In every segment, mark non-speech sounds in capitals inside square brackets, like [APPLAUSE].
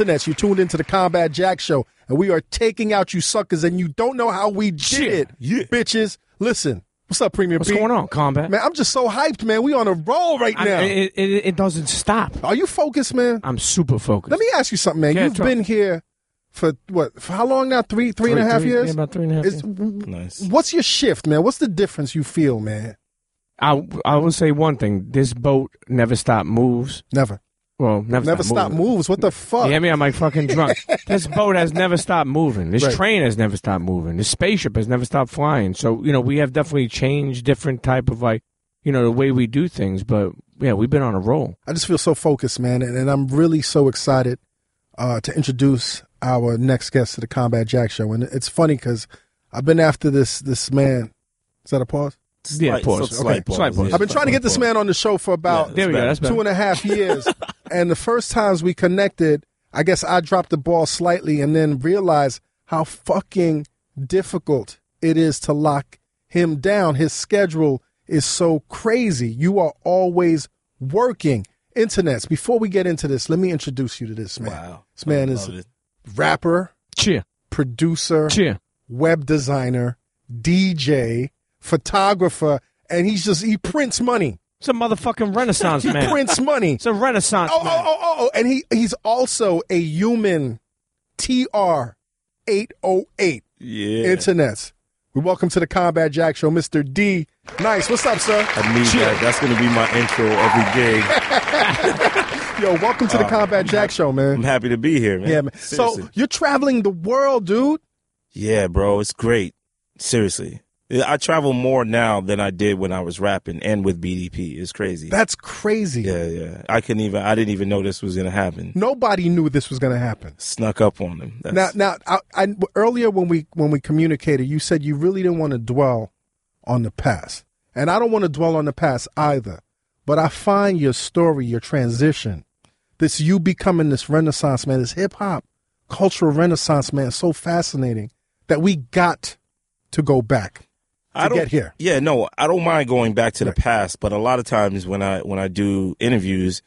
Hey, yo, internets, you tuned into the Combat Jack Show, and we are taking out you suckers, and you don't know how we did Shit. it. Yeah. Bitches, listen. What's up, Premier What's Pete? going on, Combat? Man, I'm just so hyped, man. We on a roll right I- now. it, it, it doesn't stop. are you focused, man? I'm super focused. Let me ask you something, man. Yeah, You've talk. been here for what? For how long now? Three, three and a half Three- years. Yeah, about three and a half Is- years. Nice. What's your shift, man? What's the difference you feel, man? I, I will say one thing. This boat never stop moves. Never, Well, never, never stop moves. What the fuck? You hear me? I'm like fucking drunk. [LAUGHS] this boat has never stopped moving. This Right. train has never stopped moving. This spaceship has never stopped flying. So, you know, we have definitely changed different type of like, you know, the way we do things. But yeah, we've been on a roll. I just feel so focused, man, and, and I'm really so excited uh, to introduce our next guest to the Combat Jack Show. And it's funny because I've been after this this man. Is that a pause? Yeah, Slight- pause. so slight Okay, slight pause. I've been trying to get this man on the show for about Yeah, There we go. That's two and a half years. [LAUGHS] and the first times we connected, I guess I dropped the ball slightly and then realized how fucking difficult it is to lock him down. His schedule is so crazy. You are always working. Internets. Before we get into this, let me introduce you to this man. Wow. This man is it. rapper, Cheer. producer, Cheer. web designer, DJ, photographer, and he's just he prints money. It's a motherfucking renaissance [LAUGHS] He man. prints money. It's a renaissance Oh, man. oh, oh, oh, oh, and he he's also a human TR eight oh eight Yeah. internets. We welcome to the Combat Jack Show, Mr. D. Nice. What's up, sir? I need that. That's going to be my intro every gig. [LAUGHS] Yo, welcome to the Uh, Combat Jack Show, man. I'm happy to be here, man. Yeah, man. Seriously. So you're traveling the world, dude. yeah, bro, it's great. Seriously. I travel more now than I did when I was rapping and with BDP. It's crazy. That's crazy. yeah, yeah. I couldn't even, I didn't even know this was going to happen. Nobody knew this was going to happen. Snuck up on them. Now, now, I, I, earlier when we when we communicated, you said you really didn't want to dwell on the past, and I don't want to dwell on the past either. But I find your story, your transition, this you becoming this Renaissance man, this hip hop cultural Renaissance man, so fascinating that we got to go back I don't, get here. Yeah, no, I don't mind going back to Right. the past, but a lot of times when I when I do interviews,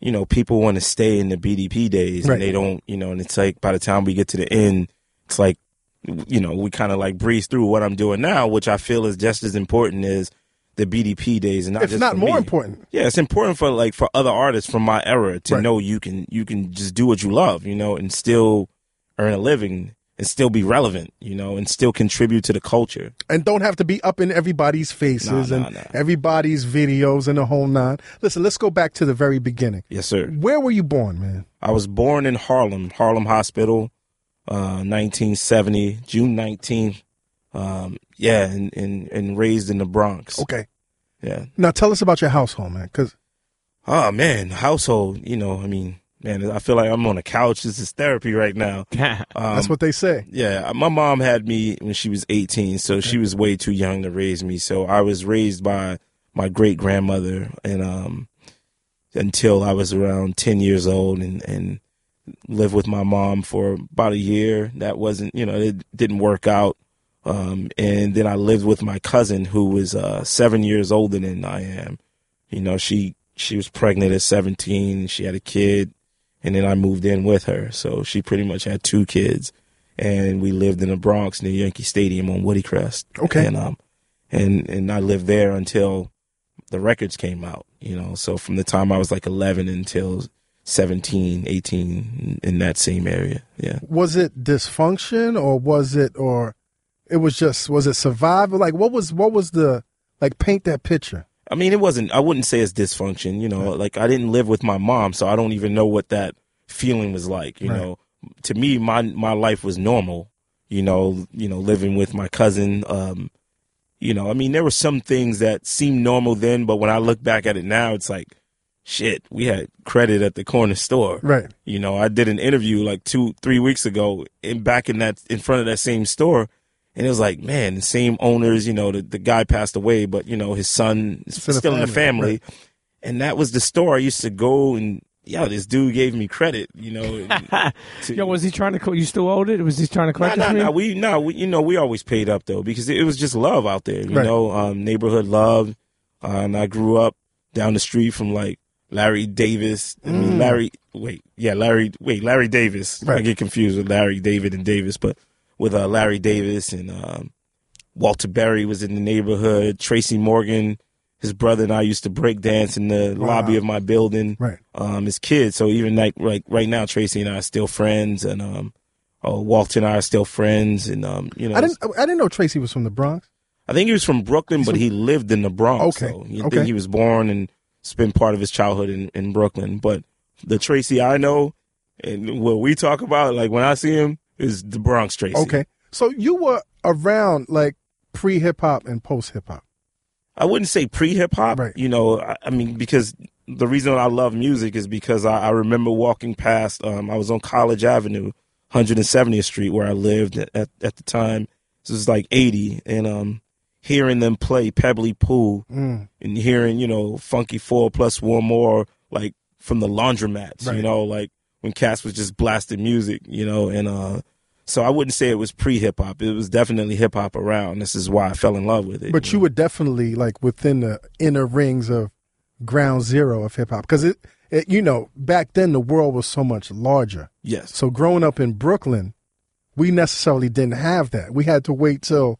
you know, people want to stay in the BDP days Right. and they don't, you know, and it's like by the time we get to the end, it's like you know, we kind of like breeze through what I'm doing now, which I feel is just as important as the BDP days and not If just not more me. important. Yeah, it's important for like for other artists from my era to Right. know you can you can just do what you love, you know, and still earn a living and still be relevant, you know, and still contribute to the culture. and don't have to be up in everybody's faces Nah, nah, and nah. everybody's videos and the whole nine. Listen, let's go back to the very beginning. Yes, sir. Where were you born, man? I was born in Harlem, Harlem Hospital, uh, 1970, June 19th. Um, yeah, and, and, and raised in the Bronx. Okay. Yeah. Now tell us about your household, man, because Oh man, household, you know, I mean, man, I feel like I'm on a couch. This is therapy right now. [LAUGHS] Um, that's what they say. Yeah, my mom had me when she was 18, so she was way too young to raise me. So I was raised by my great grandmother, and um, until I was around 10 years old, and and lived with my mom for about a year. That wasn't, you know, it didn't work out. Um, and then I lived with my cousin who was uh, seven years older than I am. You know, she she was pregnant at 17. She had a kid, and then I moved in with her. So she pretty much had two kids, and we lived in the Bronx near Yankee Stadium on Woodycrest. Okay. and um, and and I lived there until the records came out. You know, so from the time I was like 11 until 17, 18 in that same area. Yeah. Was it dysfunction or was it or it was just was it survival? Like what was what was the like paint that picture? I mean, it wasn't, I wouldn't say it's dysfunction, you know, like I didn't live with my mom, so I don't even know what that feeling was like, you Right. know. To me, my, my life was normal, you know, you know, living with my cousin, um, you know, I mean, there were some things that seemed normal then, but when I look back at it now, it's like, shit, we had credit at the corner store. Right. You know, I did an interview like two, three weeks ago and back in that, in front of that same store. And it was like, man, the same owners, you know, the, the guy passed away, but you know, his son is Still in the still in the family. And that was the store I used to go and, yeah, this dude gave me credit, you know. [LAUGHS] to- Yo, was he trying to? Co- you still owed it? Was he trying to collect from you? nah. We, nah, we, you know, we always paid up though because it was just love out there, you Right. know, um, neighborhood love. Uh, and I grew up down the street from like Larry Davis. I mean, Mm. Larry. Wait, yeah, Larry. Wait, Larry Davis. I get confused with Larry David and Davis, but with uh, Larry Davis and um, Walter Berry was in the neighborhood. Tracy Morgan, his brother and I used to break dance in the Wow. lobby of my building. Right. Um, as kids, so even like like right now, Tracy and I are still friends, and um, oh, Walter and I are still friends, and um, you know, I didn't. I didn't know Tracy was from the Bronx. I think he was from Brooklyn, He's but from- he lived in the Bronx. Okay, So you okay. think he was born and spent part of his childhood in, in Brooklyn. But the Tracy I know and what we talk about, like when I see him, is the Bronx Tracy. Okay, so you were around like pre hip hop and post hip hop. I wouldn't say pre hip hop. Right. You know, I, I mean, because the reason I love music is because I, I remember walking past. Um, I was on College Avenue, 170th Street, where I lived at, at, at the time. This was like 80, and um, hearing them play Pebblee Poo Mm. and hearing you know Funky Four plus one more like from the laundromats. Right. You know, like when Cass was just blasting music. You know, and uh, so I wouldn't say it was pre hip hop. It was definitely hip hop around. This is why I fell in love with it. But you were definitely like within the inner rings of ground zero of hip hop because it, it, you know, back then the world was so much larger. yes. So growing up in Brooklyn, we necessarily didn't have that. We had to wait till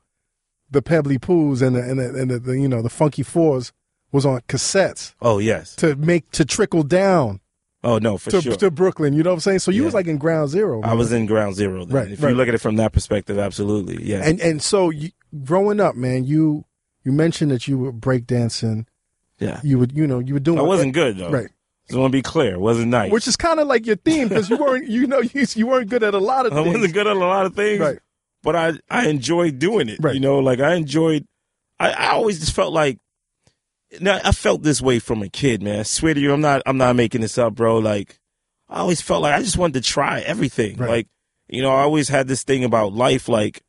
the Pebblee Poos and the and the, and the, the you know the Funky Fours was on cassettes Oh yes. to make to trickle down Oh no, for to, sure. to Brooklyn. You know what I'm saying? So you Yeah. was like in ground zero. I was in ground zero. Then. Right, If right. you look at it from that perspective, absolutely. Yeah. and and so you, growing up, man, you you mentioned that you were breakdancing. yeah. You would you know you were doing it. I wasn't good though. right. So I want to be clear. It wasn't nice. which is kind of like your theme because you weren't, you know, you, you weren't good at a lot of things. I things. wasn't good at a lot of things. Right. But I I enjoyed doing it. Right. You know, like I enjoyed. I, I always just felt like. Now I felt this way from a kid, man. I swear to you, I'm not. I'm not making this up, bro. Like, I always felt like I just wanted to try everything. Right. Like, you know, I always had this thing about life, like,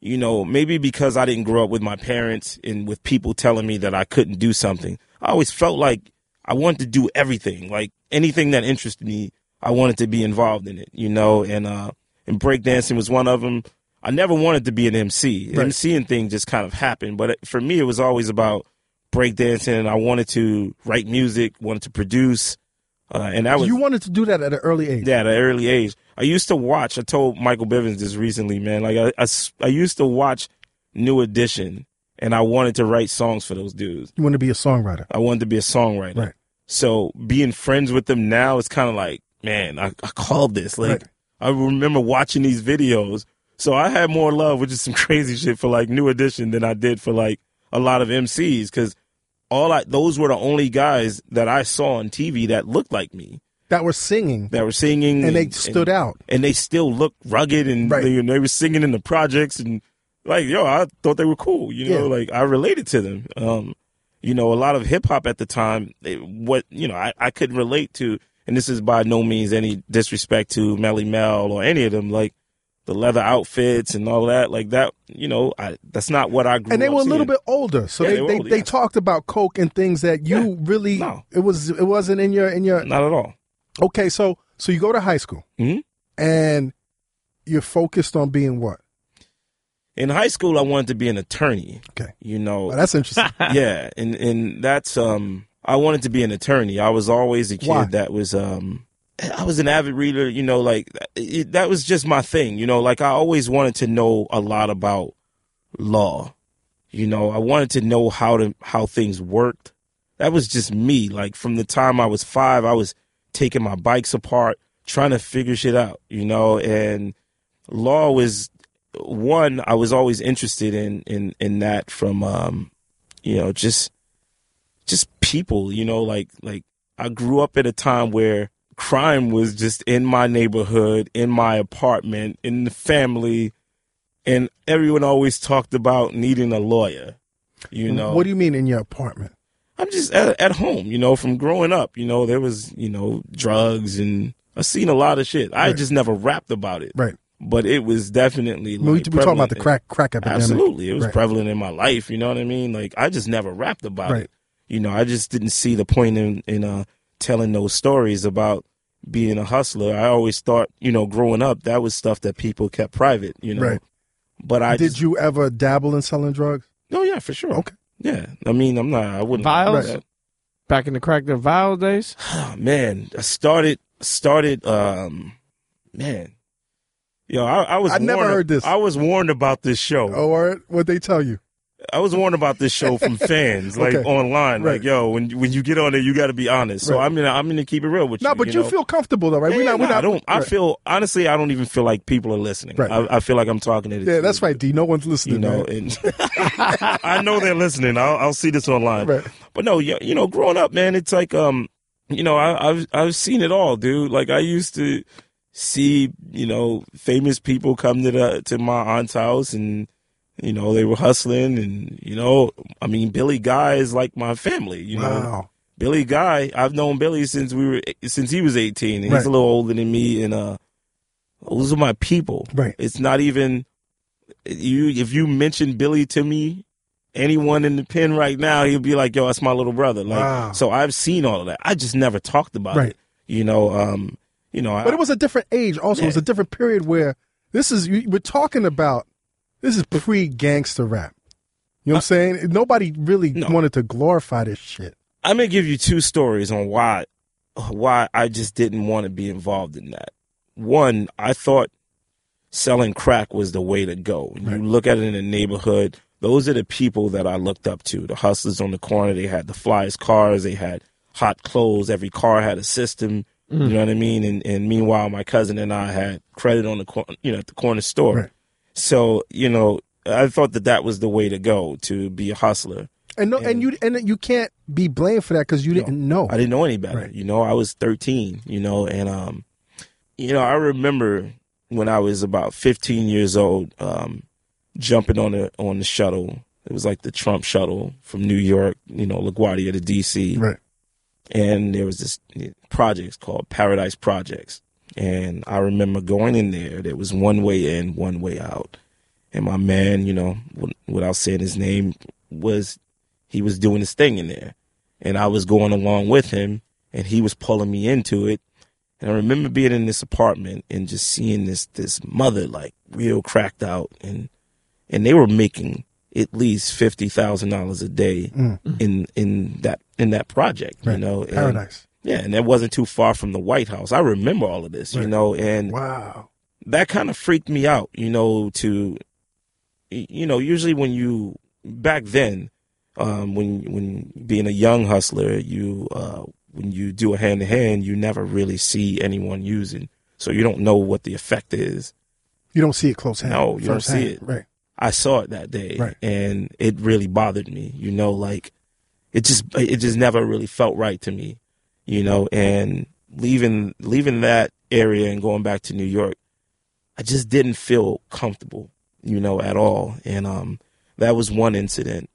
you know, maybe because I didn't grow up with my parents and with people telling me that I couldn't do something. I always felt like I wanted to do everything, like anything that interested me. I wanted to be involved in it, you know, and uh, and breakdancing was one of them. I never wanted to be an MC. Right. MCing thing just kind of happened, but it, for me, it was always about breakdancing. And I wanted to write music, wanted to produce, uh, and that was you wanted to do that at an early age. yeah, at an early age. I used to watch. I told Michael Bivins this recently, man. Like I, I I used to watch New Edition, and I wanted to write songs for those dudes. You want to be a songwriter. I wanted to be a songwriter. Right. So being friends with them now, is kind of like, man, I, I called this. Like Right. I remember watching these videos. So I had more love, which is some [LAUGHS] crazy shit for like New Edition than I did for like a lot of MCs because all I those were the only guys that I saw on TV that looked like me That were singing that were singing and they stood out. and they still look rugged and Right. they, they were singing in the projects and like yo i thought they were cool you know Yeah. like i related to them um you know a lot of hip hop at the time it, what you know I, I couldn't relate to and this is by no means any disrespect to Melly Mel or any of them like the leather outfits and all that like that you know I, that's not what i grew up. And they were a little seeing. bit older, so Yeah, they they they, older, they yeah. talked about coke and things that you Yeah. really No. it was it wasn't in your in your not at all okay. So so you go to high school Mhm. and you're focused on being what? in high school i wanted to be an attorney Okay, you know that's interesting. [LAUGHS] yeah, and and that's um I wanted to be an attorney. I was always a kid Why? that was um I was an avid reader, you know, like it, that was just my thing, you know, like I always wanted to know a lot about law. You know, I wanted to know how to how things worked. That was just me. Like from the time I was 5, I was taking my bikes apart, trying to figure shit out, you know, and law was one I was always interested in in in that from um you know just just people you know like like I grew up at a time where crime was just in my neighborhood in my apartment in the family and everyone always talked about needing a lawyer you know What do you mean in your apartment? I'm just at, at home, you know, from growing up, you know, there was, you know, drugs and I've seen a lot of shit. I just never rapped about it. Right. But it was definitely we, we like talking about the crack crack epidemic. Absolutely. It was Right. prevalent in my life, you know what I mean? Like I just never rapped about Right. it. You know, I just didn't see the point in in uh telling those stories about being a hustler. I always thought, you know, growing up that was stuff that people kept private, you know. Right. But I Did just, you ever dabble in selling drugs? Oh yeah, for sure. Okay. Yeah. I mean, I'm not I wouldn't Vials? that. back in the crack the vial days? [SIGHS] Oh, man, I started started um man. Yo, I, I was I never warned- heard this. I was warned about this show. Oh, all right. What they tell you? I was warned about this show from fans, [LAUGHS] like Okay. online. Right. Like, yo, when when you get on there, you got to be honest. So Right. I'm gonna I'm gonna keep it real with you. No, but you, know? feel comfortable though, right? Yeah, we're not. no, We're not. I don't. I feel honestly, I don't even feel like people are listening. Right. I, I feel like I'm talking to. the Yeah, that's right, D. No one's listening. You know, and [LAUGHS] I know they're listening. I'll, I'll see this online. Right. But no, you, you know, growing up, man, it's like um, you know, I, I've I've seen it all, dude. Like I used to see, you know, famous people come to the to my aunt's house and. You know, they were hustling and, you know, I mean, Billy Guy is like my family, you know. Wow. Billy Guy, I've known Billy since we were since he was 18 and Right. he's a little older than me and uh those are my people. Right. It's not even you if you mention Billy to me, anyone in the pen right now, he'll be like, "Yo, that's my little brother." Like Wow. so I've seen all of that. I just never talked about Right. it. You know, um you know, But I, it was a different age. Also, it was a different period where this is. you- We're talking about. This is pre-gangster rap. You know what I'm uh, saying? Nobody really No. wanted to glorify this shit. I'm gonna give you two stories on why why I just didn't want to be involved in that. One, I thought selling crack was the way to go. You Right. look at it in the neighborhood; those are the people that I looked up to. The hustlers on the corner. They had the flyest cars. They had hot clothes. Every car had a system. You mm. know what I mean? And and meanwhile, my cousin and I had credit on the cor- you know at the corner store. Right. So you know, I thought that that was the way to go to be a hustler. And no, and, And- you and you can't be blamed for that because you didn't know. I didn't know any better. Right. You know, I was 13, you know, and, um, you know, I remember when I was about 15 years old, um, jumping on the, on the shuttle. It was like the Trump shuttle from New York, you know, LaGuardia to DC. Right. And there was this projects called Paradise Projects. And I remember going in there. There was one way in, one way out. And my man, you know, without saying his name, was he was doing his thing in there, and I was going along with him, and he was pulling me into it. And I remember being in this apartment and just seeing this this mother like real cracked out, and and they were making at least fifty thousand dollars a day mm. in in that in that project, you Right. know. And- Paradise. Yeah, and that wasn't too far from the White House. I remember all of this, you Right. know, and Wow. that kind of freaked me out, you know, to you know, usually when you back then, um, when when being a young hustler, you uh, when you do a hand to hand, you never really see anyone using, so you don't know what the effect is. You don't see it close hand. No, you don't see hand. it. Right. I saw it that day, Right. and it really bothered me. You know, like it just it just never really felt right to me. You know, and leaving leaving that area and going back to New York, I just didn't feel comfortable. You know, at all, and um, that was one incident.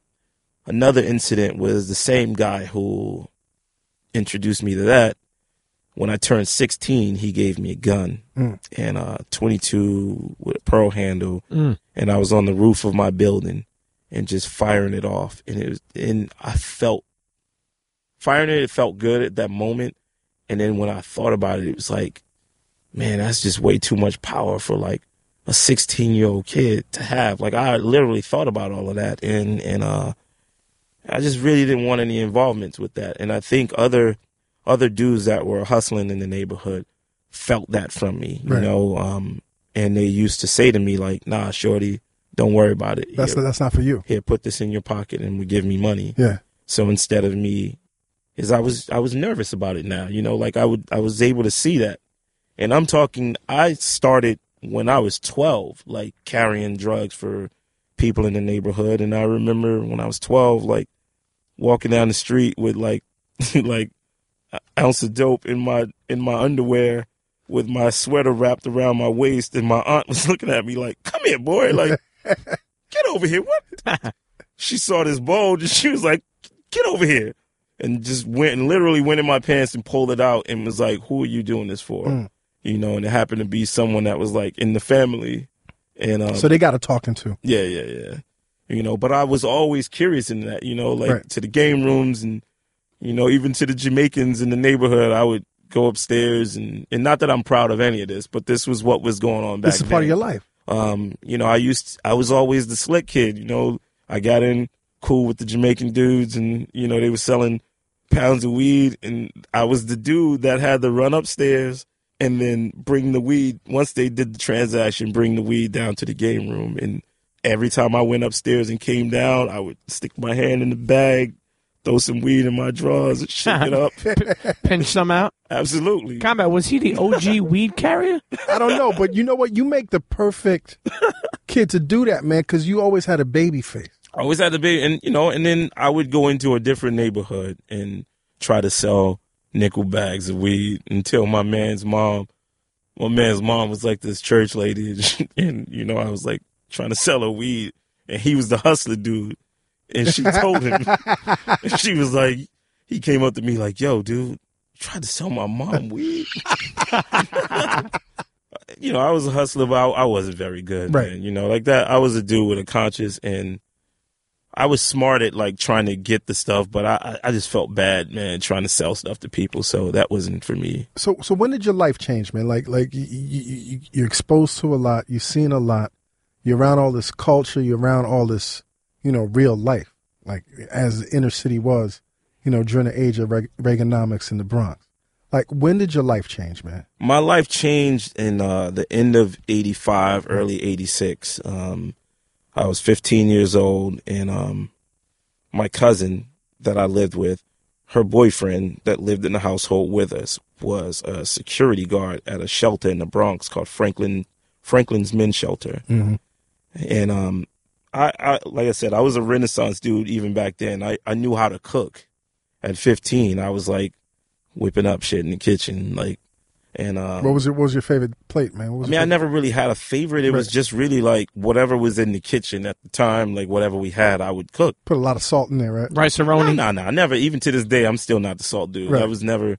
Another incident was the same guy who introduced me to that. When I turned 16, he gave me a gun Mm. and a 22 with a pearl handle Mm. and I was on the roof of my building and just firing it off. And it was, and I felt firing it. It felt good at that moment. And then when I thought about it, it was like, man, that's just way too much power for like a 16 year old kid to have. Like I literally thought about all of that. And, and, uh, I just really didn't want any involvements with that. And I think other, other dudes that were hustling in the neighborhood felt that from me, you Right. know, um, and they used to say to me like, "Nah, shorty, don't worry about it. That's here, that's not for you. here, put this in your pocket and would give me money." Yeah. So instead of me, is I was I was nervous about it now. You know, like I would I was able to see that, and I'm talking. I started when I was 12, like carrying drugs for people in the neighborhood, and I remember when I was 12, like walking down the street with like [LAUGHS] like an ounce of dope in my in my underwear with my sweater wrapped around my waist. And my aunt was [LAUGHS] looking at me like come here boy. Like [LAUGHS] get over here. What? She saw this bulge and she was like get over here and just went and literally went in my pants and pulled it out and was like who are you doing this for Mm. you know and it happened to be someone that was like in the family and um, So they got a talking to. yeah, yeah, yeah. You know, but I was always curious in that, you know, like Right. to the game rooms and, you know, even to the Jamaicans in the neighborhood, I would go upstairs and, and not that I'm proud of any of this, but this was what was going on back This is part of your life. Um, you know, I used, I was always the slick kid, you know, I got in cool with the Jamaican dudes and, you know, they were selling pounds of weed, and I was the dude that had to run upstairs and then bring the weed. Once they did the transaction, bring the weed down to the game room. And every time I went upstairs and came down, I would stick my hand in the bag, throw some weed in my drawers, and shake it up. [LAUGHS] Pinch some out. Absolutely. Combat, was he the OG [LAUGHS] weed carrier? I don't know, but you know what? You make the perfect [LAUGHS] kid to do that, man, because you always had a baby face. I always had to be, and you know, and then I would go into a different neighborhood and try to sell nickel bags of weed until my man's mom, my man's mom was like this church lady, [LAUGHS] and you know, I was like trying to sell her weed, and he was the hustler dude, and she told him, [LAUGHS] and she was like, he came up to me like, "Yo, dude, you tried to sell my mom weed." [LAUGHS] you know, I was a hustler, but I, I wasn't very good, Right. man. You know, like that. I was a dude with a conscience, and I was smart at like trying to get the stuff, but I, I just felt bad, man, trying to sell stuff to people. So that wasn't for me. So, so when did your life change, man? Like, like you, you, you, you're exposed to a lot, you've seen a lot, you're around all this culture, you're around all this, you know, real life, like as the inner city was, you know, during the age of Reaganomics in the Bronx. Like, when did your life change, man? My life changed in uh, the end of '85, early '86. Um, I was 15 years old, and um, my cousin that I lived with, her boyfriend that lived in the household with us, was a security guard at a shelter in the Bronx called Franklin Franklin's Men's Shelter. Mhm. And um, I, I, like I said, I was a Renaissance dude even back then. I, I knew how to cook. At 15, I was like whipping up shit in the kitchen, like, and um, What was it? What was your favorite plate, man? What was I mean, I never really had a favorite. It was just really like whatever was in the kitchen at the time, like whatever we had, I would cook. put a lot of salt in there, right? Rice No, Aroni? no, no. Never. Even to this day, I'm still not the salt dude. Right. I was never.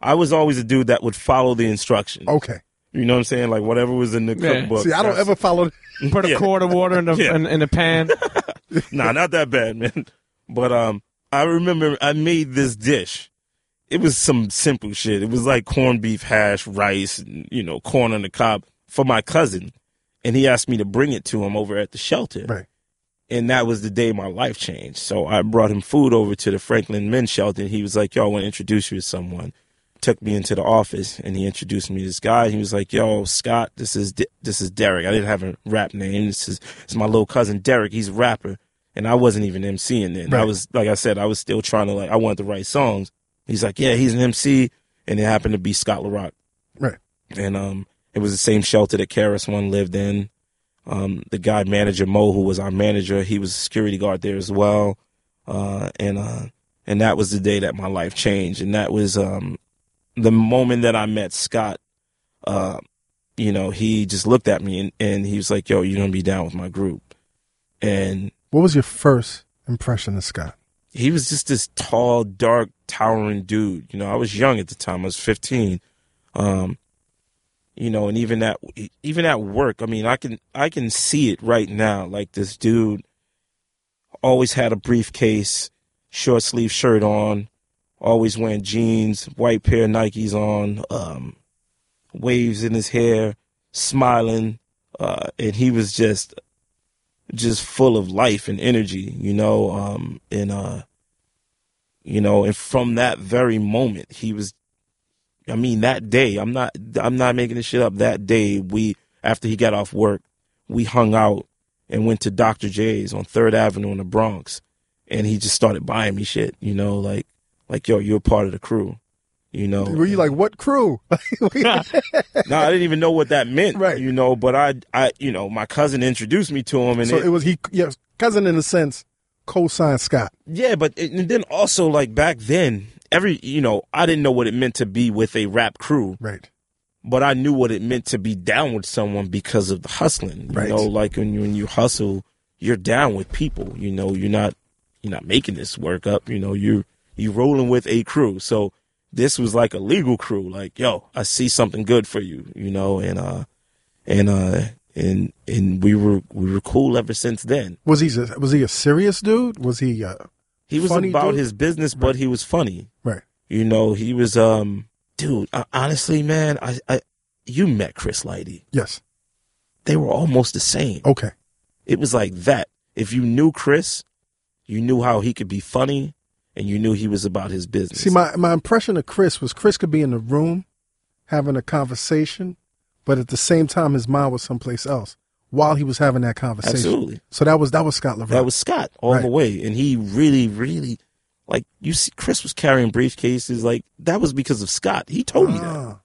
I was always a dude that would follow the instructions. Okay. You know what I'm saying? Like whatever was in the Yeah. cookbook. See, I don't ever follow. [LAUGHS] Put a [LAUGHS] Yeah. quart of water in the Yeah. in, in the pan. [LAUGHS] nah, not that bad, man. But um, I remember I made this dish. It was some simple shit. It was like corned beef hash, rice, and, you know, corn on the cob for my cousin, and he asked me to bring it to him over at the shelter. Right. And that was the day my life changed. So I brought him food over to the Franklin Men's Shelter, and he was like, "Yo, I want to introduce you to someone." Took me into the office, and he introduced me to this guy. He was like, "Yo, Scott, this is this is Derek. I didn't have a rap name. This is this is my little cousin Derek. He's a rapper." And I wasn't even MCing then. I was like I said, I was still trying to like I wanted to write songs. He's like, "Yeah, he's an MC," and it happened to be Scott La Rock Right. and um, it was the same shelter that KRS One lived in. Um, the guy manager Mo, who was our manager, he was a security guard there as well. Uh, and uh, and that was the day that my life changed, and that was um, the moment that I met Scott. Uh, you know, he just looked at me and, and he was like, "Yo, you're gonna be down with my group," and What was your first impression of Scott? He was just this tall, dark, towering dude. You know, I was young at the time. I was 15. Um, you know, and even at even at work, I mean, I can I can see it right now. Like this dude always had a briefcase, short sleeve shirt on, always wearing jeans, white pair of Nikes on, um, waves in his hair, smiling, uh, and he was just just full of life and energy, you know, um, and uh, you know, and from that very moment, he was. I mean, that day, I'm not, I'm not making this shit up. That day, we after he got off work, we hung out and went to Dr. Jay's on Third Avenue in the Bronx, and he just started buying me shit, you know, like, like yo, you're part of the crew, you know. Were you like, what crew? [LAUGHS] no, [LAUGHS] I didn't even know what that meant, Right. You know, but I, I, you know, my cousin introduced me to him, and so it- it was he, yes, cousin in a sense, co-signed Scott. Yeah, but it, and then also like back then, every you know, I didn't know what it meant to be with a rap crew, Right. but I knew what it meant to be down with someone because of the hustling. You Right. know, like when you when you hustle, you're down with people. You know, you're not you're not making this work up. You know, you're you're rolling with a crew. So this was like a legal crew. Like, yo, I see something good for you. You know, and uh and uh and and we were we were cool ever since then. Was he was he a serious dude? Was he uh, He was Funny about dude? his business, but he was funny. right? You know, he was um dude, uh, honestly, man, I I you met Chris Lighty. Yes. They were almost the same. Okay. It was like that. If you knew Chris, you knew how he could be funny and you knew he was about his business. See, my, my impression of Chris was Chris could be in the room having a conversation, but at the same time, his mind was someplace else while he was having that conversation. Absolutely. So that was that was Scott La Rock. That was Scott all Right. the way, and he really, really, like you see, Chris was carrying briefcases. Like that was because of Scott. He told me that. Ah,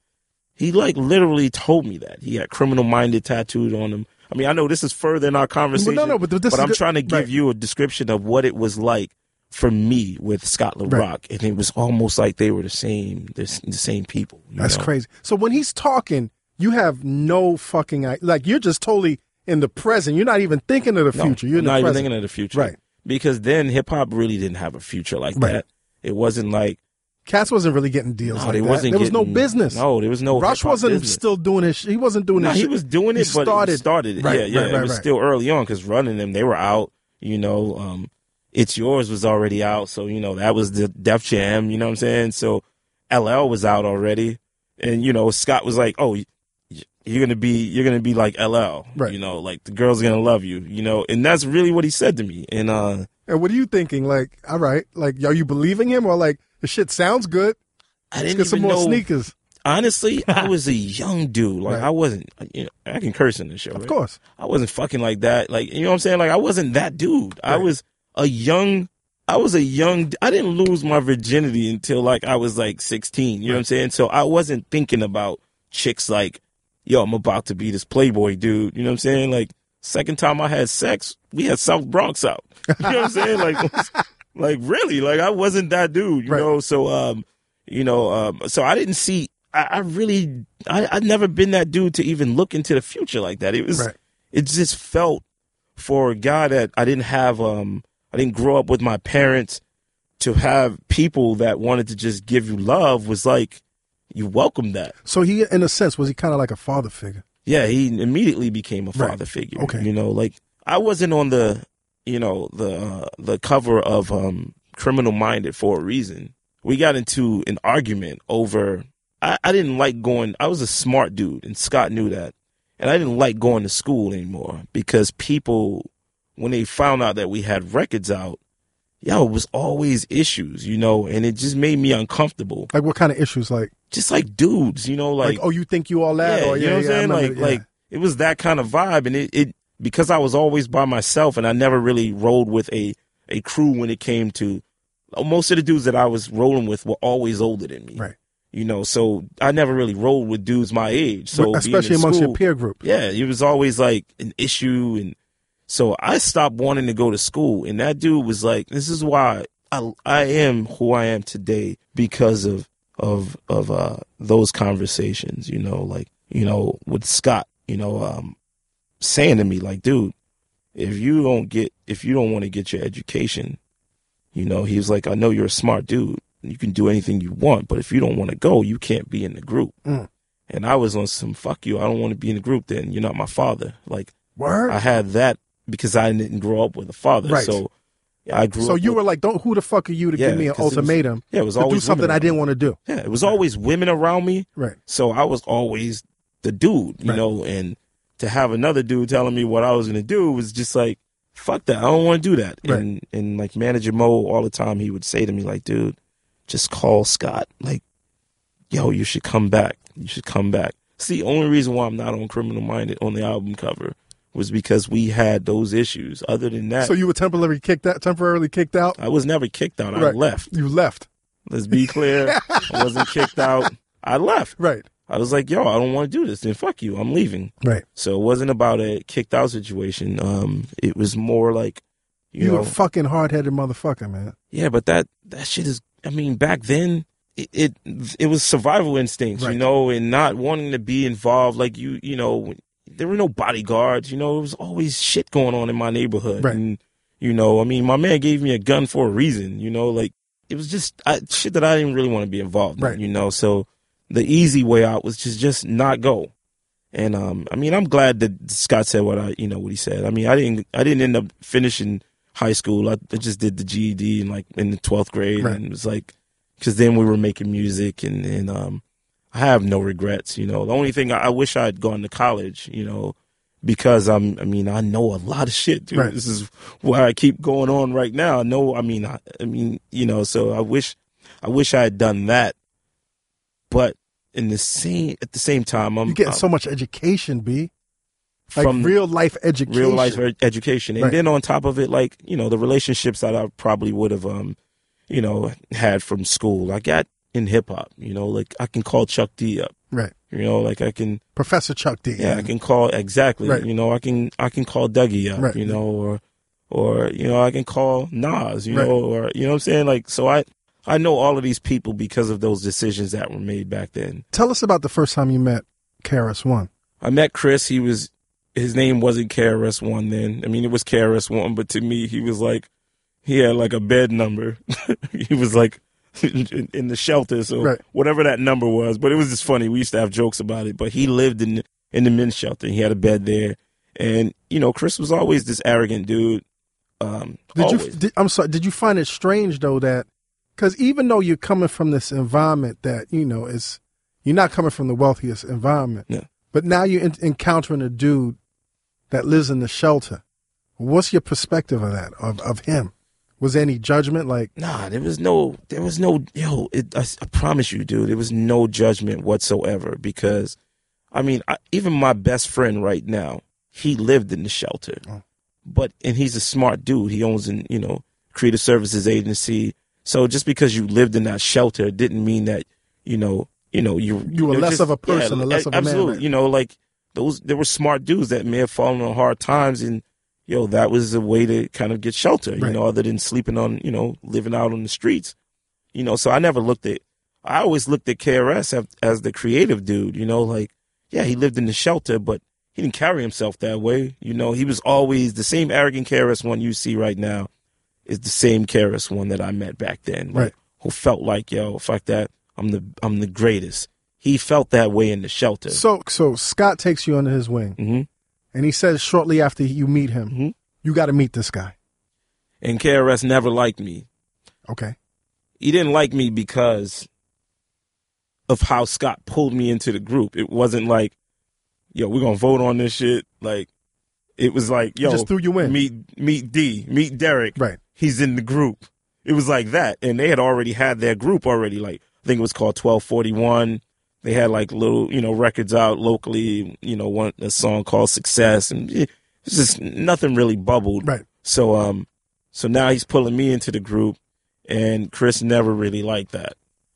He like literally told me that he had criminal minded tattooed on him. I mean, I know this is further in our conversation, no, but this is I'm good- trying to give right. you a description of what it was like for me with Scott La Rock, Right. and it was almost like they were the same, the, the same people. That's know? crazy. So when he's talking, you have no fucking like you're just totally in the present. You're not even thinking of the No, future. You're in not even thinking of the future, Right. Because then hip hop really didn't have a future like Right. that. It wasn't like Cats wasn't really getting deals no, like that. there was no business. No, there was no. Rush wasn't business. still doing his. He wasn't doing No, his. he shit. was doing He it, but started- he started it. Right, yeah, yeah. right, it was still early on because running them, they were out. You know, um, it's yours was already out, so you know that was the Def Jam. You know what I'm saying? So LL was out already, and you know Scott was like, "Oh, you're gonna be, you're gonna be like LL. Right. You know, like the girls are gonna love you. You know, and that's really what he said to me. And uh, And what are you thinking? Like, all right, like, are you believing him or like the shit sounds good? I Let's didn't get some more know. sneakers. Honestly, [LAUGHS] I was a young dude. Like Right. I wasn't. You know, I can curse in the show. Of right? course. I wasn't fucking like that. Like, you know what I'm saying? Like, I wasn't that dude. I was a young, I was a young, I didn't lose my virginity until like I was like 16. You know what I'm saying? So I wasn't thinking about chicks like, yo, I'm about to be this Playboy dude. You know what I'm saying? Like, second time I had sex, we had South Bronx out. [LAUGHS] You know what I'm saying? Like, [LAUGHS] like really? Like, I wasn't that dude, you Right. know? So, um, you know, um, so I didn't see, I, I really, I, I'd never been that dude to even look into the future like that. It was, Right. it just felt for a guy that I didn't have um I didn't grow up with my parents to have people that wanted to just give you love was like you welcome that. So he, in a sense, was he kind of like a father figure? Yeah, he immediately became a Right. father figure. Okay. You know, like I wasn't on the you know, the uh, the cover of um Criminal Minded for a reason. We got into an argument over I, I didn't like going I was a smart dude and Scott knew that. And I didn't like going to school anymore because people when they found out that we had records out, yo, it was always issues, you know, and it just made me uncomfortable. Like, what kind of issues? Like, Just like dudes, you know, like, like, oh, you think you all that? yeah, or, you know what I'm yeah, saying? remember Like, it, yeah. like it was that kind of vibe, and it, it because I was always by myself, and I never really rolled with a a crew when it came to oh, most of the dudes that I was rolling with were always older than me, Right. You know, so I never really rolled with dudes my age. So especially amongst school, your peer group. yeah, it was always like an issue, and so I stopped wanting to go to school. And that dude was like, "This is why I I am who I am today because of of of uh those conversations." You know, like you know with Scott, you know, um, saying to me like, "Dude, if you don't get if you don't want to get your education, you know," he was like, "I know you're a smart dude." You can do anything you want, but if you don't want to go, you can't be in the group. Mm. And I was on some fuck you. I don't want to be in the group. Then you're not my father. Like Word. I had that because I didn't grow up with a father. Right. So I grew so you with- were like, don't who the fuck are you to Yeah, give me an 'cause it was- ultimatum yeah, it was to do always something I didn't want to do? Yeah, it was always women around me. Right. So I was always the dude, you Right. know. And to have another dude telling me what I was gonna do was just like, fuck that. I don't want to do that. Right. And and like manager Mo all the time, he would say to me like, dude, just call Scott. Like, yo, you should come back. You should come back. It's the only reason why I'm not on Criminal Minded on the album cover was because we had those issues. Other than that, So you were temporarily kicked out. Temporarily kicked out. I was never kicked out. I left. You left. Let's be clear. [LAUGHS] I wasn't kicked out. I left. Right. I was like, yo, I don't want to do this. Then fuck you. I'm leaving. Right. So it wasn't about a kicked out situation. Um, it was more like, you, You, know, a fucking hard headed motherfucker, man. yeah, but that that shit is. I mean, back then, it it, it was survival instincts, Right. you know, and not wanting to be involved. Like you, you know, there were no bodyguards. You know, there was always shit going on in my neighborhood, Right. and you know, I mean, my man gave me a gun for a reason. You know, like it was just I, shit that I didn't really want to be involved Right. in. You know, so the easy way out was just just not go. And um, I mean, I'm glad that Scott said what I, you know, what he said. I mean, I didn't, I didn't end up finishing high school. I, I just did the GED in like in the 12th grade, Right. and it was like, because then we were making music, and and um, I have no regrets. You know, the only thing I, I wish I had gone to college. You know, because I'm, I mean, I know a lot of shit, dude. Right. This is why I keep going on right now. I know, I mean, I, I mean, you know, so I wish, I wish I had done that, but in the same, at the same time, I'm You get I'm- so much education, B. Like from real life education. real life ed- education, and Right. then on top of it, like you know, the relationships that I probably would have, um, you know, had from school. I got in hip hop, you know, like I can call Chuck D up, Right. you know, like I can Professor Chuck D. Yeah, I can call exactly. Right. You know, I can I can call Dougie up. Right. You know, or or you know, I can call Nas. You Right. know, or you know what I'm saying. Like, so I I know all of these people because of those decisions that were made back then. Tell us about the first time you met KRS One. I met Chris. He was his name wasn't KRS One then. I mean, it was KRS One, but to me, he was like he had like a bed number. [LAUGHS] he was like. In, in the shelters or Right. whatever that number was, but it was just funny. We used to have jokes about it. But he lived in in the men's shelter. He had a bed there, and you know, Chris was always this arrogant dude. Um, Did always. you? Did, I'm sorry. Did you find it strange though that because even though you're coming from this environment that you know is you're not coming from the wealthiest environment, Yeah. but now you're en- encountering a dude that lives in the shelter. What's your perspective of that of of him? Was there any judgment? Like Nah, there was no, there was no, yo, it, I, I promise you, dude, there was no judgment whatsoever because, I mean, I, even my best friend right now, he lived in the shelter, Oh. but, and he's a smart dude. He owns an, you know, creative services agency. So just because you lived in that shelter didn't mean that, you know, you know, you, You were less just- of a person or less of a man, Absolutely. You know, like those, there were smart dudes that may have fallen on hard times and, yo, that was a way to kind of get shelter, you Right. know, other than sleeping on, you know, living out on the streets. You know, so I never looked at, I always looked at KRS as, as the creative dude, you know, like, yeah, he lived in the shelter, but he didn't carry himself that way. You know, he was always the same arrogant KRS one you see right now is the same KRS one that I met back then. Like, Right. Who felt like, yo, fuck that, I'm the, I'm the greatest. He felt that way in the shelter. so. So Scott takes you under his wing, hmm and he says shortly after you meet him, Mhm. you got to meet this guy. And KRS never liked me. Okay. he didn't like me because of how Scott pulled me into the group. It wasn't like, yo, we're gonna vote on this shit. Like, it was like, He yo, just threw you in. meet meet D, meet Derek. Right. He's in the group. It was like that, and they had already had their group already. Like, I think it was called Twelve Forty One. They had like little, you know, records out locally. You know, one a song called Success, and it's just nothing really bubbled. Right. So um so now he's pulling me into the group and Chris never really liked that.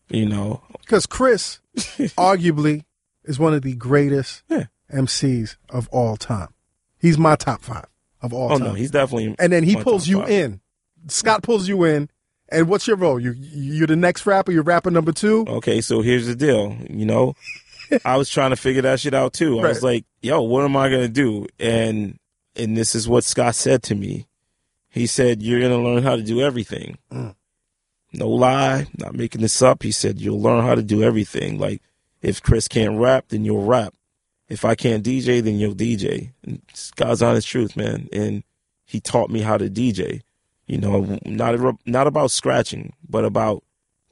You know. Because Chris, [LAUGHS] arguably, is one of the greatest Yeah. MCs of all time. He's my top five of all Oh time. no, he's definitely and then he pulls you five. in. Scott pulls you in. And what's your role? You you're the next rapper. You're rapper number two. Okay, so here's the deal, you know. [LAUGHS] I was trying to figure that shit out too. I was like, yo, what am I gonna do? And and this is what Scott said to me. He said, You're gonna learn how to do everything. Mm. No lie, not making this up. He said, You'll learn how to do everything. Like if Chris can't rap, then you'll rap. If I can't DJ, then you'll DJ. And it's God's honest truth, man. And he taught me how to DJ. You know, not not about scratching, but about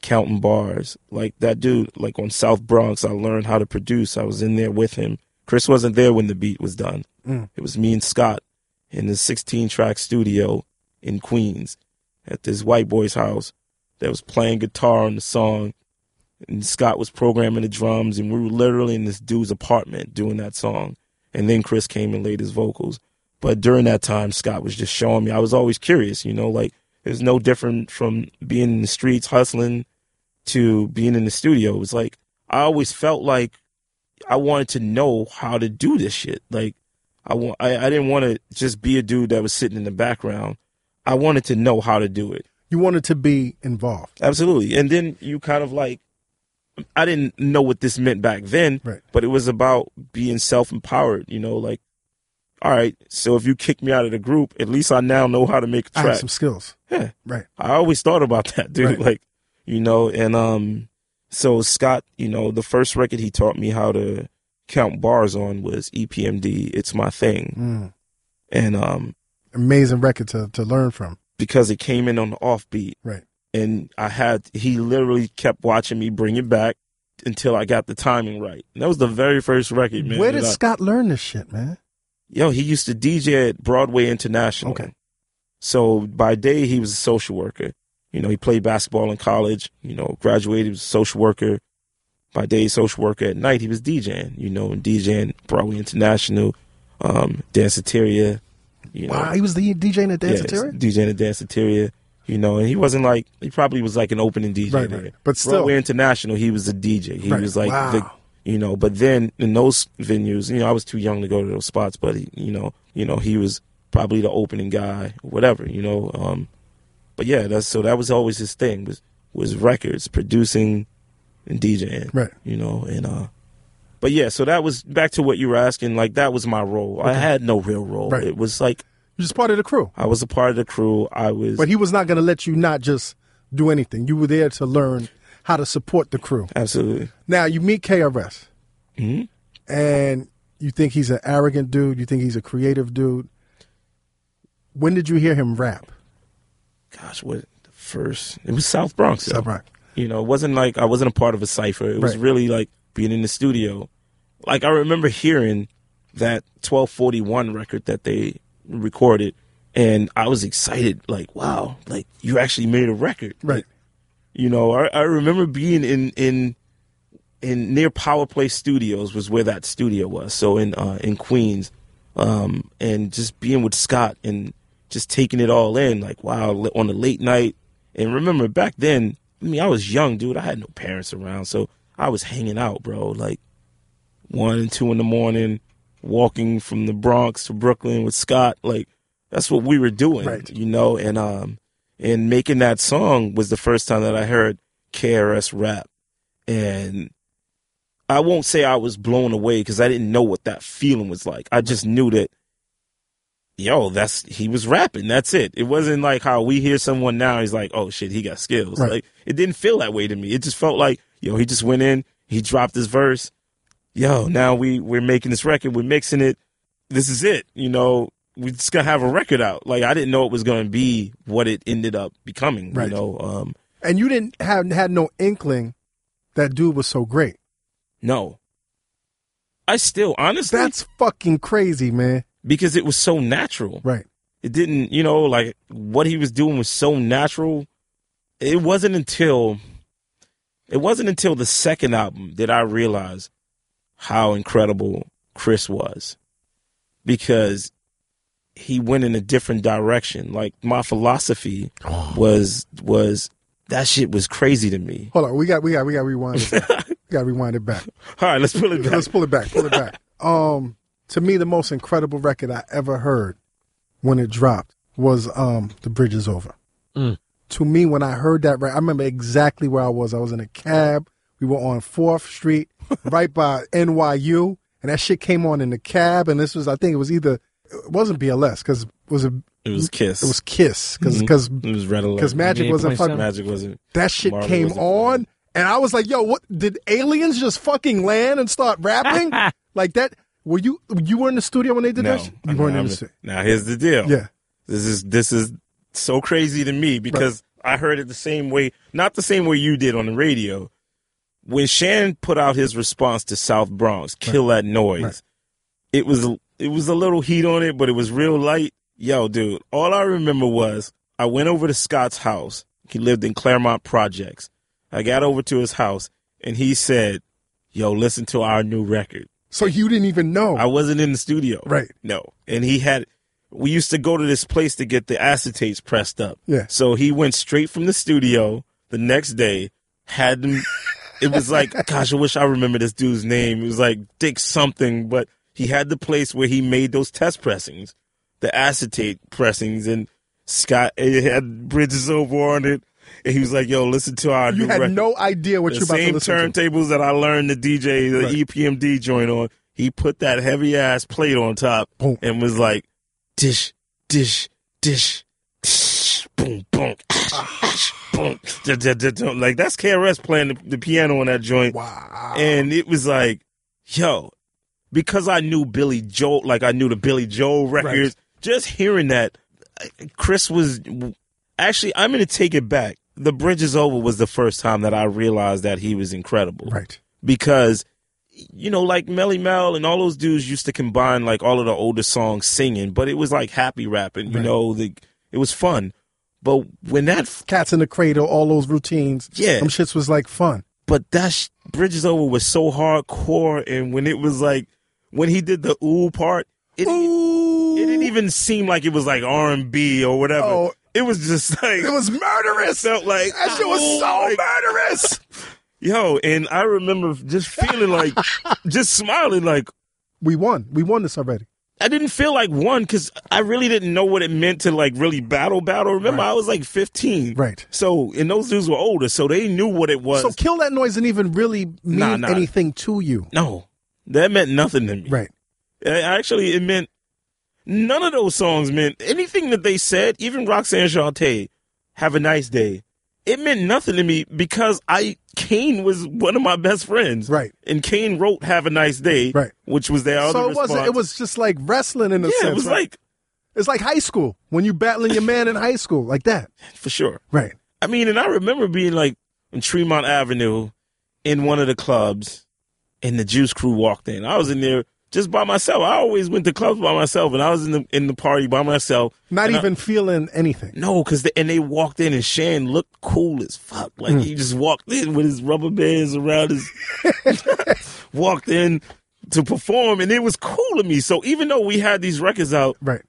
counting bars. Like that dude, like on South Bronx, I learned how to produce. I was in there with him. Chris wasn't there when the beat was done. Mm. It was me and Scott in the 16 track studio in Queens at this white boy's house that was playing guitar on the song. And Scott was programming the drums, and we were literally in this dude's apartment doing that song. And then Chris came and laid his vocals. But during that time, Scott was just showing me. I was always curious, you know, like it's no different from being in the streets hustling to being in the studio. It was like I always felt like I wanted to know how to do this shit. Like I want, I, I didn't want to just be a dude that was sitting in the background. I wanted to know how to do it. You wanted to be involved. Absolutely. And then you kind of like, I didn't know what this meant back then, Right. but it was about being self empowered, you know, like, all right, so if you kick me out of the group, at least I now know how to make a I have track. some skills. Yeah. Right. I always thought about [LAUGHS] that, dude. Right. Like, you know, and um, so Scott, you know, the first record he taught me how to count bars on was EPMD. It's my thing, Mm. and um, Amazing record to, to learn from. because it came in on the offbeat, Right. and I had he literally kept watching me bring it back until I got the timing right. And that was the very first record, man. Where did I- Scott learn this shit, man? Yo, he used to DJ at Broadway International. Okay. So by day he was a social worker. You know, he played basketball in college. You know, graduated, he was a social worker. By day, social worker. At night, he was DJing. You know, and DJing Broadway International, um, Danceteria. You know, Wow, he was the DJ in the yeah, danceteria? DJing at Danceteria. You know, and he wasn't like he probably was like an opening DJ Right, there. right. But still- Broadway International, he was a DJ. He Right. was like Wow. the you know. But then in those venues, you know, I was too young to go to those spots. But he, you know, you know, he was probably the opening guy, whatever. You know, um, but yeah, that's so that was always his thing was was records, producing, and DJing. Right. You know, and uh, but yeah, so that was back to what you were asking. Like that was my role. I had no real role. Right. It was like You're just part of the crew. I was a part of the crew. I was. But he was not going to let you not just do anything. You were there to learn how to support the crew. absolutely. Now, you meet KRS, Mhm. and you think he's an arrogant dude. You think he's a creative dude. When did you hear him rap? gosh, what the first? It was South Bronx. though. South Bronx. You know, it wasn't like I wasn't a part of a cipher. It was Right. really like being in the studio. Like I remember hearing that 1241 record that they recorded, and I was excited. Like, wow, like you actually made a record. Right. You know, I, I remember being in in in near Power Play Studios was where that studio was. So in uh, in Queens, um, and just being with Scott and just taking it all in. Like wow, on the late night. And remember back then, I mean, I was young, dude. I had no parents around, so I was hanging out, bro. Like one and two in the morning, walking from the Bronx to Brooklyn with Scott. Like that's what we were doing, Right. you know. And um, and making that song was the first time that I heard KRS rap, and I won't say I was blown away because I didn't know what that feeling was like. I just knew that, yo, that's he was rapping. That's it. It wasn't like how we hear someone now. He's like, oh shit, he got skills. Right. Like it didn't feel that way to me. It just felt like, yo, he just went in, he dropped his verse. Yo, now we we're making this record, we're mixing it. This is it. You know, we just gonna have a record out. Like I didn't know it was gonna be what it ended up becoming. Right. You know, um, And you didn't have had no inkling that dude was so great. no. I still honestly That's fucking crazy, man. because it was so natural. Right. It didn't, you know, like what he was doing was so natural. It wasn't until it wasn't until the second album that I realized how incredible Chris was. Because he went in a different direction. Like my philosophy was was that shit was crazy to me. Hold on, we got we got we got rewind it. Back. [LAUGHS] we got rewind it back. All right, let's pull it back. Let's pull it back. Pull it back. [LAUGHS] Um, to me, the most incredible record I ever heard when it dropped was um, "The Bridge Is Over." Mm. To me, when I heard that, right, I remember exactly where I was. I was in a cab. We were on Fourth Street, [LAUGHS] right by NYU, and that shit came on in the cab. And this was, I think, it was either it wasn't BLS because it was a It was Kiss. it was Kiss because because mm-hmm. it was Red Alert. Magic wasn't fucking Magic wasn't. that shit Marvel came wasn't on, and I was like, "Yo, what? Did aliens just fucking land and start rapping [LAUGHS] like that?" Were you you were in the studio when they did No, that? shit? You weren't in I'm- the studio. now here's the deal. Yeah, This is this is so crazy to me because I heard it the same way, not the same way you did on the radio. When Shan put out his response to South Bronx, "Kill that noise," Right. it was it was a little heat on it, but it was real light. Yo, dude, all I remember was I went over to Scott's house. He lived in Claremont Projects. I got over to his house and he said, "Yo, listen to our new record." so you didn't even know, I wasn't in the studio. right? No. And he had, we used to go to this place to get the acetates pressed up. Yeah. So he went straight from the studio the next day, had them, it was like, [LAUGHS] gosh, I wish I remember this dude's name. It was like Dick something, but he had the place where he made those test pressings, the acetate pressings, and Scott it had Bridge Is Over on it. And he was like, yo, listen to our You new had record no idea what the you're about to same listen to. turntables that I learned the DJ the Right. EPMD joint on. He put that heavy ass plate on top Boom. and was like, dish, dish, dish, dish, boom, boom, boom. Like that's KRS playing the, the piano on that joint, Wow. and it was like, yo, because I knew Billy Joel, like I knew the Billy Joel records. Just hearing that, Chris was actually. I'm going to take it back. The Bridge is Over was the first time that I realized that he was incredible right. because you know, like Melle Mel and all those dudes used to combine like all of the older songs singing, but it was like happy rapping, you Right. know, the, it was fun. But when that, f- Cats in the Cradle, all those routines. Yeah. Them shits was like fun. but that sh- Bridge Is Over was so hardcore. And when it was like, when he did the ooh part, it, Ooh. it didn't even seem like it was like R&B or whatever. Oh. it was just [LAUGHS] like, It was murderous. felt like, That shit was ooh, so like- murderous. [LAUGHS] Yo, and I remember just feeling like, [LAUGHS] just smiling like, We won. We won this already. I didn't feel like one because I really didn't know what it meant to like really battle battle. Remember, Right. I was like 15. Right. So, and those dudes were older, so they knew what it was. So kill that noise didn't even really mean Nah, nah. anything to you. no, that meant nothing to me. Right. Actually, it meant none of those songs meant anything that they said, even Roxanne Shante, have a nice day. It meant nothing to me because I, Kane was one of my best friends. Right. And Kane wrote Have a Nice Day. Right. Which was their other So it wasn't. It was just like wrestling in a yeah, sense. it was right? like, it's like high school when you're battling your man in high school like that. for sure. Right. I mean, and I remember being like in Tremont Avenue in one of the clubs, and the Juice Crew walked in. I was in there just by myself. I always went to clubs by myself, and I was in the in the party by myself. Not And I- even feeling anything. no, because and they walked in, and Shan looked cool as fuck. Like mm. he just walked in with his rubber bands around his, [LAUGHS] walked in to perform, and it was cool to me. So even though we had these records out, Right.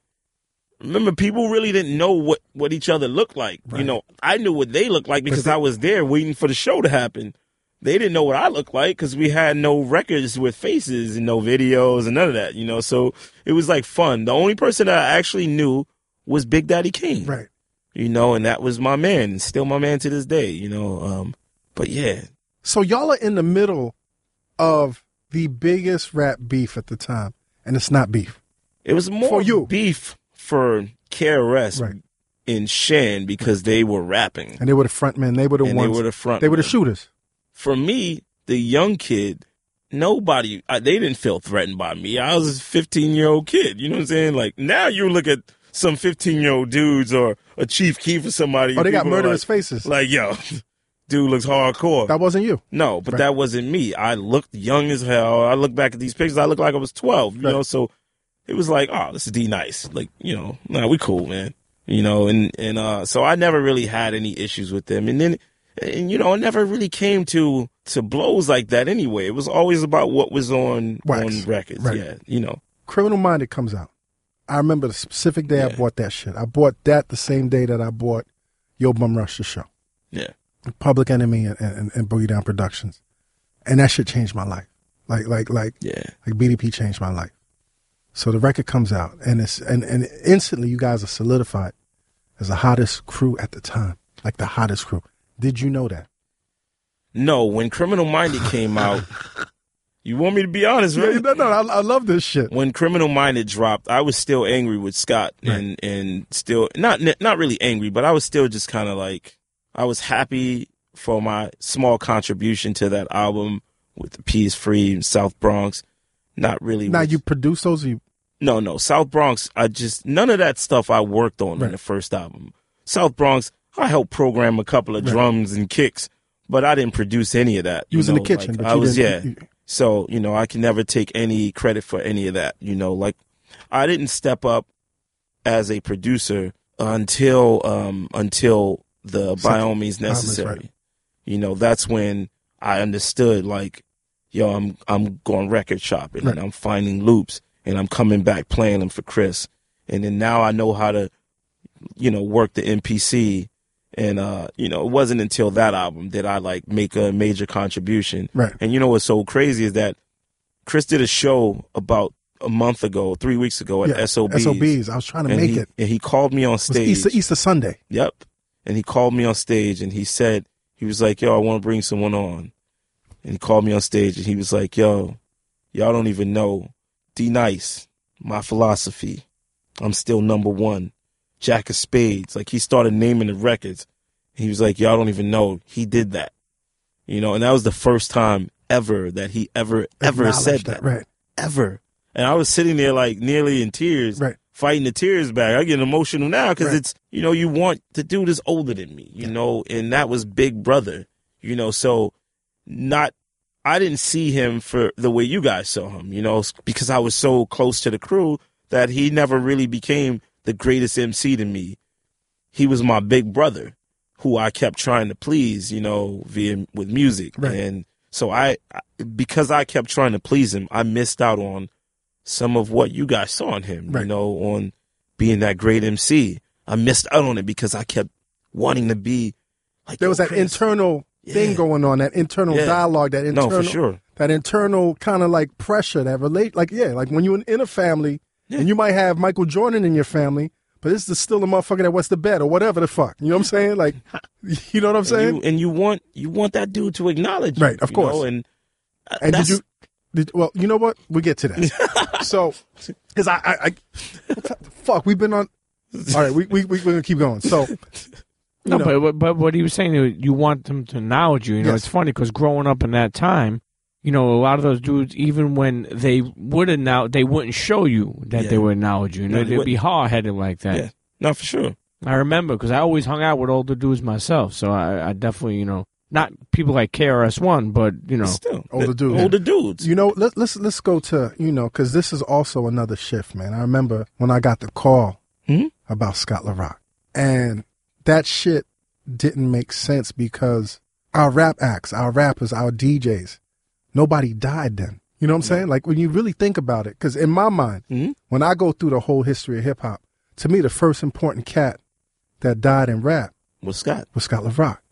remember people really didn't know what what each other looked like you know i knew what they looked like because i was there waiting for the show to happen they didn't know what i looked like because we had no records with faces and no videos and none of that you know so it was like fun the only person that i actually knew was Big Daddy Kane Right. you know and that was my man and still my man to this day you know um but yeah So y'all are in the middle of the biggest rap beef at the time, and it's not beef. it was more For you. beef for KRS Right. and Shan because they were rapping And they were the front men. They were the and they ones. were the front they were the shooters. For me, the young kid, nobody, I, they didn't feel threatened by me. I was a 15 year old kid. You know what I'm saying? Like now you look at some 15 year old dudes or a Chief Keef or somebody. Oh, they got murderous like, faces. Like, yo, [LAUGHS] dude looks hardcore. that wasn't you. no, but Right. that wasn't me. I looked young as hell. I look back at these pictures. I look like I was 12, you Right. know, so it was like, oh, this is D-Nice. Like, you know, nah, we cool, man. You know, and, and, uh, so I never really had any issues with them. And then, and, you know, it never really came to, to blows like that anyway. It was always about what was on, Wax. on records. Right. Yeah. You know, Criminal Minded comes out. I remember the specific day I bought that shit. I bought that the same day that I bought Yo Bum Rush the show. yeah. Public Enemy and, and, and Boogie Down Productions. And that shit changed my life. Like like like Yeah. like BDP changed my life. So the record comes out and it's and, and instantly you guys are solidified as the hottest crew at the time. Like the hottest crew. Did you know that? No, when Criminal Minded came out, [LAUGHS] you want me to be honest, right? Yeah, no, no, I, I love this shit. when Criminal Minded dropped, I was still angry with Scott and and still not not really angry, but I was still just kind of like I was happy for my small contribution to that album with the P Is Free and South Bronx. Not really. Now with- you produce those. Or you no, no, South Bronx. I just none of that stuff I worked on Right. in the first album. South Bronx, I helped program a couple of drums and kicks, but I didn't produce any of that. you was in the kitchen, like, I was yeah. you- So, you know, I can never take any credit for any of that. You know, like I didn't step up as a producer until um until the by all means By All Means necessary. Right. You know, that's when I understood like, yo, I'm I'm going record shopping and I'm finding loops and I'm coming back playing them for Chris. And then now I know how to, you know, work the MPC. And uh, you know, it wasn't until that album that I like make a major contribution. Right. And you know what's so crazy is that Chris did a show about a month ago, three weeks ago at Yeah, SOBs. SOBs. I was trying to make he, it. And he called me on It was stage. Easter Easter Sunday. Yep. And he called me on stage and he said, he was like, yo, I want to bring someone on. And he called me on stage and he was like, yo, y'all don't even know. D-Nice, my philosophy. I'm still number one. Jack of Spades. Like he started naming the records. He was like, y'all don't even know. He did that. You know, and that was the first time ever that he ever, ever said Acknowledged that. Right. Ever. And I was sitting there like nearly in tears Right. fighting the tears back. I get emotional now because Right. it's you know you want the dude is older than me, you know, and that was Big Brother, you know. So not I didn't see him for the way you guys saw him, you know, because I was so close to the crew that he never really became the greatest MC to me. He was my big brother who I kept trying to please, you know, via with music. Right. And so I, because I kept trying to please him, I missed out on some of what you guys saw in him, Right. you know, on being that great MC. I missed out on it because I kept wanting to be like There was that Chris. internal thing going on, that internal Yeah. dialogue, that No, internal, for sure. that internal kind of like pressure that relate, like yeah, like when you're in a family and you might have Michael Jordan in your family, but this is still a motherfucker that wants the bet or whatever the fuck. You know what I'm saying? Like, [LAUGHS] you know what I'm And saying? you, and you want you want that dude to acknowledge you, Right, of you course. know, and uh, And did you? Did, well, you know what? We get to that. [LAUGHS] so, because I, I, I fuck, we've been on. All right, we we we we're gonna keep going. So, No, know. but but what he was saying, you want them to acknowledge you. You know, Yes. it's funny because growing up in that time, you know, a lot of those dudes, even when they would now, they wouldn't show you that Yeah. they would acknowledge you. You No, know, they they'd be wouldn't. hard headed like that. Yeah. not for sure. I remember because I always hung out with older dudes myself, so I, I definitely, you know, not people like KRS One, but you know, Still, Older the- dudes. older dudes. you know, let, let's let's go to you know because this is also another shift, man. I remember when I got the call Mhm. about Scott La Rock, and that shit didn't make sense because our rap acts, our rappers, our DJs, nobody died then. You know what I'm saying? Like when you really think about it, because in my mind, Mhm. when I go through the whole history of hip hop, to me the first important cat that died in rap was Scott. was Scott La Rock.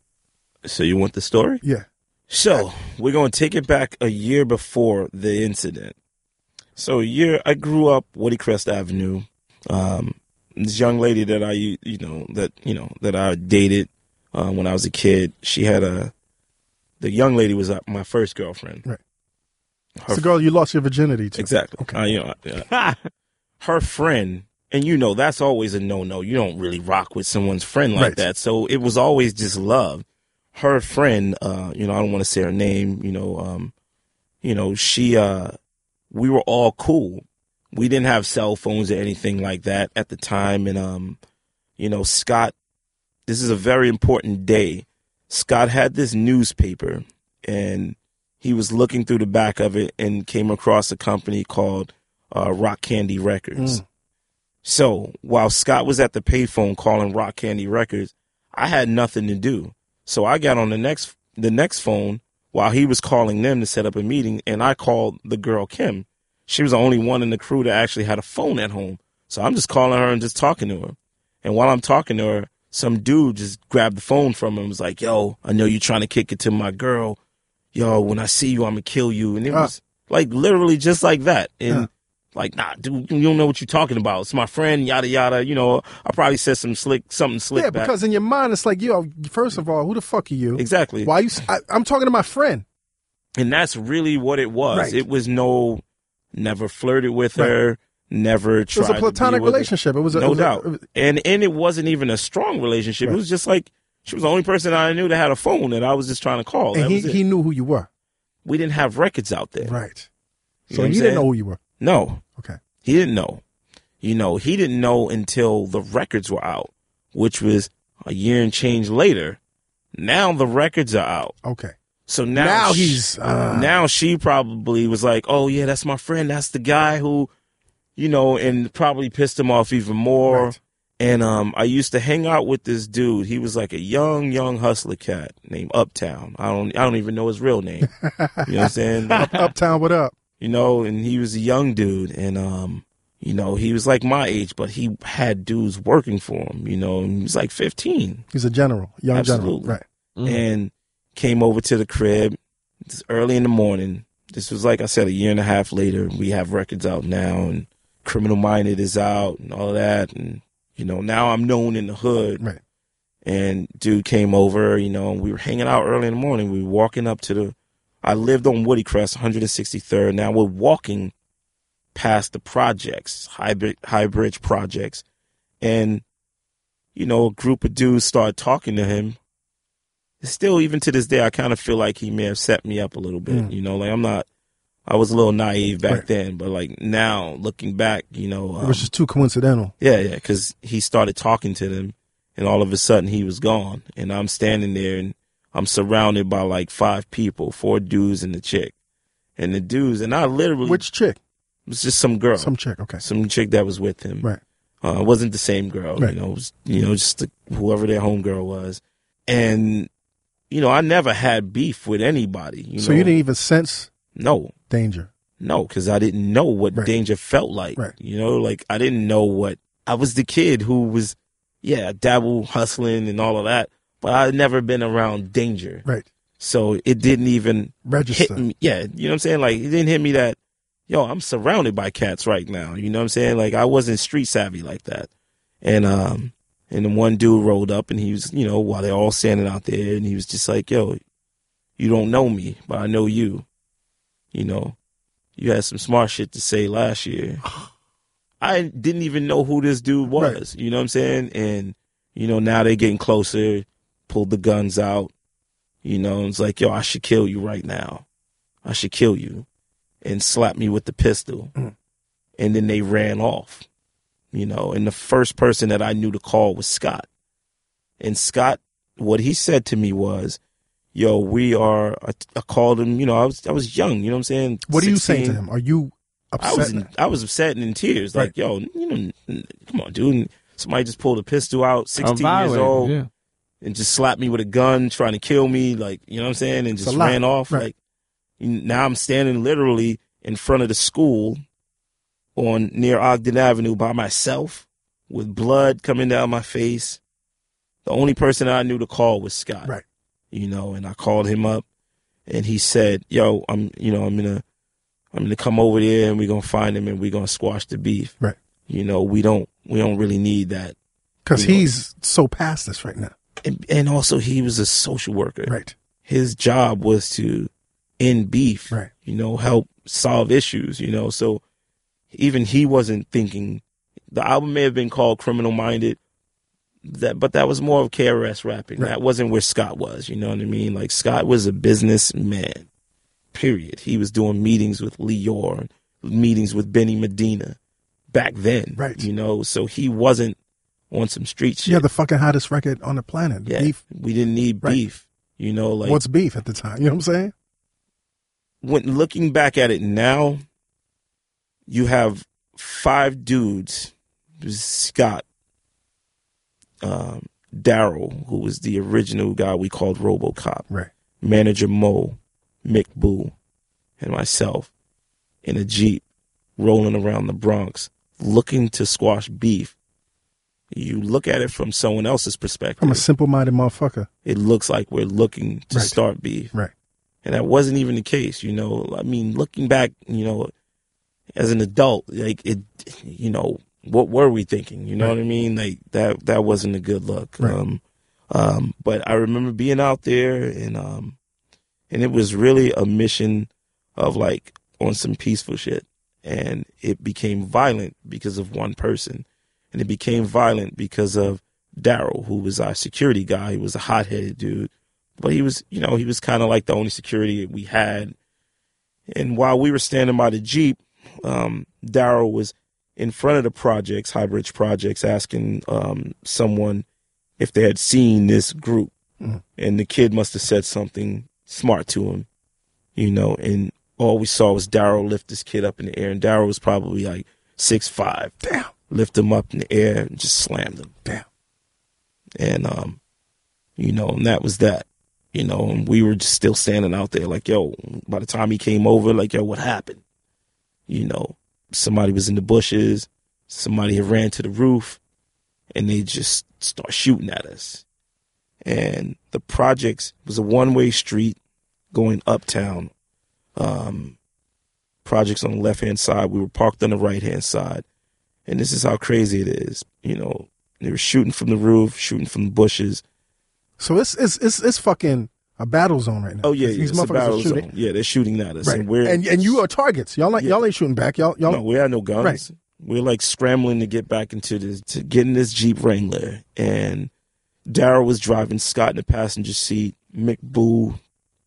So you want the story? Yeah. So we're going to take it back a year before the incident. So a year, I grew up Woodycrest Avenue. Um, this young lady that I, you know, that you know that I dated uh, when I was a kid. She had a. The young lady was uh, my first girlfriend. Right. Her It's the girl you lost your virginity to. Exactly. Okay. Uh, you know, uh, [LAUGHS] her friend, and you know that's always a no no. You don't really rock with someone's friend like Right. that. So it was always just love. Her friend, uh, you know, I don't want to say her name. You know, um, you know, she, uh, we were all cool. We didn't have cell phones or anything like that at the time, and um, you know, Scott. This is a very important day. Scott had this newspaper, and he was looking through the back of it and came across a company called uh, Rock Candy Records. Mm. So while Scott was at the payphone calling Rock Candy Records, I had nothing to do. So I got on the next the next phone while he was calling them to set up a meeting, and I called the girl Kim. She was the only one in the crew that actually had a phone at home. So I'm just calling her and just talking to her. And while I'm talking to her, some dude just grabbed the phone from him and was like, Yo, I know you're trying to kick it to my girl. Yo, when I see you, I'm gonna kill you. And it Ah. was like literally just like that. And Yeah. like, nah, dude, you don't know what you're talking about. It's my friend, yada yada. You know, I probably said some slick something slick Yeah, back. because in your mind it's like, yo, first of all, who the fuck are you? exactly. Why you? I'm talking to my friend. And that's really what it was. Right. It was no never flirted with Right. her, never tried. It was a platonic relationship. It was a, it no was a- doubt. it was- and and it wasn't even a strong relationship. Right. It was just like she was the only person I knew that had a phone that I was just trying to call. and That he he knew who you were. we didn't have records out there. Right. You So he didn't know who you were. No. Okay. He didn't know. You know, he didn't know until the records were out, which was a year and change later. Now the records are out. Okay. So now, Now sh- he's, uh, now she probably was like, "Oh yeah, that's my friend. That's the guy who, you know," and probably pissed him off even more. Right. And um, I used to hang out with this dude. He was like a young, young hustler cat named Uptown. I don't, I don't even know his real name. [LAUGHS] you know what I'm saying? Uptown, what up? you know, and he was a young dude, and um, you know, he was like my age, but he had dudes working for him. You know, and he was like 15 He's a general, young Absolutely. general. Right. Mm. and came over to the crib it's early in the morning. This was like I said, a year and a half later. We have records out now, and Criminal Minded is out, and all that, and you know, now I'm known in the hood. Right. And dude came over, you know, and we were hanging out early in the morning. We were walking up to the. I lived on Woodycrest, 163rd. Now we're walking past the projects, High, Bri- Highbridge projects, and you know, a group of dudes started talking to him. Still, even to this day, I kind of feel like he may have set me up a little bit. Mm. You know, like I'm not. I was a little naive back Right. then, but like now, looking back, you know, it um, was just too coincidental. yeah, yeah, because he started talking to them, and all of a sudden he was gone, and I'm standing there, and I'm surrounded by like five people, four dudes and a chick. And the dudes, and I literally, Which chick? it was just some girl, Some chick. Okay. some chick that was with him. Right. Uh, it wasn't the same girl, Right. you know, it was, you know, just the, whoever their homegirl was. And, you know, I never had beef with anybody. You so know? you didn't even sense No, danger. no, because I didn't know what Right. danger felt like. Right. You know, like I didn't know what I was the kid who was, yeah, dabble hustling and all of that, but I'd never been around danger. Right. So it didn't even Register. hit me. Yeah, you know what I'm saying? Like it didn't hit me that, yo, I'm surrounded by cats right now. You know what I'm saying? Like I wasn't street savvy like that. And um and then one dude rolled up and he was, you know, while they're all standing out there and he was just like, Yo, you don't know me, but I know you. You know. You had some smart shit to say last year. [SIGHS] I didn't even know who this dude was. You know what I'm saying? And, you know, now they're getting closer, pulled the guns out. You know, it's like, yo, I should kill you right now. I should kill you. And slap me with the pistol. Mm. And then they ran off. You know, and the first person that I knew to call was Scott. And Scott, what he said to me was, yo, we are, I, I called him, you know, I was, I was young, you know what I'm saying? What are you saying to him? Are you upset? I was in, I was upset and in tears. Like, yo, you know, come on, dude. Somebody just pulled a pistol out, How 16 years old, Yeah. and just slapped me with a gun, trying to kill me. Like, you know what I'm saying? And just ran off. Right. Like, now I'm standing literally in front of the school on near Ogden Avenue by myself with blood coming down my face. The only person I knew to call was Scott Right. You know, and I called him up and he said, yo, I'm, you know, I'm gonna, I'm gonna come over there and we're gonna find him and we're gonna squash the beef. Right. You know, we don't, we don't really need that. Because he's so past this right now. And, and also he was a social worker. Right. His job was to end beef, Right. you know, help solve issues, you know, so even he wasn't thinking, the album may have been called Criminal Minded, that, but that was more of KRS rapping. Right. That wasn't where Scott was. You know what I mean? Like Scott was a businessman. Period. He was doing meetings with Lyor, meetings with Benny Medina back then. Right. You know, so he wasn't on some street shit. Yeah, the fucking hottest record on the planet. Yeah. Beef. We didn't need Right. beef. You know, like What's beef at the time? You know what I'm saying? when looking back at it now, you have five dudes. Scott, um, Daryl, who was the original guy we called RoboCop, Right. manager Mo, Mick Boo, and myself in a Jeep rolling around the Bronx looking to squash beef. You look at it from someone else's perspective. I'm a simple minded motherfucker. it looks like we're looking to Right. start beef. Right. And that wasn't even the case, you know. I mean, looking back, you know, as an adult, like it, you know, what were we thinking? You know Right. what I mean? Like that, that wasn't a good look. Right. Um, um, but I remember being out there and, um, and it was really a mission of like on some peaceful shit. And it became violent because of one person. And it became violent because of Daryl, who was our security guy. He was a hot headed dude but he was, you know, he was kind of like the only security we had. And while we were standing by the Jeep, um, Daryl was in front of the projects, Highbridge Projects, asking um, someone if they had seen this group. Mhm. And the kid must have said something smart to him, you know, and all we saw was Daryl lift this kid up in the air. And Daryl was probably like six five. Damn. Lift him up in the air and just slammed him Damn. and um, you know, and that was that. You know, and we were just still standing out there, like, yo. By the time he came over, like, yo, what happened? You know, somebody was in the bushes, somebody had ran to the roof, and they just start shooting at us. And the projects was a one way street going uptown. Um, projects on the left hand side, we were parked on the right hand side, and this is how crazy it is. You know, they were shooting from the roof, shooting from the bushes. So it's it's it's it's fucking a battle zone right now. Oh yeah, these it's motherfuckers are shooting. zone. Yeah, they're shooting at us, Right. and we're and and you are targets. Y'all ain't Yeah. y'all ain't shooting back. Y'all y'all no, we have no guns. Right. We're like scrambling to get back into this, to get in this Jeep Wrangler, and Daryl was driving Scott in the passenger seat, Mick Boo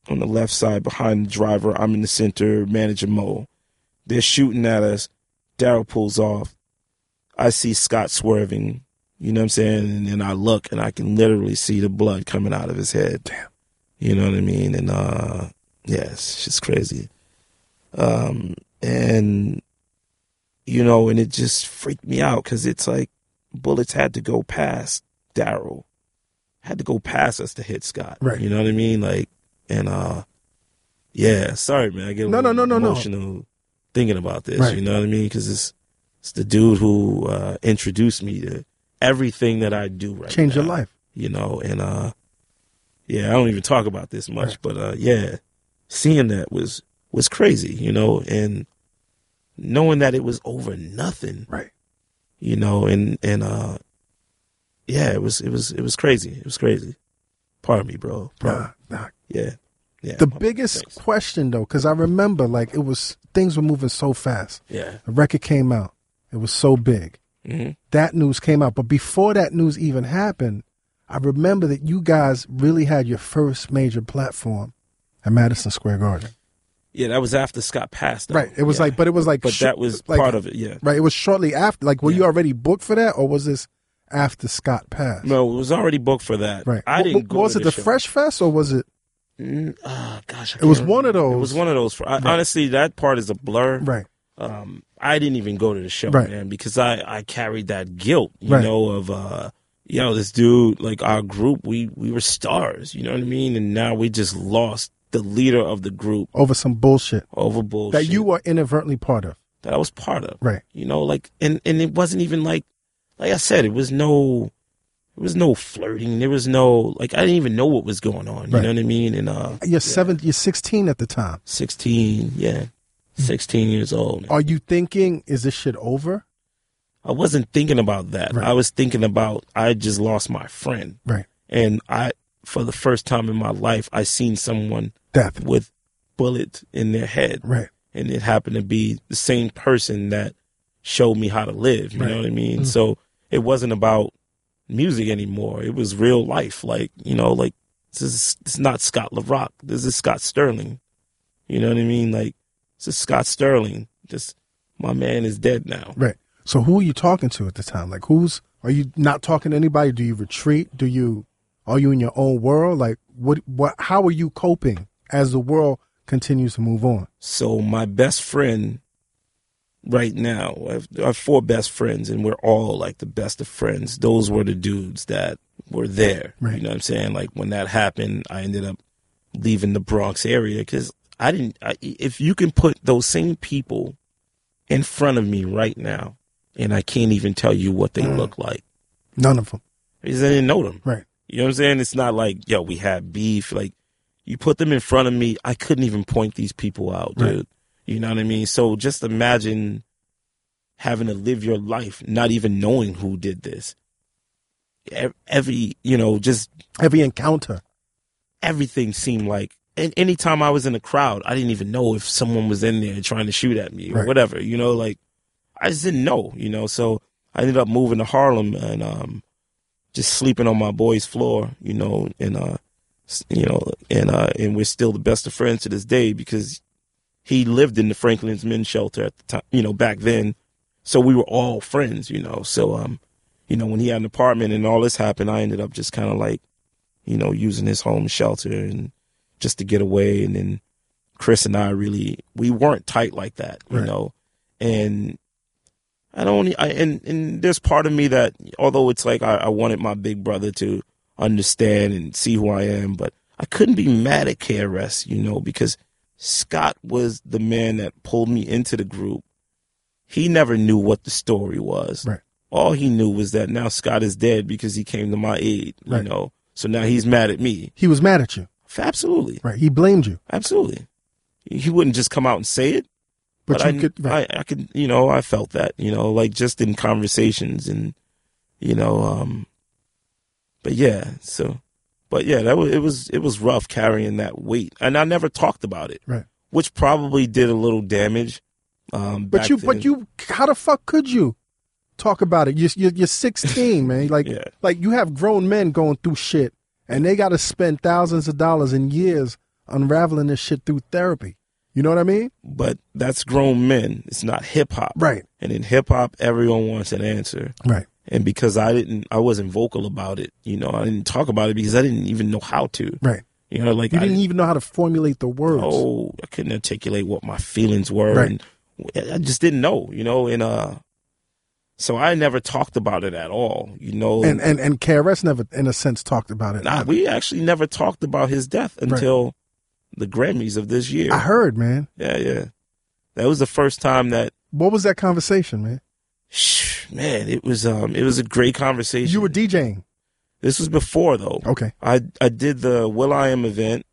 on the left side behind the driver. I'm in the center, manager Mo. They're shooting at us. Daryl pulls off. I see Scott swerving. You know what I'm saying? And then I look and I can literally see the blood coming out of his head. Damn. You know what I mean? And uh, it's just crazy. Um, and you know, and it just freaked me out because it's like bullets had to go past Daryl, had to go past us to hit Scott. Right. You know what I mean? Like, and uh, yeah. Sorry, man. I get No, no, little no, no, no. emotional thinking about this. Right. You know what I mean? Because it's it's the dude who uh, introduced me to everything that I do right Change your life. You know, and uh, yeah, I don't even talk about this much, Right. but uh, yeah, seeing that was was crazy. You know, and knowing that it was over nothing Right. you know, and and uh, yeah, it was it was it was crazy. It was crazy. Pardon me, bro. Pardon. Nah, nah. Yeah, yeah. The biggest thanks. question though, because I remember like it was things were moving so fast. Yeah. The record came out. It was so big. hmm That news came out. But before that news even happened, I remember that you guys really had your first major platform at Madison Square Garden. Yeah, that was after Scott passed. though. Right. It was Yeah. like, but it was like, but sh- that was like- part of it. Yeah. Right. It was shortly after. Like, were you already booked for that, or was this after Scott passed? No, it was already booked for that. Right. I W- didn't go. Was it the show. Fresh Fest, or was it Mm, ah, gosh, It was can't one of those. It was one of those. I, Right. Honestly, that part is a blur. right? um, I didn't even go to the show, Right. man, because I, I carried that guilt, you Right. know, of, uh, you know, this dude, like our group, we, we were stars, you know what I mean? And now we just lost the leader of the group Over some bullshit over bullshit that you were inadvertently part of. that I was part of, Right. you know, like, and, and it wasn't even like, like I said, it was no, there was no flirting. There was no, like, I didn't even know what was going on, you Right. know what I mean? And, uh, You're seven. You're 16 at the time. 16, yeah, 16 years old. Are you thinking, is this shit over? I wasn't thinking about that. Right. I was thinking about I just lost my friend. Right. And I for the first time in my life I seen someone Death. with bullet in their head. Right. And it happened to be the same person that showed me how to live. You Right. know what I mean? Mhm. So it wasn't about music anymore. It was real life. Like, you know, like this is is not Scott La Rock. This is Scott Sterling. You know what I mean? Like this is Scott Sterling. Just my man is dead now. Right. So who are you talking to at the time? Like, who's are you not talking to anybody? Do you retreat? Do you are you in your own world? Like, what? What? How are you coping as the world continues to move on? So my best friend right now, I have, I have four best friends, and we're all like the best of friends. Those were the dudes that were there. Right. You know what I'm saying? Like when that happened, I ended up leaving the Bronx area because I didn't. I, if you can put those same people in front of me right now, and I can't even tell you what they Mm. look like None of them. because I didn't know them. Right. You know what I'm saying? It's not like, yo, we had beef. Like, you put them in front of me, I couldn't even point these people out, Right. dude. You know what I mean? So just imagine having to live your life not even knowing who did this. Every, you know, just Every encounter. everything seemed like, and anytime I was in a crowd, I didn't even know if someone was in there trying to shoot at me or Right. whatever, you know, like, I just didn't know, you know, so I ended up moving to Harlem and, um, just sleeping on my boy's floor, you know, and, uh, you know, and, uh, and we're still the best of friends to this day because he lived in the Franklin's men's shelter at the time, you know, back then. So we were all friends, you know, so, um, you know, when he had an apartment and all this happened, I ended up just kind of like, you know, using his home shelter and just to get away. And then Chris and I really, we weren't tight like that, you Right. know, and I don't, I, and, and there's part of me that, although it's like I, I wanted my big brother to understand and see who I am, but I couldn't be mad at KRS, you know, because Scott was the man that pulled me into the group. He never knew what the story was. Right. All he knew was that now Scott is dead because he came to my aid, right. you know. So now he's mad at me. He was mad at you. Absolutely. Right. He blamed you. Absolutely. He wouldn't just come out and say it. But, But, you I, could. Right. I, I could, you know, I felt that, you know, like just in conversations and, you know, um, but yeah, so, but yeah, that was, it was, it was rough carrying that weight and I never talked about it, Right. which probably did a little damage. Um, but you. then. But you. How the fuck could you talk about it? You're you're, you're 16, man. [LAUGHS] Like Yeah. like you have grown men going through shit, and they got to spend thousands of dollars and years unraveling this shit through therapy. You know what I mean? but that's grown men. It's not hip hop. Right. And in hip hop, everyone wants an answer. Right. And because I didn't, I wasn't vocal about it. You know, I didn't talk about it because I didn't even know how to. Right. You know, like You I didn't even know how to formulate the words. Oh, I couldn't articulate what my feelings were, Right. and I just didn't know. You know, and uh, so I never talked about it at all. You know, And and and KRS never, in a sense, talked about it. Nah, we actually never talked about his death until the Grammys of this year. I heard, man. yeah, yeah. That was the first time that What was that conversation, man? shh, man, it was um it was a great conversation. You were DJing. this was before though. Okay. I I did the will.i.am event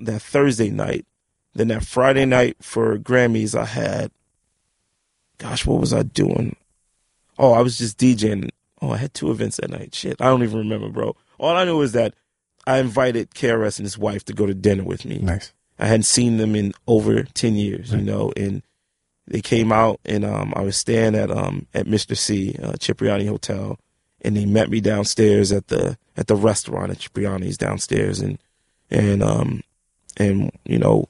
that Thursday night. Then that Friday night for Grammys I had gosh, what was I doing? Oh, I was just DJing. Oh, I had two events that night. Shit. I don't even remember, bro. All I know is that I invited KRS and his wife to go to dinner with me. Nice. I hadn't seen them in over ten years, you know, and they came out and um, I was staying at um at Mr. C, uh, Cipriani Hotel, and they met me downstairs at the at the restaurant at Cipriani's downstairs, and and um and you know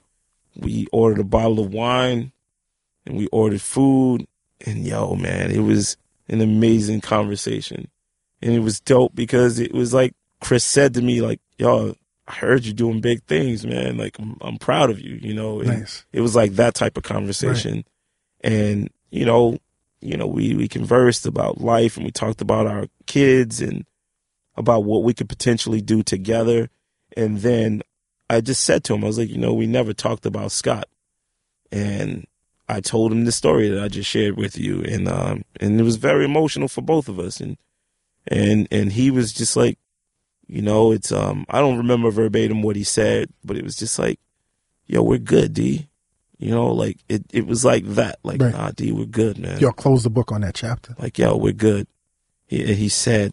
we ordered a bottle of wine, and we ordered food, and yo man, it was an amazing conversation, and it was dope because it was like Chris said to me like, yo. I heard you doing big things, man. Like I'm, I'm proud of you, you know. Nice. It was like that type of conversation, and you know, you know, we we conversed about life and we talked about our kids and about what we could potentially do together. And then I just said to him, I was like, you know, we never talked about Scott, and I told him the story that I just shared with you, and um, and it was very emotional for both of us, and and and he was just like, you know, it's um, I don't remember verbatim what he said, but it was just like, yo, we're good, D. You know, like it, it was like that. Like, Right. nah, D, we're good, man. Y'all closed the book on that chapter. Like, yo, we're good. He, he said,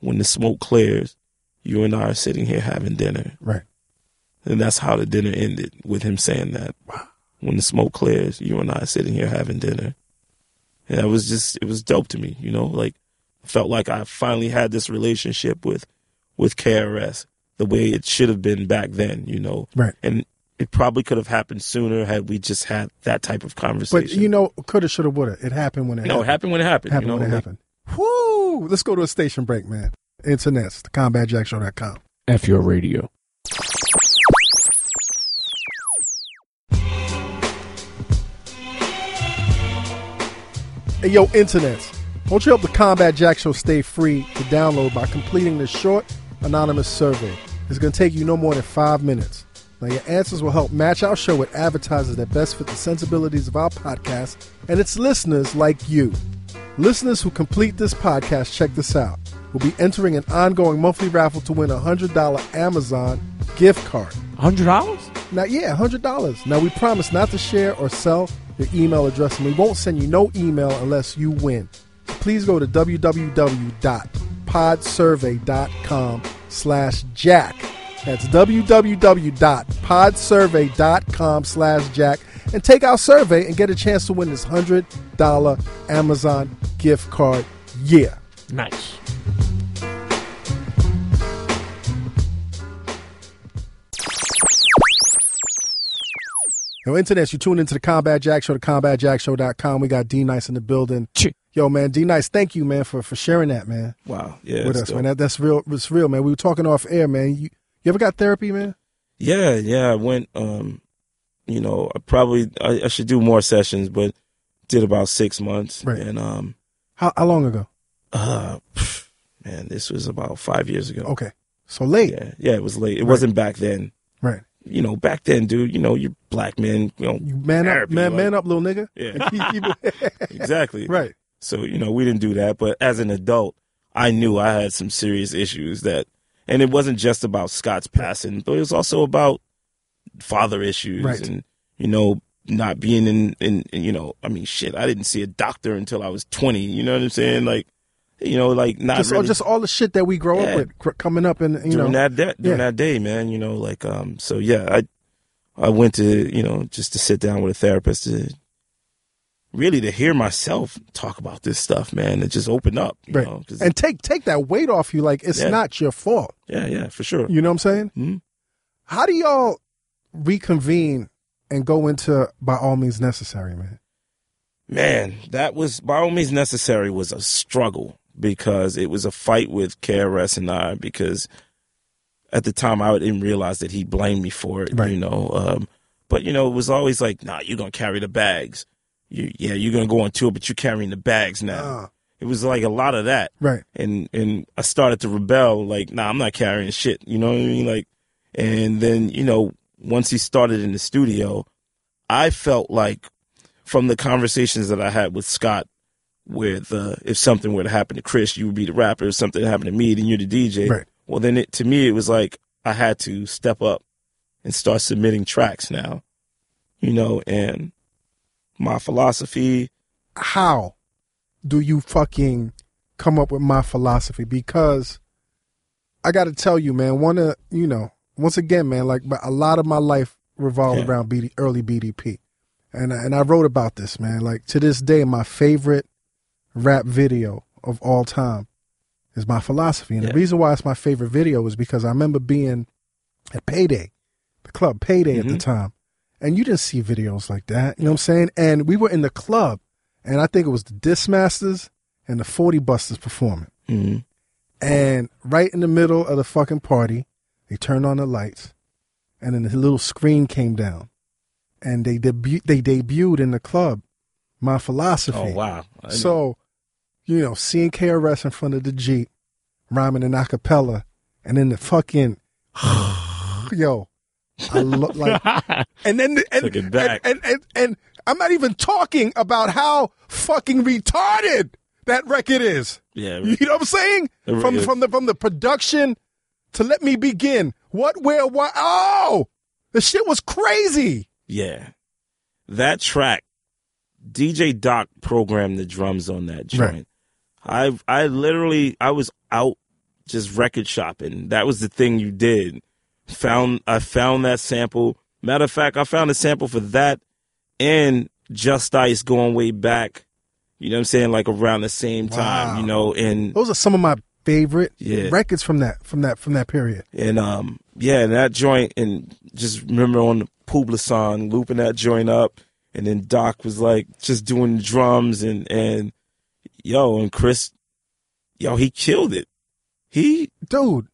when the smoke clears, you and I are sitting here having dinner. Right. And that's how the dinner ended with him saying that. Wow. When the smoke clears, you and I are sitting here having dinner. And that was just, it was dope to me, you know, like felt like I finally had this relationship with, with KRS the way it should have been back then, you know. Right. And it probably could have happened sooner had we just had that type of conversation. But you know, coulda, shoulda, woulda. It happened when it happened. no, it happened. happened when it happened. happened you know, when it like- happened. Whoo! Let's go to a station break, man. Internets, the combatjackshow.com. F your radio. Hey, yo, internets. Won't you help the Combat Jack Show stay free to download by completing this short, anonymous survey? It's going to take you no more than five minutes. Now, your answers will help match our show with advertisers that best fit the sensibilities of our podcast and its listeners like you. Listeners who complete this podcast, check this out. We'll be entering an ongoing monthly raffle to win a $100 Amazon gift card. Hundred dollars? Now, yeah, hundred dollars. Now we promise not to share or sell your email address, and we won't send you no email unless you win. So please go to www.podsurvey.com slash jack. That's www.podsurvey.com slash jack and take our survey and get a chance to win this hundred dollar Amazon gift card. Yeah. Nice. Yo, internet, you tune into the Combat Jack Show, the combatjackshow.com. We got D-Nice in the building. Chi. Yo, man, D-Nice, thank you, man, for, for sharing that, man, Wow. Yeah. with us, dope. man. That, that's real. It's real, man. We were talking off air, man. You you ever got therapy, man? Yeah, yeah. I went. Um, you know, I probably I, I should do more sessions, but did about six months. Right. And um, How, how long ago? uh, man, this was about five years ago. Okay, so late, Yeah, yeah. It was late. It Right. wasn't back then. right? You know, back then, dude. You know, you're black men. You know, You man up, man, like- man up, little nigga. Yeah. [LAUGHS] [LAUGHS] Exactly. [LAUGHS] right. So, you know, we didn't do that. But as an adult, I knew I had some serious issues that, and it wasn't just about Scott's passing, but it was also about father issues Right. and, you know, not being in, in, in, you know, I mean, shit, I didn't see a doctor until I was 20. You know what I'm saying? Like, you know, like not Just, really just all the shit that we grow Yeah. up with cr- coming up, and you during know, that day, during yeah. that day, man, you know, like, um, so yeah, I, I went to, you know, just to sit down with a therapist to really to hear myself talk about this stuff, man, it just opened up, right, know, and take take that weight off you. Like it's Yeah. not your fault. yeah, yeah, for sure. You know what I'm saying? Mhm. How do y'all reconvene and go into by all means necessary, man? Man, that was by all means necessary was a struggle because it was a fight with KRS and I because at the time I didn't realize that he blamed me for it, Right. you know. Um, but you know, it was always like, nah, you're gonna carry the bags. You, yeah, you're gonna go on tour, but you're carrying the bags now. Ah. It was like a lot of that, Right. and and I started to rebel. Like, nah, I'm not carrying shit. You know what I mean? Like, and then you know, once he started in the studio, I felt like from the conversations that I had with Scott, with uh, if something were to happen to Chris, you would be the rapper. If something happened to me, then you're the DJ. Right. Well, then it, to me, it was like I had to step up and start submitting tracks now, you know, and my philosophy. how do you fucking come up with my philosophy? Because I got to tell you, man, one of you know, once again, man, like but a lot of my life revolved Yeah. around BD, early BDP, and I- and I wrote about this, man. Like to this day, my favorite rap video of all time is my philosophy, and Yeah. the reason why it's my favorite video is because I remember being at Payday, the club Payday at the Mhm. time, and you didn't see videos like that. You know what I'm saying? And we were in the club, and I think it was the Dismasters and the Forty Busters performing. Mm, And right in the middle of the fucking party, they turned on the lights, and then the little screen came down, and they debu- they debuted in the club my philosophy. oh wow! So, you know, seeing KRS in front of the Jeep, rhyming in acapella, and then the fucking [SIGHS] yo, I look like, [LAUGHS] and then the, and, and, and and and I'm not even talking about how fucking retarded that record is. yeah, You know what I'm saying? From from the from the production to let me begin. What, where, why? Oh, the shit was crazy. yeah. That track, DJ Doc programmed the drums on that joint. I I literally I was out just record shopping. That was the thing you did. Found I found that sample. Matter of fact, I found a sample for that and Just Ice going way back. You know what I'm saying? Like around the same time, Wow. you know, and Those are some of my favorite Yeah. records from that from that from that period. and um yeah, and that joint and just remember on the Publison looping that joint up and then Doc was like just doing drums and and yo and Chris yo he killed it. He Dude,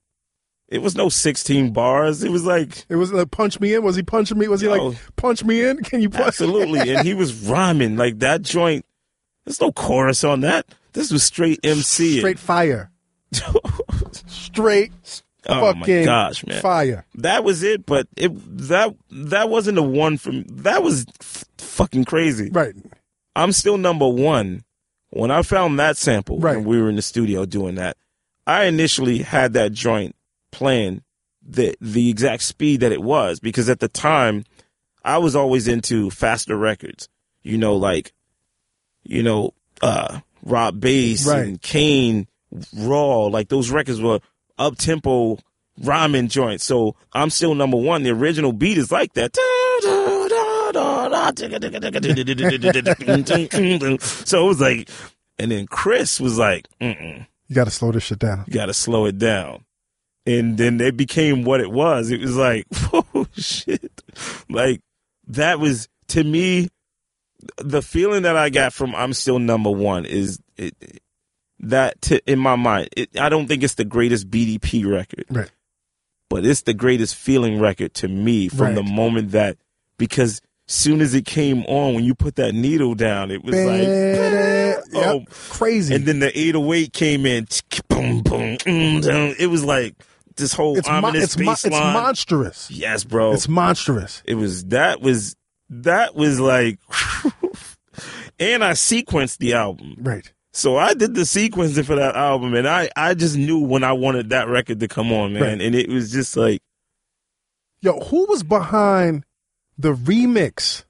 it was no 16 bars. It was like it was like punch me in. Was he punching me? Was he like punch me in? Can you punch? absolutely [LAUGHS] and he was rhyming like that joint. There's no chorus on that. This was straight MC. Straight fire. [LAUGHS] Straight oh my fucking gosh, man. fire. that was it but it that that wasn't the one from that was f- fucking crazy Right. i'm still number one when i found that sample Right. and we were in the studio doing that i initially had that joint playing the the exact speed that it was because at the time i was always into faster records you know like you know uh rob base Right. and kane raw like those records were up tempo rhyming joints so i'm still number one the original beat is like that so it was like and then chris was like Mm-mm, You got to slow this shit down. you gotta slow it down and then it became what it was it was like [LAUGHS] oh shit like that was to me the feeling that i got from i'm still number one is it, that to, in my mind it, i don't think it's the greatest bdp record Right. but it's the greatest feeling record to me from Right. the moment that because soon as it came on when you put that needle down it was like Yep. oh Crazy. and then the 808 came in [TSK] boom boom mm, it was like this whole it's, ominous it's, mon- bass it's monstrous. yes bro It's monstrous. it was that was that was like [LAUGHS] and i sequenced the album Right. so I did the sequencing for that album, and I, I just knew when I wanted that record to come on, man. Right. And it was just like Yo, who was behind the remix?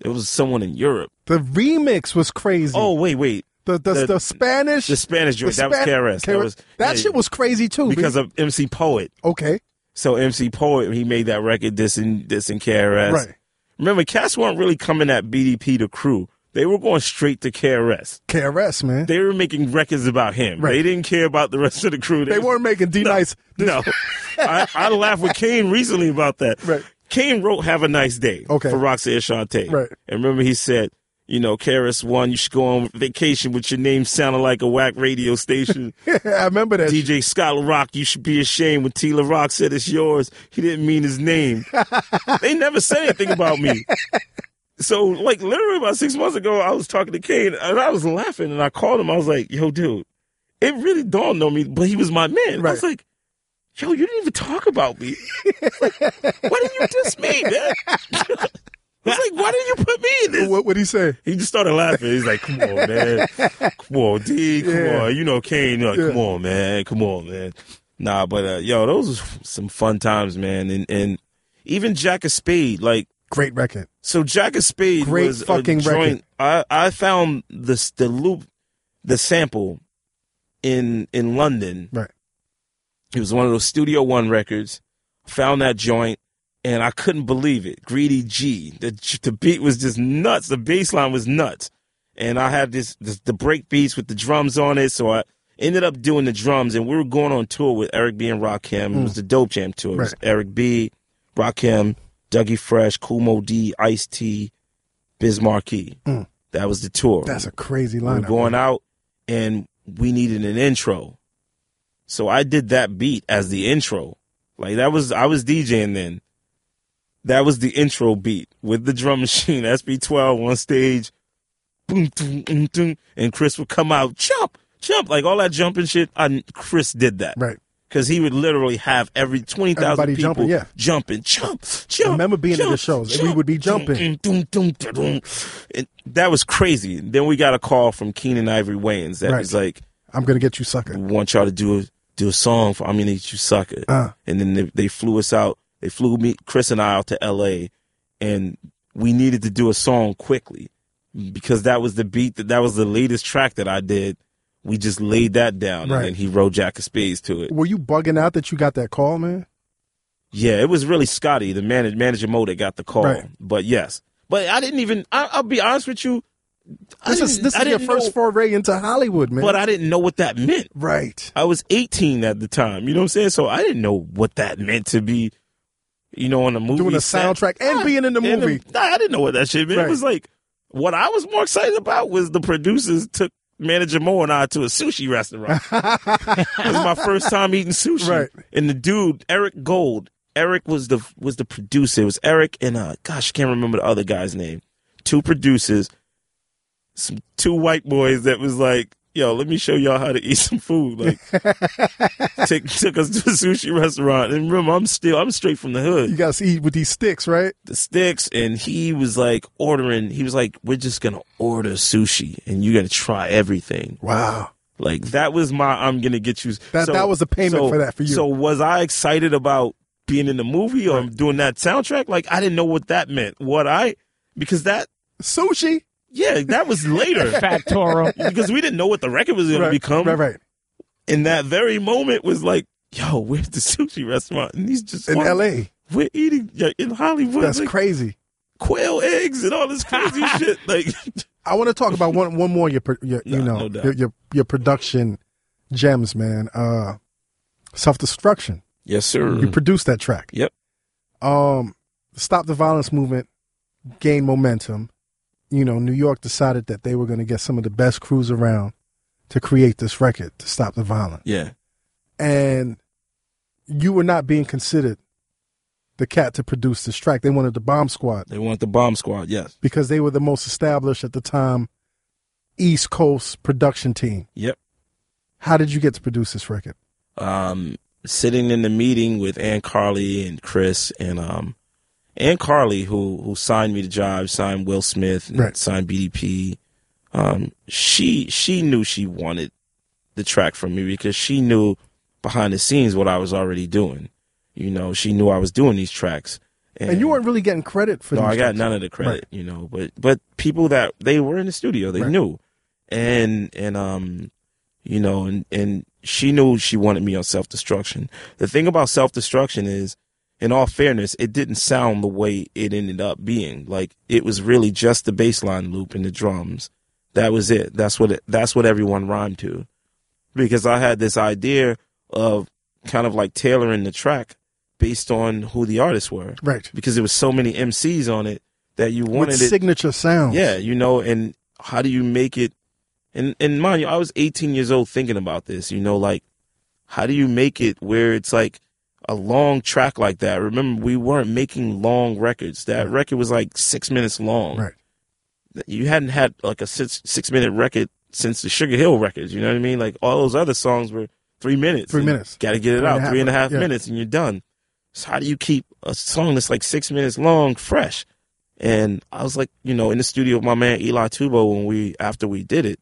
it was someone in Europe. The remix was crazy. Oh wait, wait, the the, the, the- Spanish. the Spanish joint that was Span- KRS. That was that yeah, shit was crazy too. because B. of MC Poet. okay, So MC Poet, he made that record. This and this and KRS. right. Remember, cats weren't really coming at BDP the crew. They were going straight to KRS. KRS man. They, They were making records about him. Right. They didn't care about the rest of the crew. They weren't making D Nice. No, [LAUGHS] I, I laughed with Kane recently about that. Right. Kane wrote "Have a Nice Day" Okay. for Roxanne Shante. Right. And remember, he said, you know, KRS One, you should go on vacation with your name sounding like a whack radio station. [LAUGHS] I remember that. DJ Scott Rock, you should be ashamed when T La Rock said it's yours. He didn't mean his name. [LAUGHS] they never said anything about me. So, like, literally about six months ago, I was talking to Kane and I was laughing and I called him. I was like, yo, dude, it really dawned on me, but he was my man. I was like, yo, you didn't even talk about me. Like, why didn't you diss me, man? [LAUGHS] I was like, why didn't you put me in this? What would he say? He just started laughing. He's like, "Come on, [LAUGHS] man. Come on, D. Come Yeah. on. You know, Kane. Like, Come on, man. Come on, man." Nah, but uh, yo, those was some fun times, man. And and even Jack of Spade, like, Great record. so Jack of Spade Great was fucking a joint. record. I I found this the loop, the sample in in London. Right. It was one of those Studio One records. Found that joint, and I couldn't believe it. Greedy G. The the beat was just nuts. The bass line was nuts, and I had this, this the break beats with the drums on it. So I ended up doing the drums, and we were going on tour with Eric B and Rakim. It was the Dope Jam tour. It was Eric B, Rakim, Dougie Fresh, Kool Moe Dee, Ice T, Biz Markie. Mm. That was the tour. That's a crazy We were lineup. going out and we needed an intro. So I did that beat as the intro. Like that was I was DJing then. That was the intro beat with the drum machine, SP-12 on stage. Boom, boom, boom, boom, and Chris would come out, jump, jump, like all that jumping shit. I, Chris did that Right. because he would literally have every twenty thousand people jumping, yeah. jumping, jump, jump. remember being at the jump, shows, and we would be jumping. Dum, dum, dum. And that was crazy. Then we got a call from Keenen Ivory Wayans that Right. was like, I'm gonna get you sucker. "We want y'all to do a do a song for I'm gonna need you sucker." Uh. And then they, they flew us out. They flew me, Chris and I, out to L.A. and we needed to do a song quickly because that was the beat that that was the latest track that I did. We just laid that down, Right. and then he wrote Jack of Spades to it. Were you bugging out that you got that call, man? Yeah, it was really Scotty, the manager, manager Mo, that got the call. Right. But yes, but I didn't even. I, I'll be honest with you. I This is this is your first know- foray into Hollywood, man. but I didn't know what that meant. right. I was 18 at the time. You know what I'm saying? So I didn't know what that meant to be. You know, on the movie Doing a set. soundtrack and being in the movie. nah, I didn't know what that shit meant. Right. It was like what I was more excited about was the producers took manager Mo and I to a sushi restaurant. [LAUGHS] it was my first time eating sushi. Right. And the dude, Eric Gold, Eric was the was the producer. It was Eric and uh gosh, I can't remember the other guy's name. Two producers, some two white boys that was like, yo, let me show y'all how to eat some food. Like [LAUGHS] take, took us to a sushi restaurant. And remember, I'm still I'm straight from the hood You got to eat with these sticks, right? the sticks and he was like ordering he was like we're just gonna order sushi and you're gonna try everything Wow. like that was my i'm gonna get you That- that was the payment so- for that for you. so was i excited about being in the movie or doing that soundtrack like i didn't know what that meant what i because that Sushi. Yeah that was later [LAUGHS] Factoro. because we didn't know what the record was gonna become Right, right. in that very moment was like yo where's the sushi restaurant and he's just In like, L.A. we're eating yeah, in hollywood That's like, crazy. quail eggs and all this crazy [LAUGHS] shit like I want to talk about one one more your, pro- your you know no your, your your production gems, man. Uh, self destruction. Yes, sir. You produced that track. Yep. Um, stop the violence movement gained momentum. You know, New York decided that they were going to get some of the best crews around to create this record to stop the violence, Yeah. and you were not being considered the cat to produce this track. They wanted the Bomb Squad They want the bomb squad. Yes. because they were the most established at the time East Coast production team. Yep. How did you get to produce this record? Um, sitting in the meeting with Ann Carli and Chris and um, Ann Carli, who who signed me the job, signed Will Smith, Right. signed BDP. Um, she she knew she wanted the track from me because she knew behind the scenes what I was already doing. You know, she knew I was doing these tracks. And you weren't really getting credit for no, I got tracks. none of the credit, you know, but but people that they were in the studio, they Right. knew, and and um, you know, and and she knew she wanted me on self destruction. The thing about self destruction is, in all fairness, it didn't sound the way it ended up being. Like it was really just the bass line loop and the drums. That was it. That's what it, that's what everyone rhymed to, because I had this idea of kind of like tailoring the track based on who the artists were Right. because there was so many MCs on it that you With wanted it. signature sounds. Yeah, you know, and how do you make it? And and mind you, I was 18 years old thinking about this. You know, like how do you make it where it's like a long track like that? Remember, we weren't making long records. That Right. record was like six minutes long. Right. You hadn't had like a six six minute record since the Sugar Hill records. You know what I mean? Like all those other songs were three minutes. Three minutes. Got to get it Three out half, three and a half yeah. minutes, and you're done. So how do you keep a song that's like six minutes long fresh? And I was like, you know, in the studio with my man Eli Tubo when we after we did it,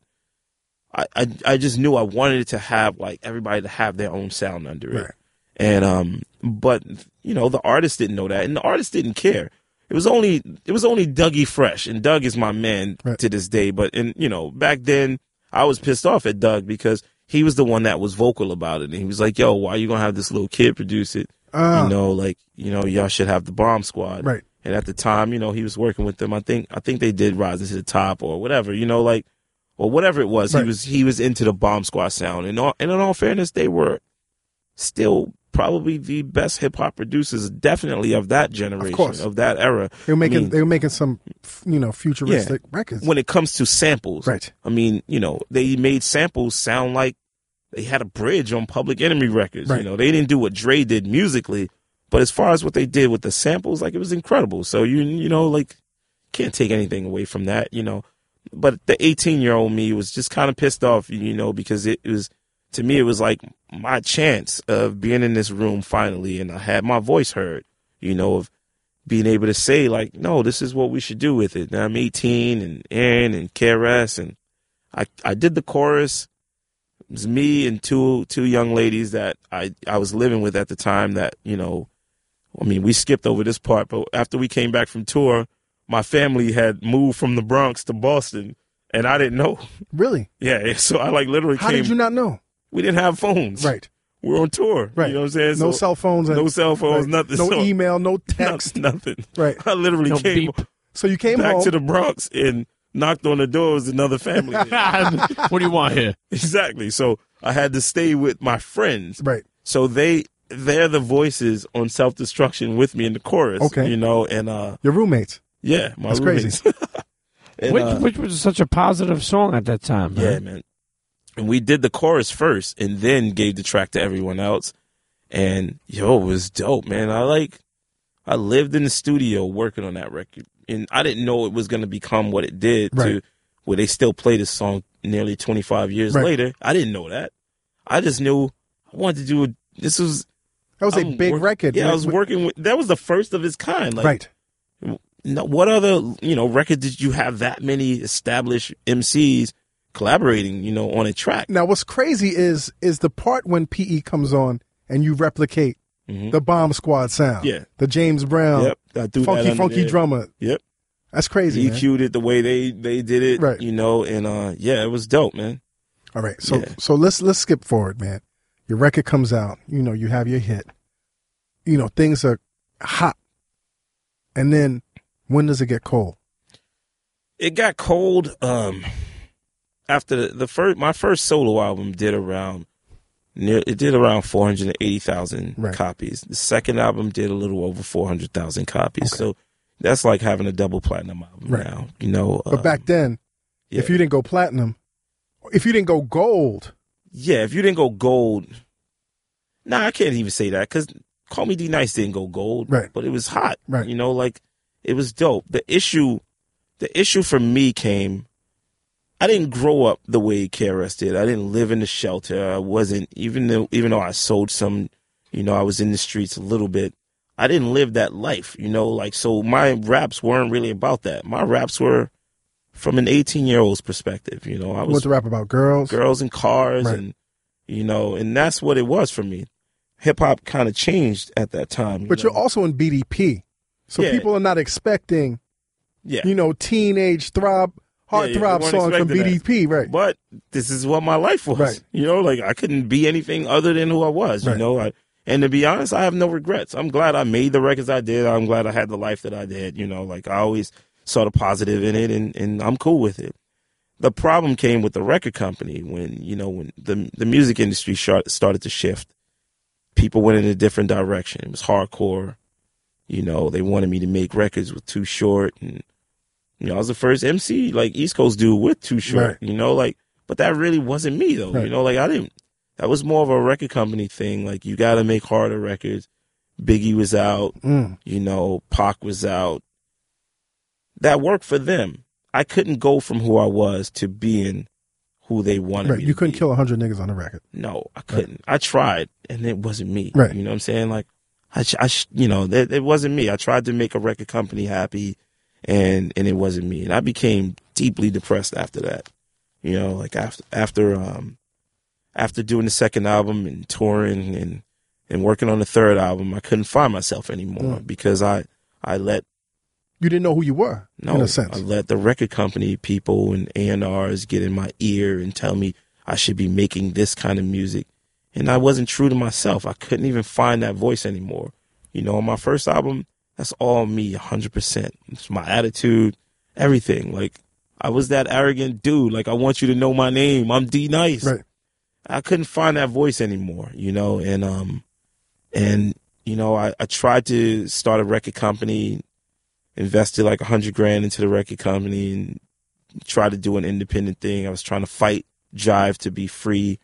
I I, I just knew I wanted it to have like everybody to have their own sound under it. Right. And um, but you know, the artist didn't know that, and the artist didn't care. It was only it was only Dougie Fresh, and Doug is my man Right. to this day. But and you know, back then I was pissed off at Doug because he was the one that was vocal about it, and he was like, "Yo, why are you gonna have this little kid produce it? Ah, you know, like you know, y'all should have the Bomb Squad." Right. And at the time, you know, he was working with them. I think I think they did Rise to the Top or whatever, you know, like or whatever it was. Right. He was he was into the Bomb Squad sound, and all, and in all fairness, they were still probably the best hip hop producers, definitely of that generation, course. of, that era. They were making mean- they were making some you know futuristic records. When it comes to samples, Right. I mean, you know, they made samples sound like they had a bridge on Public Enemy records. Right. You know, they didn't do what Dre did musically, but as far as what they did with the samples, like it was incredible. So you you know, like can't take anything away from that, you know. But the 18 year old me was just kind of pissed off, you know, because it, it was to me it was like my chance of being in this room finally, and I had my voice heard, you know, of being able to say like, no, this is what we should do with it. Now I'm 18 and Aaron and KRS and I I did the chorus. It was me and two two young ladies that I I was living with at the time. That you know, I mean, we skipped over this part, but after we came back from tour, my family had moved from the Bronx to Boston, and I didn't know. really? [LAUGHS] Yeah, so I like literally How came. did you not know? We didn't have phones. Right. we're on tour. Right. you know what I'm saying? No So- cell phones. And, no cell phones, right. nothing. No So- email. No [LAUGHS] no- text. nothing. Right. I literally No came beep. So you came back home. to the Bronx and knocked on the door. It was another family. [LAUGHS] what do you want here? exactly. So I had to stay with my friends. right. So they they're the voices on self destruction with me in the chorus. Okay. You know, and uh Your roommates. yeah, my That's crazy. roommates. [LAUGHS] And, which, uh, which was such a positive song at that time. man. yeah, man. And we did the chorus first and then gave the track to everyone else. And yo, it was dope, man. I like I lived in the studio working on that record. And I didn't know it was gonna become what it did to where they still play this song nearly twenty five years Right. later. I didn't know that. I just knew I wanted to do a this was That was a I'm big work- record. Yeah, I was working with that was the first of its kind. Like right. no, what other you know record did you have that many established MCs collaborating? You know, on a track. Now, what's crazy is is the part when PE comes on and you replicate Mhm. the Bomb Squad sound. Yeah. The James Brown. Yep, I threw Funky, funky there. drummer. Yep, That's crazy. man. EQ'd it the way they they did it. Right. You know, and uh, yeah, it was dope, man. All right. So Yeah. so let's let's skip forward, man. Your record comes out. You know, you have your hit. You know, things are hot. And then when does it get cold? It got cold. Um, after the, the first my first solo album did around near it did around four hundred and eighty thousand Right. copies. The second album did a little over four hundred thousand copies. Okay. So that's like having a double platinum album Right. now. You know, But um, back then, yeah. if you didn't go platinum, if you didn't go gold, yeah, if you didn't go gold, nah, I can't even say that because Call Me D Nice didn't go gold, Right. But it was hot, Right. You know, like it was dope. The issue, the issue for me came. I didn't grow up the way KRS did. I didn't live in the shelter. I wasn't even though even though I sold some, you know, I was in the streets a little bit. I didn't live that life, you know, like so my raps weren't really about that. My raps were from an 18 year old's perspective, you know. I was what's the rap about? Girls? girls and cars Right. and you know and that's what it was for me hip hop kind of changed at that time you But know? you're also in BDP. So Yeah. people are not expecting, yeah you know, teenage throb, heart Yeah, they from expecting that. BDP, right? but this is what my life was Right. you know like i couldn't be anything other than who i was Right. you know I, and to be honest i have no regrets i'm glad i made the records i did i'm glad i had the life that i did you know like i always saw the positive in it and, and i'm cool with it the problem came with the record company when you know when the the music industry started to shift people went in a different direction it was hardcore You know, they wanted me to make records with Too Short, and you know, I was the first MC like East Coast dude with Too Short. Right. You know, like, but that really wasn't me though. Right. You know, like I didn't. That was more of a record company thing. Like you got to make harder records. Biggie was out. Mm. You know, Pac was out. That worked for them. I couldn't go from who I was to being who they wanted Right. You couldn't be. kill hundred niggas on a record. No, I couldn't. I tried, and it wasn't me. Right. You know what I'm saying? Like, I, I you know, it, it wasn't me. I tried to make a record company happy, and and it wasn't me. And I became deeply depressed after that. You know, like after after um after doing the second album and touring and and working on the third album, I couldn't find myself anymore because I I let You didn't know who you were, no, in a sense. I let the record company people and A&Rs get in my ear and tell me I should be making this kind of music. And I wasn't true to myself. I couldn't even find that voice anymore. You know, on my first album, that's all me, 100%. It's my attitude, everything. Like, I was that arrogant dude. Like, I want you to know my name. I'm D Nice. Right. I couldn't find that voice anymore, you know, and um and you know, I, I tried to start a record company, invested like a hundred grand into the record company and tried to do an independent thing. I was trying to fight Jive to be free.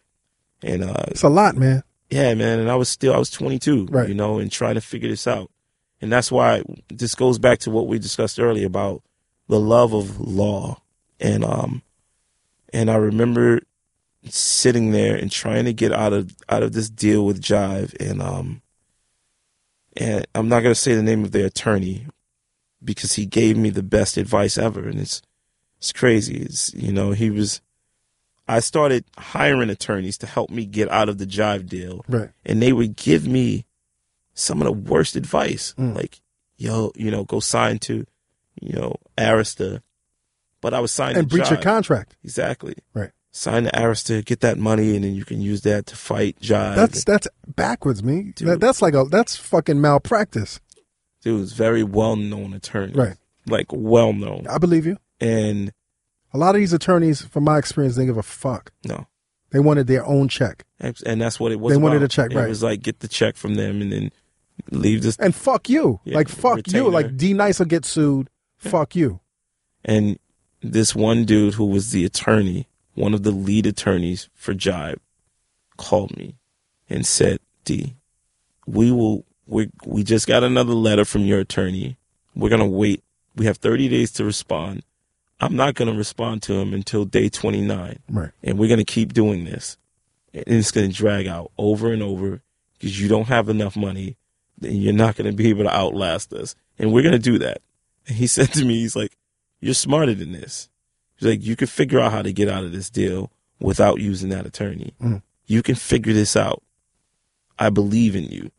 And uh It's a lot, man. yeah, man, and I was still I was 22, Right. you know, and trying to figure this out. And that's why this goes back to what we discussed earlier about the love of law. And um and I remember sitting there and trying to get out of out of this deal with Jive and um and I'm not going to say the name of their attorney because he gave me the best advice ever and it's it's crazy. It's you know, he was I started hiring attorneys to help me get out of the Jive deal Right. and they would give me some of the worst advice, Mm. like, yo, you know, go sign to, you know, Arista. But I was signing And breach your contract. Exactly. Right. Sign to Arista, get that money, and then you can use that to fight Jive. That's that's backwards, me. That, that's like a that's fucking malpractice. Dude was very well known attorney. Right. Like well known. I believe you. And A lot of these attorneys, from my experience, they give a fuck. no. They wanted their own check. And that's what it was. They wanted a check, It right. was like get the check from them and then leave this And fuck you. Yeah, like fuck you. Like D Nice will get sued. Fuck you. And this one dude who was the attorney, one of the lead attorneys for Jive, called me and said, D, we will, we, we just got another letter from your attorney. We're going to wait. We have 30 days to respond. I'm not going to respond to him until day 29. Right. And we're going to keep doing this. And it's going to drag out over and over because you don't have enough money. Then you're not going to be able to outlast us. And we're going to do that. And he [LAUGHS] said to me, he's like, you're smarter than this. He's like, you can figure out how to get out of this deal without using that attorney. Mhm. You can figure this out. I believe in you.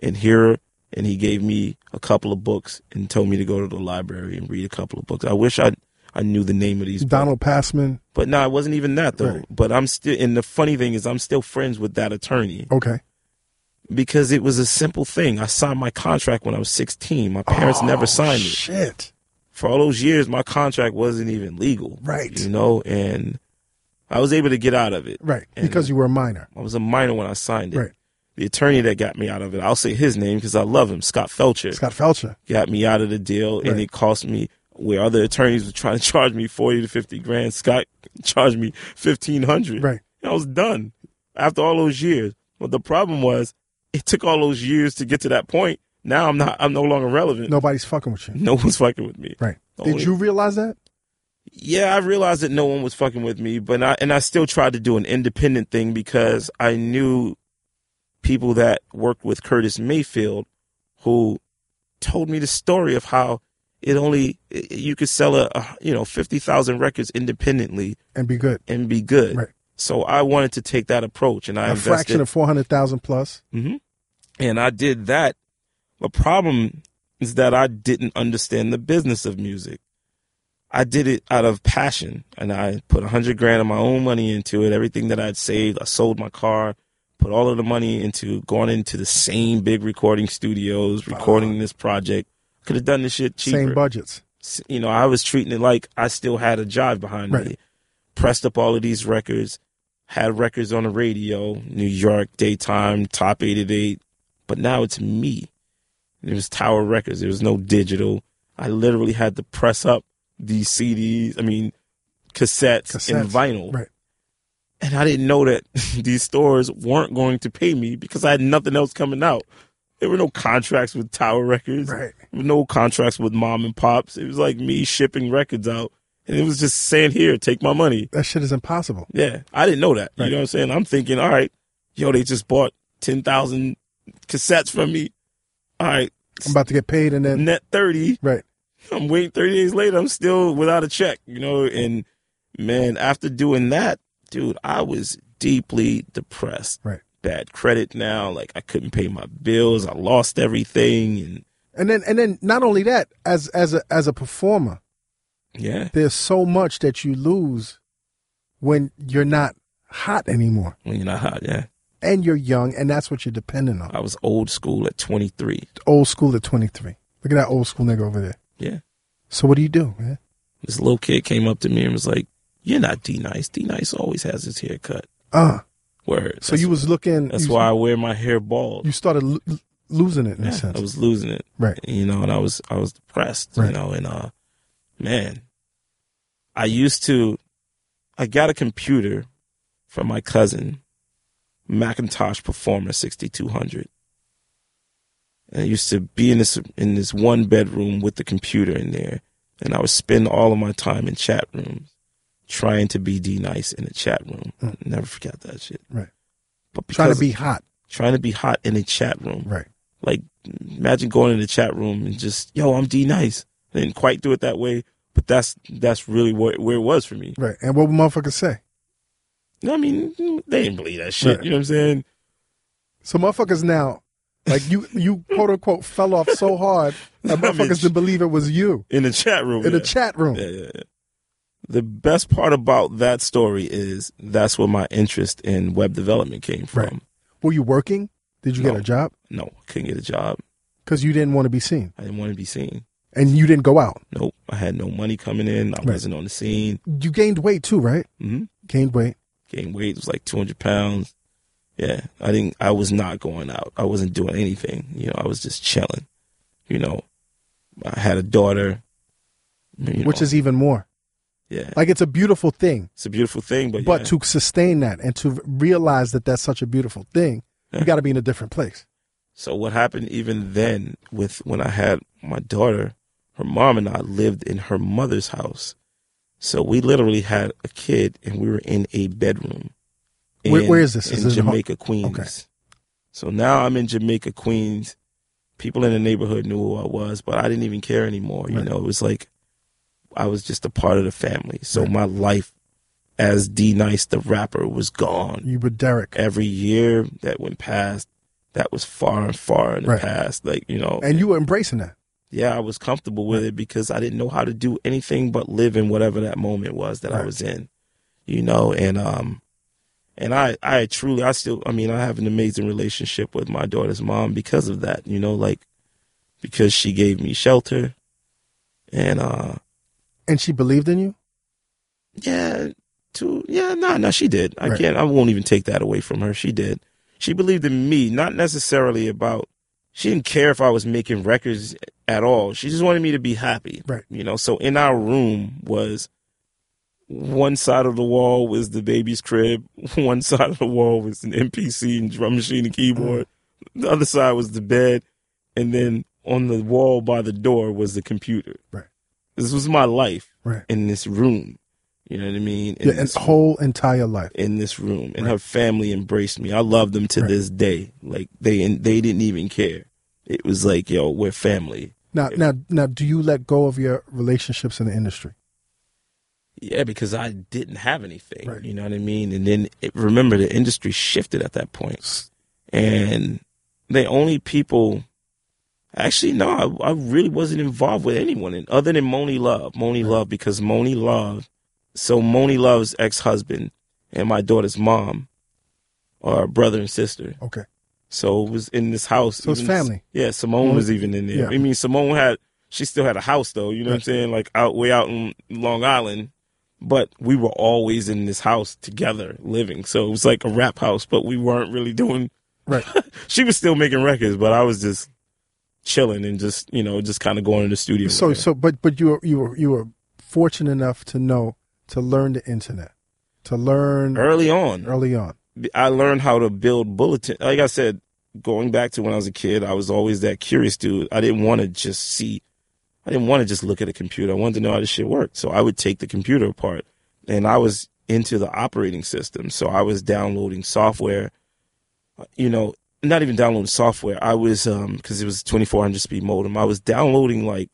And here, and he gave me a couple of books and told me to go to the library and read a couple of books. I wish I I knew the name of these books. Donald Passman. But no, it wasn't even that though. Right. But I'm still, and the funny thing is, I'm still friends with that attorney Okay. Because it was a simple thing. I signed my contract when I was 16. My parents Oh, never signed it. Shit. For all those years, my contract wasn't even legal. Right. You know, and I was able to get out of it. Right. And, because you were a minor. I was a minor when I signed it. Right. The attorney that got me out of it, I'll say his name because I love him, Scott Felcher, Scott Felcher. got me out of the deal, and it cost me where other attorneys were trying to [LAUGHS] charge me forty to fifty grand. Scott charged me fifteen hundred. Right. I was done after all those years. But the problem was, it took all those years to get to that point. Now I'm not. I'm no longer relevant. Nobody's fucking with you. No one's fucking with me. Right. The Did you realize that? Yeah, I realized that no one was fucking with me, but I and I still tried to do an independent thing because I knew people that worked with Curtis Mayfield who told me the story of how it only you could sell a, a you know 50,000 records independently And be good. and be good. Right. So I wanted to take that approach and I a invested A fraction of 400,000 plus. hmm And I did that. The problem is that I didn't understand the business of music. I did it out of passion and I put a hundred grand of my own money into it. Everything that I'd saved, I sold my car, put all of the money into going into the same big recording studios, recording this project. Could have done this shit cheaper Same budgets. you know, I was treating it like I still had a job behind me. Pressed up all of these records, had records on the radio, New York, daytime, top 88. But now it's me. It was Tower Records. There was no digital. I literally had to press up these CDs. I mean, cassettes, Cassettes, and vinyl. right. And I didn't know that [LAUGHS] these stores weren't going to pay me because I had nothing else coming out. There were no contracts with Tower Records. Right. No contracts with mom and pops. It was like me shipping records out. And it was just saying, here, take my money. That shit is impossible. Yeah. I didn't know that. Right. You know what I'm saying? I'm thinking, all right, yo, they just bought 10,000 cassettes from me. All right, I'm about to get paid and then net 30. right. I'm waiting 30 days later. I'm still without a check, you know? And man, after doing that, dude, I was deeply depressed. Right. Bad credit now. Like I couldn't pay my bills. I lost everything. And And then and then not only that, as as a as a performer, yeah, there's so much that you lose when you're not hot anymore. when you're not hot, yeah. And you're young and that's what you're dependent on. I was old school at 23. Old school at twenty three. Look at that old school nigga over there. Yeah. So what do you do, man? This little kid came up to me and was like, you're not D Nice. D Nice always has his hair cut. Uh Word. so you was looking That's you, why I wear my hair bald. you started lo- losing it in Yeah, a sense. I was losing it. Right. You know, and I was I was depressed, Right. you know, and uh man, I used to I got a computer from my cousin, Macintosh Performa 6200. And I used to be in this in this one bedroom with the computer in there, and I would spend all of my time in chat rooms trying to be D nice in the chat room. Hmm. Never forget that shit. Right. But Trying to be hot. trying to be hot in a chat room. Right. Like, imagine going in the chat room and just, yo, I'm D nice. I didn't quite do it that way, but that's that's really where, where it was for me. Right. And what would motherfuckers say? I mean, they didn't believe that shit. Right. You know what I'm saying? So motherfuckers now, like you, you quote unquote fell off so hard [LAUGHS] that I mean, motherfuckers didn't believe it was you In the chat room. in yeah. the chat room. Yeah, yeah, yeah. The best part about that story is that's where my interest in web development came from. Right. Were you working? Did you get a job? No, couldn't get a job. Because you didn't want to be seen, I didn't want to be seen. And you didn't go out. Nope. I had no money coming in. I Right. wasn't on the scene. You gained weight too, right? hmm Gained weight. gained weight. It was like 200 pounds. Yeah, I didn't. I was not going out. I wasn't doing anything. You know, I was just chilling. You know, I had a daughter. you which know, is even more. yeah, Like it's a beautiful thing, it's a beautiful thing. But but yeah, to sustain that and to realize that that's such a beautiful thing, Yeah. you got to be in a different place. so what happened even then with when I had my daughter, her mom and I lived in her mother's house. So we literally had a kid, and we were in a bedroom. Where- where is this? In Is this in Jamaica, Queens. Okay. So now I'm in Jamaica, Queens. People in the neighborhood knew who I was, but I didn't even care anymore. You Right. know, it was like I was just a part of the family. So Right. my life as D Nice the rapper was gone. You were Derek, Every year that went past, that was far and far in the Right. past. Like, you know, and you were embracing that. Yeah, I was comfortable with it because I didn't know how to do anything but live in whatever that moment was that I was in, you know, and um, and I I truly I still I mean I have an amazing relationship with my daughter's mom because of that, you know, like because she gave me shelter, and uh, And she believed in you. yeah, to yeah, no, no, she did. I Right. can't. I won't even take that away from her. She did. She believed in me, not necessarily about. She didn't care if I was making records at all. She just wanted me to be happy. Right. You know. So in our room was one side of the wall was the baby's crib. [LAUGHS] One side of the wall was an MPC and drum machine and keyboard. Mm-hmm. The other side was the bed, and then on the wall by the door was the computer. Right. This was my life Right. in this room. You know what I mean? In Yeah, whole entire life. in this room, and Right. her family embraced me. I love them to Right. this day. Like they and they didn't even care. It was like, yo, we're family. Now, now, now, do you let go of your relationships in the industry? Yeah, because I didn't have anything. Right. You know what I mean? And then it, remember, the industry shifted at that point, and the only people. Actually, no, I, I really wasn't involved with anyone in, other than Monie Love. Monie Love, because Monie Love, so Monie Love's ex husband and my daughter's mom are brother and sister. Okay. So it was in this house. So it's Even- family. Yeah, Simone mm-hmm. was even in there. Yeah. I mean, Simone had she still had a house though. You know what I'm saying? Like out way out in Long Island, but we were always in this house together living. So it was like a rap house, but we weren't really doing. Right. [LAUGHS] She was still making records, but I was just chilling and just you know just kind of going to the studio. So so but but you were you were you were fortunate enough to know to learn the internet, to learn early on, early on. I learned how to build bulletin. Like I said, going back to when I was a kid, I was always that curious dude. I didn't want to just see. I didn't want to just look at a computer. I wanted to know how this shit worked. So I would take the computer apart, and I was into the operating system. So I was downloading software. You know, not even downloading software. I was um because it was 2400 speed modem. I was downloading like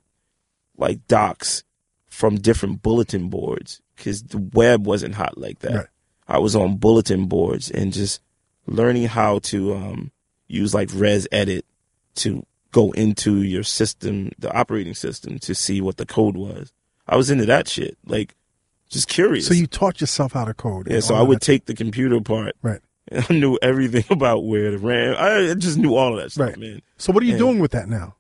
like docs from different bulletin boards because the web wasn't hot like that. Right. I was on bulletin boards and just learning how to um, use like ResEdit to go into your system, the operating system, to see what the code was. I was into that shit, like just curious. So you taught yourself how to code. yeah, so I would take the computer apart. Right. [LAUGHS] I knew everything [LAUGHS] about where the RAM. I just knew all of that stuff, Right. man. So what are you Yeah. doing with that now?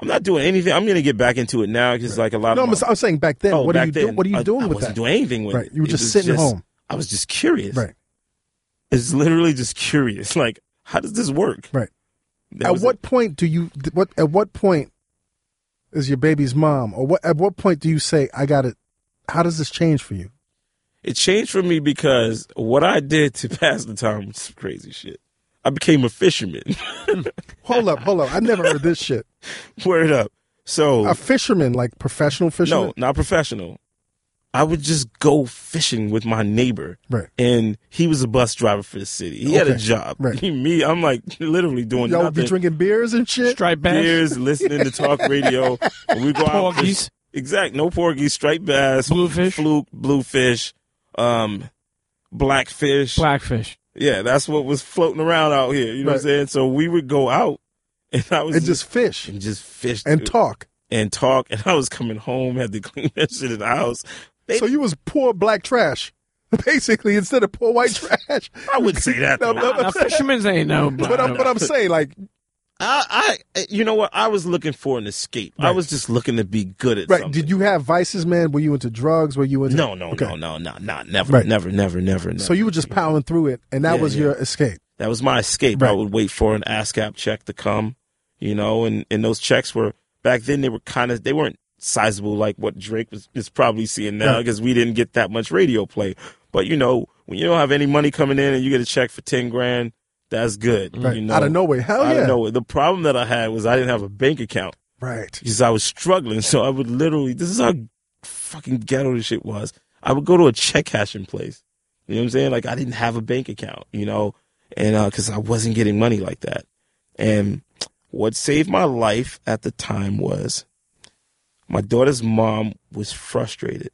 I'm not doing anything. I'm gonna get back into it now because like a lot No, of I'm, my- I'm saying back then. Oh, what are you doing? then, What are you I- doing I with wasn't that? doing anything with Right. it. You were just was sitting home. I was just curious. Right. It's literally just curious. [LAUGHS] Like, how does this work? Right. That at what it. point do you what at what point is your baby's mom or what at what point do you say I got it how does this change for you It changed for me because what I did to [LAUGHS] pass the time was crazy shit. I became a fisherman. [LAUGHS] hold up hold up I never heard this shit Word up. So a fisherman like professional fisherman no, not professional. I would just go fishing with my neighbor. right And he was a bus driver for the city. He had a job. Right. [LAUGHS] Me, I'm like literally doing y'all would be drinking beers and shit Striped bass, Beers, listening to talk radio. [LAUGHS] And we go out. fish- porgies, Exact. No porgies, striped bass, bluefish, fluke, bluefish, um, blackfish. blackfish. Yeah, that's what was floating around out here. You know what I'm saying? So we would go out and I was and just fish and just fish and dude, talk and talk. And I was coming home, had to [LAUGHS] clean that shit in the house. They- so you was poor black trash [LAUGHS] basically instead of poor white [LAUGHS] trash I wouldn't say that. No, though. no, Now, fishermen's ain't no. but I'm, but I'm saying like I, I, eh, you know what? I was looking for an escape. I was just looking to be good at right something. did you have vices man were you into drugs were you into No, no, Okay. no, no, no, not never, Right. never, never, never, never. so you were just pounding through it and that Yeah, was yeah. your escape That was my escape. I would wait for an ASCAP check to come, you know, and, and those checks were back then they were kind of they weren't sizable like what Drake was is probably seeing now Right. because we didn't get that much radio play. But you know, when you don't have any money coming in and you get a check for ten grand, that's good. right You know, out of nowhere hell out yeah of nowhere. The problem that I had was I didn't have a bank account right because I was struggling. So I would literally this is how fucking ghetto this shit was. I would go to a check cashing place. You know what I'm saying? Like I didn't have a bank account, you know, and uh 'cause I wasn't getting money like that. And what saved my life at the time was my daughter's mom was frustrated.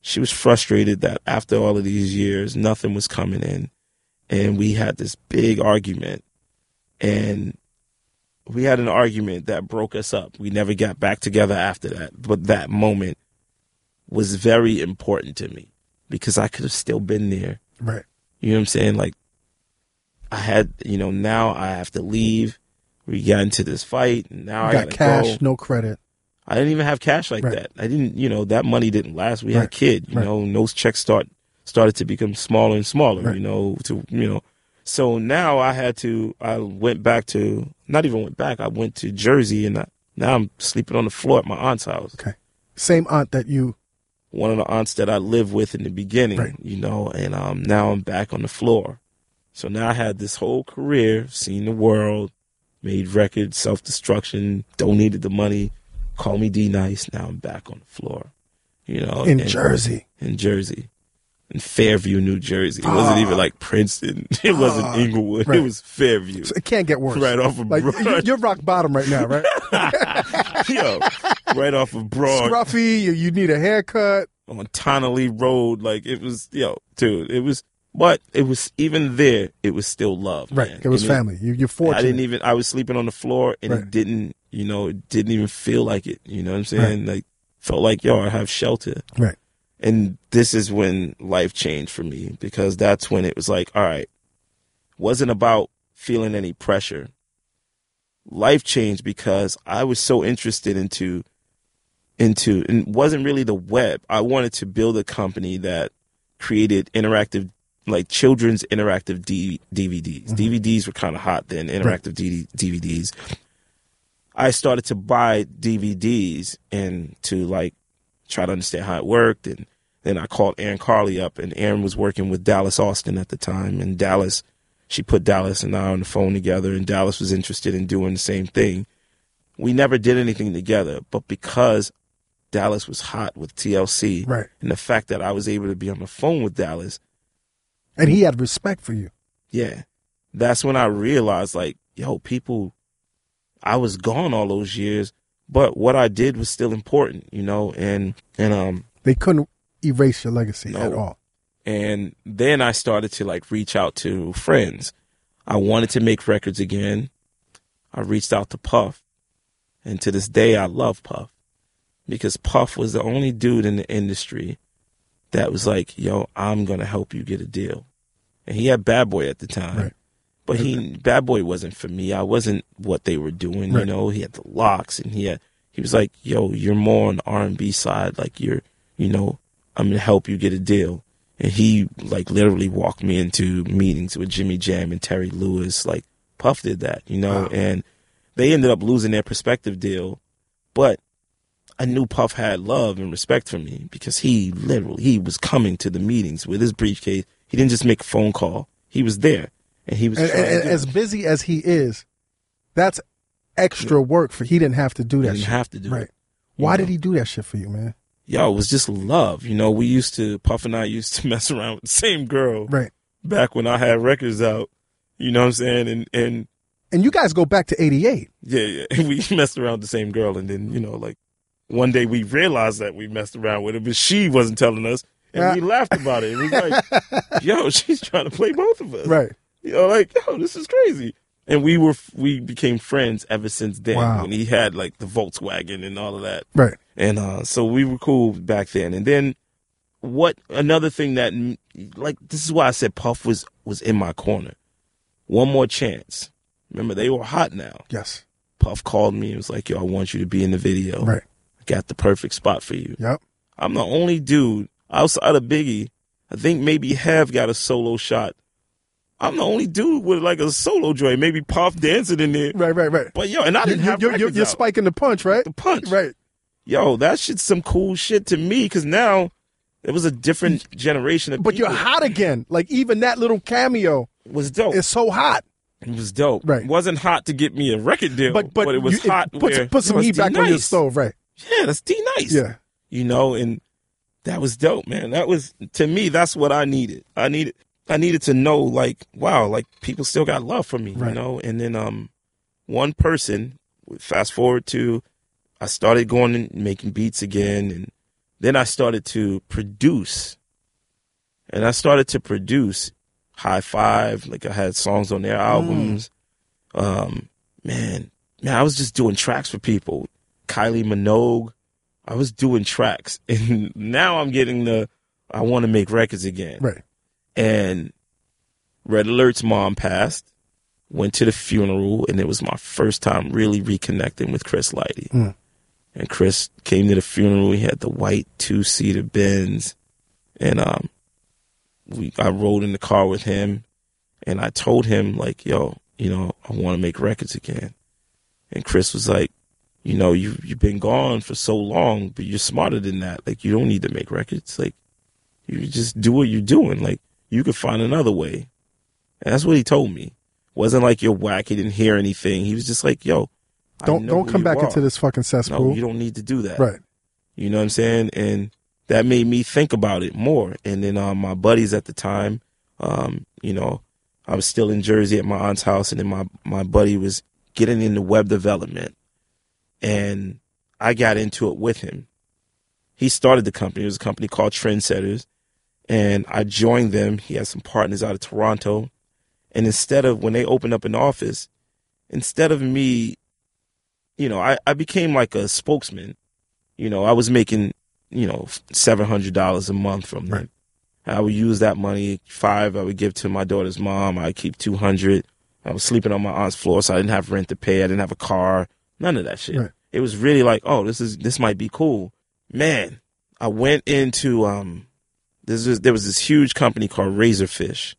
She was frustrated that after all of these years, nothing was coming in. And we had this big argument. And we had an argument that broke us up. We never got back together after that. But that moment was very important to me because I could have still been there. right You know what I'm saying? Like, I had, you know, now I have to leave. We got into this fight, and now I got cash go. no credit I didn't even have cash like Right. that. I didn't, you know, that money didn't last. We had a kid, you Right. know, and those checks start started to become smaller and smaller, Right. you know, to you know. So now I had to. I went back to not even went back. I went to Jersey, and I, now I'm sleeping on the floor at my aunt's house. okay same aunt that you One of the aunts that I lived with in the beginning, Right. you know, and um, now I'm back on the floor. So now I had this whole career, seen the world, made records, self destruction, donated the money, call me D Nice. Now I'm back on the floor, you know, in Jersey in Jersey, in Fairview, New Jersey. It wasn't even like Princeton. [LAUGHS] It wasn't Ah, Englewood. right. It was Fairview. So it can't get worse. Right off of like Broad. you- you're rock bottom right now, right? [LAUGHS] Yo, right off of Broad Scruffy, you, you need a haircut. on Tonelli Road. Like it was, yo, dude, it was, but it was even there. It was still love. Right. man. It was And family. You, you're fortunate. I didn't even. I was sleeping on the floor, and Right. it didn't. You know, it didn't even feel like it. You know what I'm saying? Like felt like yo, I have shelter. Right. And this is when life changed for me because that's when it was like, all right, wasn't about feeling any pressure. Life changed because I was so interested into into and wasn't really the web. I wanted to build a company that created interactive like children's interactive D- DVDs. Mm-hmm. DVDs were kind of hot then, interactive D- DVDs. I started to buy DVDs and to like try to understand how it worked. And then I called Ann Carli up, and Aaron was working with Dallas Austin at the time. And Dallas, she put Dallas and I on the phone together, and Dallas was interested in doing the same thing. We never did anything together, but because Dallas was hot with TLC, Right. and the fact that I was able to be on the phone with Dallas, And he had respect for you. yeah, that's when I realized, like, yo, people, I was gone all those years, but what I did was still important, you know, and and um They couldn't erase your legacy No. at all. and then I started to like reach out to friends. I wanted to make records again. I reached out to Puff, and to this day, I love Puff because Puff was the only dude in the industry that was like, "Yo, I'm gonna help you get a deal," and he had Bad Boy at the time. Right. But he Bad Boy wasn't for me. I wasn't what they were doing. You know, he had the locks, and he had he was like, "Yo, you're more on the R and B side. Like you're, you know, I'm gonna help you get a deal." And he like literally walked me into meetings with Jimmy Jam and Terry Lewis. Like Puff did that, you know, Wow. and they ended up losing their perspective deal. But I knew Puff had love and respect for me because he literally he was coming to the meetings with his briefcase. He didn't just make a phone call. He was there. And he was And, and- as busy as he is, that's extra work for he didn't have to do He that didn't shit. have to do right. it. Why know? did he do that shit for you, man? Yo, it was just love. You know, we mm-hmm. used to Puff and I used to [LAUGHS] mess around with the same girl Right. back when I had records out. You know what I'm saying? And and And you guys go back to 88. yeah, yeah, [LAUGHS] we messed around with the same girl, and then you know, like one day we realized that we messed around with her, but she wasn't telling us, and we ah. laughed about it. It was like, [LAUGHS] yo, she's trying to play both of us, Right. You know, like yo, this is crazy. And we were we became friends ever since then. Wow. When he had like the Volkswagen and all of that. Right. And uh, so we were cool back then. And then what another thing that like this is why I said Puff was was in my corner. One more chance. Remember they were hot now. Yes. Puff called me and was like, "Yo, I want you to be in the video. Right. I got the perfect spot for you." Yep. I'm the only dude outside of Biggie. I think maybe Have got a solo shot. I'm the only dude with like a solo joint. Maybe Puff dancing in there. Right. Right. Right. But yo, and I You, didn't have you're, you're, you're out. spiking the punch, right? the punch Right. Yo, that shit's some cool shit to me because now it was a different generation of But you're hot again. Like even that little cameo was dope. It's so hot. it was dope. Right. It wasn't hot to get me a record deal, But but, it was you, hot. Put, where, put some heat back on your stove, right? Yeah, that's D nice. Yeah. you know, and that was dope, man. That was to me. That's what I needed. I needed. I needed to know, like, wow, like people still got love for me, you know. And then, um, one person. Fast forward to, I started going and making beats again, and then I started to produce, and I started to produce Hi-Five. Like I had songs on their albums. Um, man, man, I was just doing tracks for people. Kylie Minogue. I was doing tracks, [LAUGHS] and now I'm getting the. I want to make records again. Right. And Red Alert's mom passed. Went to the funeral, and it was my first time really reconnecting with Chris Lighty. Mm. And Chris came to the funeral. He had the white two seater Benz, and um, we I rode in the car with him, and I told him like, "Yo, you know, I want to make records again." And Chris was like, "You know, you you've been gone for so long, but you're smarter than that. Like, you don't need to make records. Like, you just do what you're doing. Like, you could find another way." And that's what he told me. Wasn't like you're whack. He didn't hear anything. He was just like, "Yo, Don't don't come back are. into this fucking cesspool. No, you don't need to do that. right. You know what I'm saying? And that made me think about it more. And then um, my buddies at the time, um, you know, I was still in Jersey at my aunt's house, and then my my buddy was getting into web development, and I got into it with him. He started the company. It was a company called Trendsetters, and I joined them. He had some partners out of Toronto, and instead of when they opened up an office, instead of me, you know, I, I became like a spokesman. You know, I was making, you know, seven hundred dollars a month from them. Right. I would use that money. Five, I would give to my daughter's mom. I'd keep two hundred. I was sleeping on my aunt's floor, so I didn't have rent to pay. I didn't have a car. None of that shit. Right. It was really like, oh, this is this might be cool, man. I went into um, this is there was this huge company called Razorfish,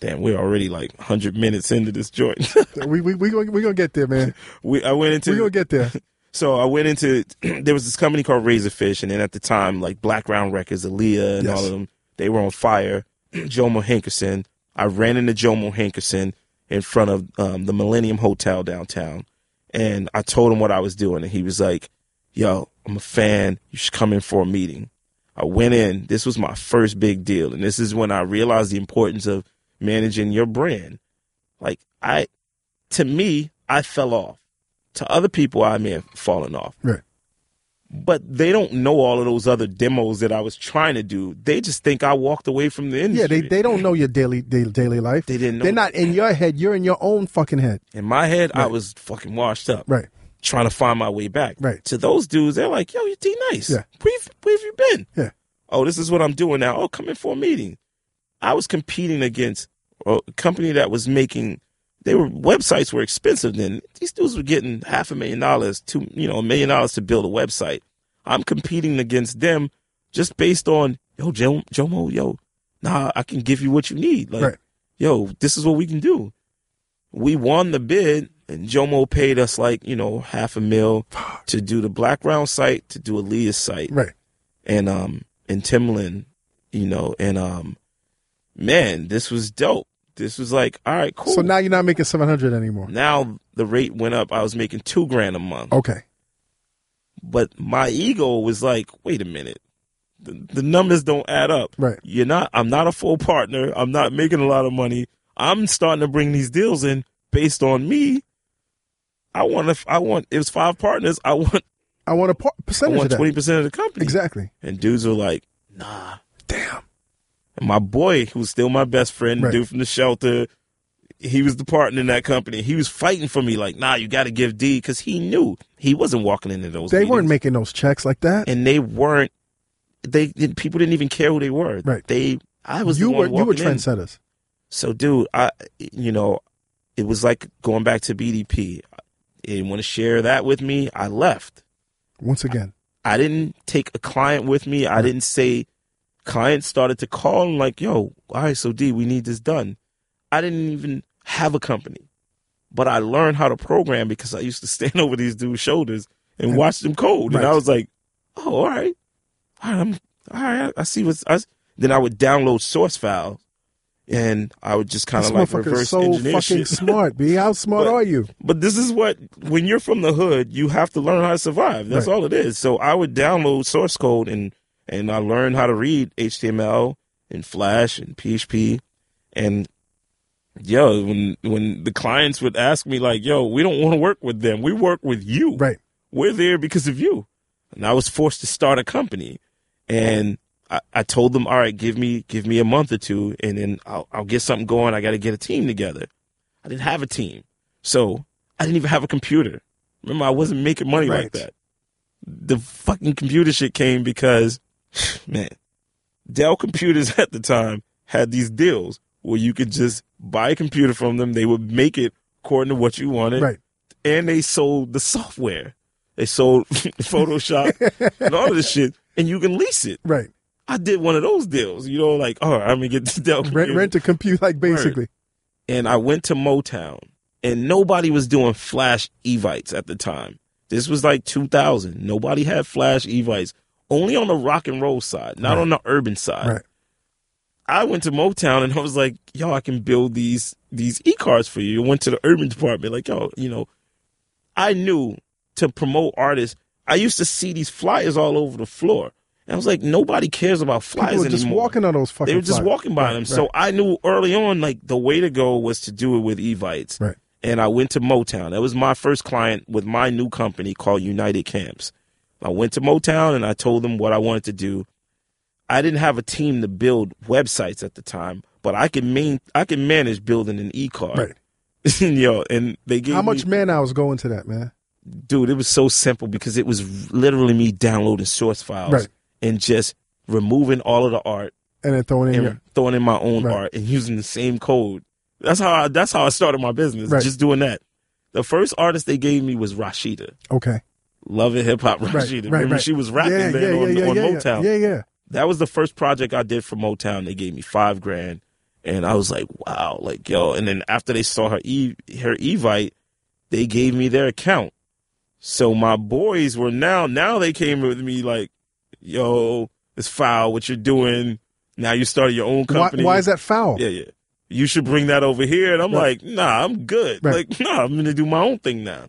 Damn, we're already like 100 minutes into this joint. [LAUGHS] we we we gonna, we gonna get there, man. we I went into We gonna get there. [LAUGHS] So I went into [CLEARS THROAT] there was this company called Razorfish, and then at the time, like Blackground Records, Aaliyah, and Yes. all of them, they were on fire. [CLEARS THROAT] Jomo Hankerson. I ran into Jomo Hankerson in front of um, the Millennium Hotel downtown, and I told him what I was doing, and he was like, "Yo, I'm a fan. You should come in for a meeting." I went in. This was my first big deal, and this is when I realized the importance of managing your brand. Like I, to me, I fell off. To other people, I may have fallen off Right. but they don't know all of those other demos that I was trying to do. They just think I walked away from the industry. Yeah, they they don't know your daily daily, daily life. They didn't know. They're not in your head. You're in your own fucking head. In my head, I was fucking washed up, Right. trying to find my way back. Right. To those dudes, they're like, "Yo, you're D nice. Yeah. Where, where have you been? Yeah. Oh, this is what I'm doing now. Oh, come in for a meeting. I was competing against a company that was making. They were websites were expensive then. These dudes were getting half a million dollars, to you know, a million dollars to build a website. I'm competing against them just based on yo, Joe, Jomo, yo, nah, I can give you what you need. Like, Right. yo, this is what we can do. We won the bid, and Jomo paid us like you know half a mil to do the Blackground site, to do Aaliyah's site, Right. and um and Timbaland you know, and um, man, this was dope. This was like, all right, cool. So now you're not making seven hundred anymore. now the rate went up. I was making two grand a month, Okay. but my ego was like, wait a minute. The, the numbers don't add up. Right. You're not. I'm not a full partner. I'm not making a lot of money. I'm starting to bring these deals in based on me. I want. I want. It was five partners. I want. I want a par- I percentage of want that. twenty percent of the company. Exactly. And dudes are like, Nah. Damn. And my boy, who's still my best friend, Right. dude from the shelter, he was the partner in that company. He was fighting for me, like, Nah, you got to give D, because he knew he wasn't walking into those. They weren't making those checks like that. and they weren't. They people didn't even care who they were. Right. They. I was you were you were walking in. trendsetters. So, dude, I, you know, it was like going back to BDP. They didn't want to share that with me. I left. Once again. I didn't take a client with me. I didn't say, clients started to call and like, yo, all right, so D, we need this done. I didn't even have a company, but I learned how to program because I used to [LAUGHS] stand over these dudes' shoulders and watch them code. And I was like, oh, all right. All right, I'm, all right, I see what's, I, then I would download source files and I would just kind of like reverse so engineer fucking shit. smart, B. How [LAUGHS] smart But- are you? But this is what when you're from the hood, you have to learn how to survive. That's Right. all it is. So I would download source code and and I learned how to read HTML and Flash and PHP and yo, when when the clients would ask me like, "Yo, we don't want to work with them. We work with you. Right. We're there because of you." And I was forced to start a company, and I, I told them, "All right, give me give me a month or two, and then I'll, I'll get something going. I got to get a team together." I didn't have a team, so I didn't even have a computer. Remember, I wasn't making money like that. The fucking computer shit came because, [SIGHS] man, Dell computers [LAUGHS] at the time had these deals where you could just buy a computer from them. They would make it according to what you wanted, Right. and they sold the software. They sold [LAUGHS] Photoshop and all of this shit, and you can lease it. Right. I did one of those deals, you know, like, oh, I'm gonna get this [LAUGHS] Dell computer. Rent, rent to compute, like basically. and I went to Motown, and nobody was doing Flash Evites at the time. This was like 2000. Nobody had Flash Evites, only on the rock and roll side, not Right. on the urban side. Right. I went to Motown and I was like, yo, I can build these these e cards for you. I went to the urban department, like, yo, you know, I knew to promote artists. I used to see these flyers all over the floor. And I was like, nobody cares about flyers People were just anymore. walking on those fucking. They were just flyers. walking by Right, them. right. So I knew early on, like the way to go was to do it with Evites. Right. And I went to Motown. That was my first client with my new company called United Camps. I went to Motown and I told them what I wanted to do. I didn't have a team to build websites at the time, but I can main I can manage building an e card. Right. [LAUGHS] Yo, and they gave How me- much man hours go into that, man? dude, it was so simple because it was literally me downloading source files Right. and just removing all of the art And then throwing in your throwing in my own Right. art and using the same code. That's how I, that's how I started my business. Right. Just doing that. The first artist they gave me was Rasheeda. okay. Love it, hip hop Rasheeda. right, Remember right. she was rapping yeah, then yeah, on, yeah, yeah, on yeah, Motown. Yeah, yeah. That was the first project I did for Motown. They gave me five grand, And I was like, wow, like yo. And then after they saw her e her Evite, they gave me their account. So my boys were now now they came with me like, yo, it's foul what you're doing. Now you started your own Why, company. why is that foul? Yeah, yeah. You should bring that over here. And I'm Right. like, nah, I'm good. Right. Like, [LAUGHS] nah, I'm gonna do my own thing now.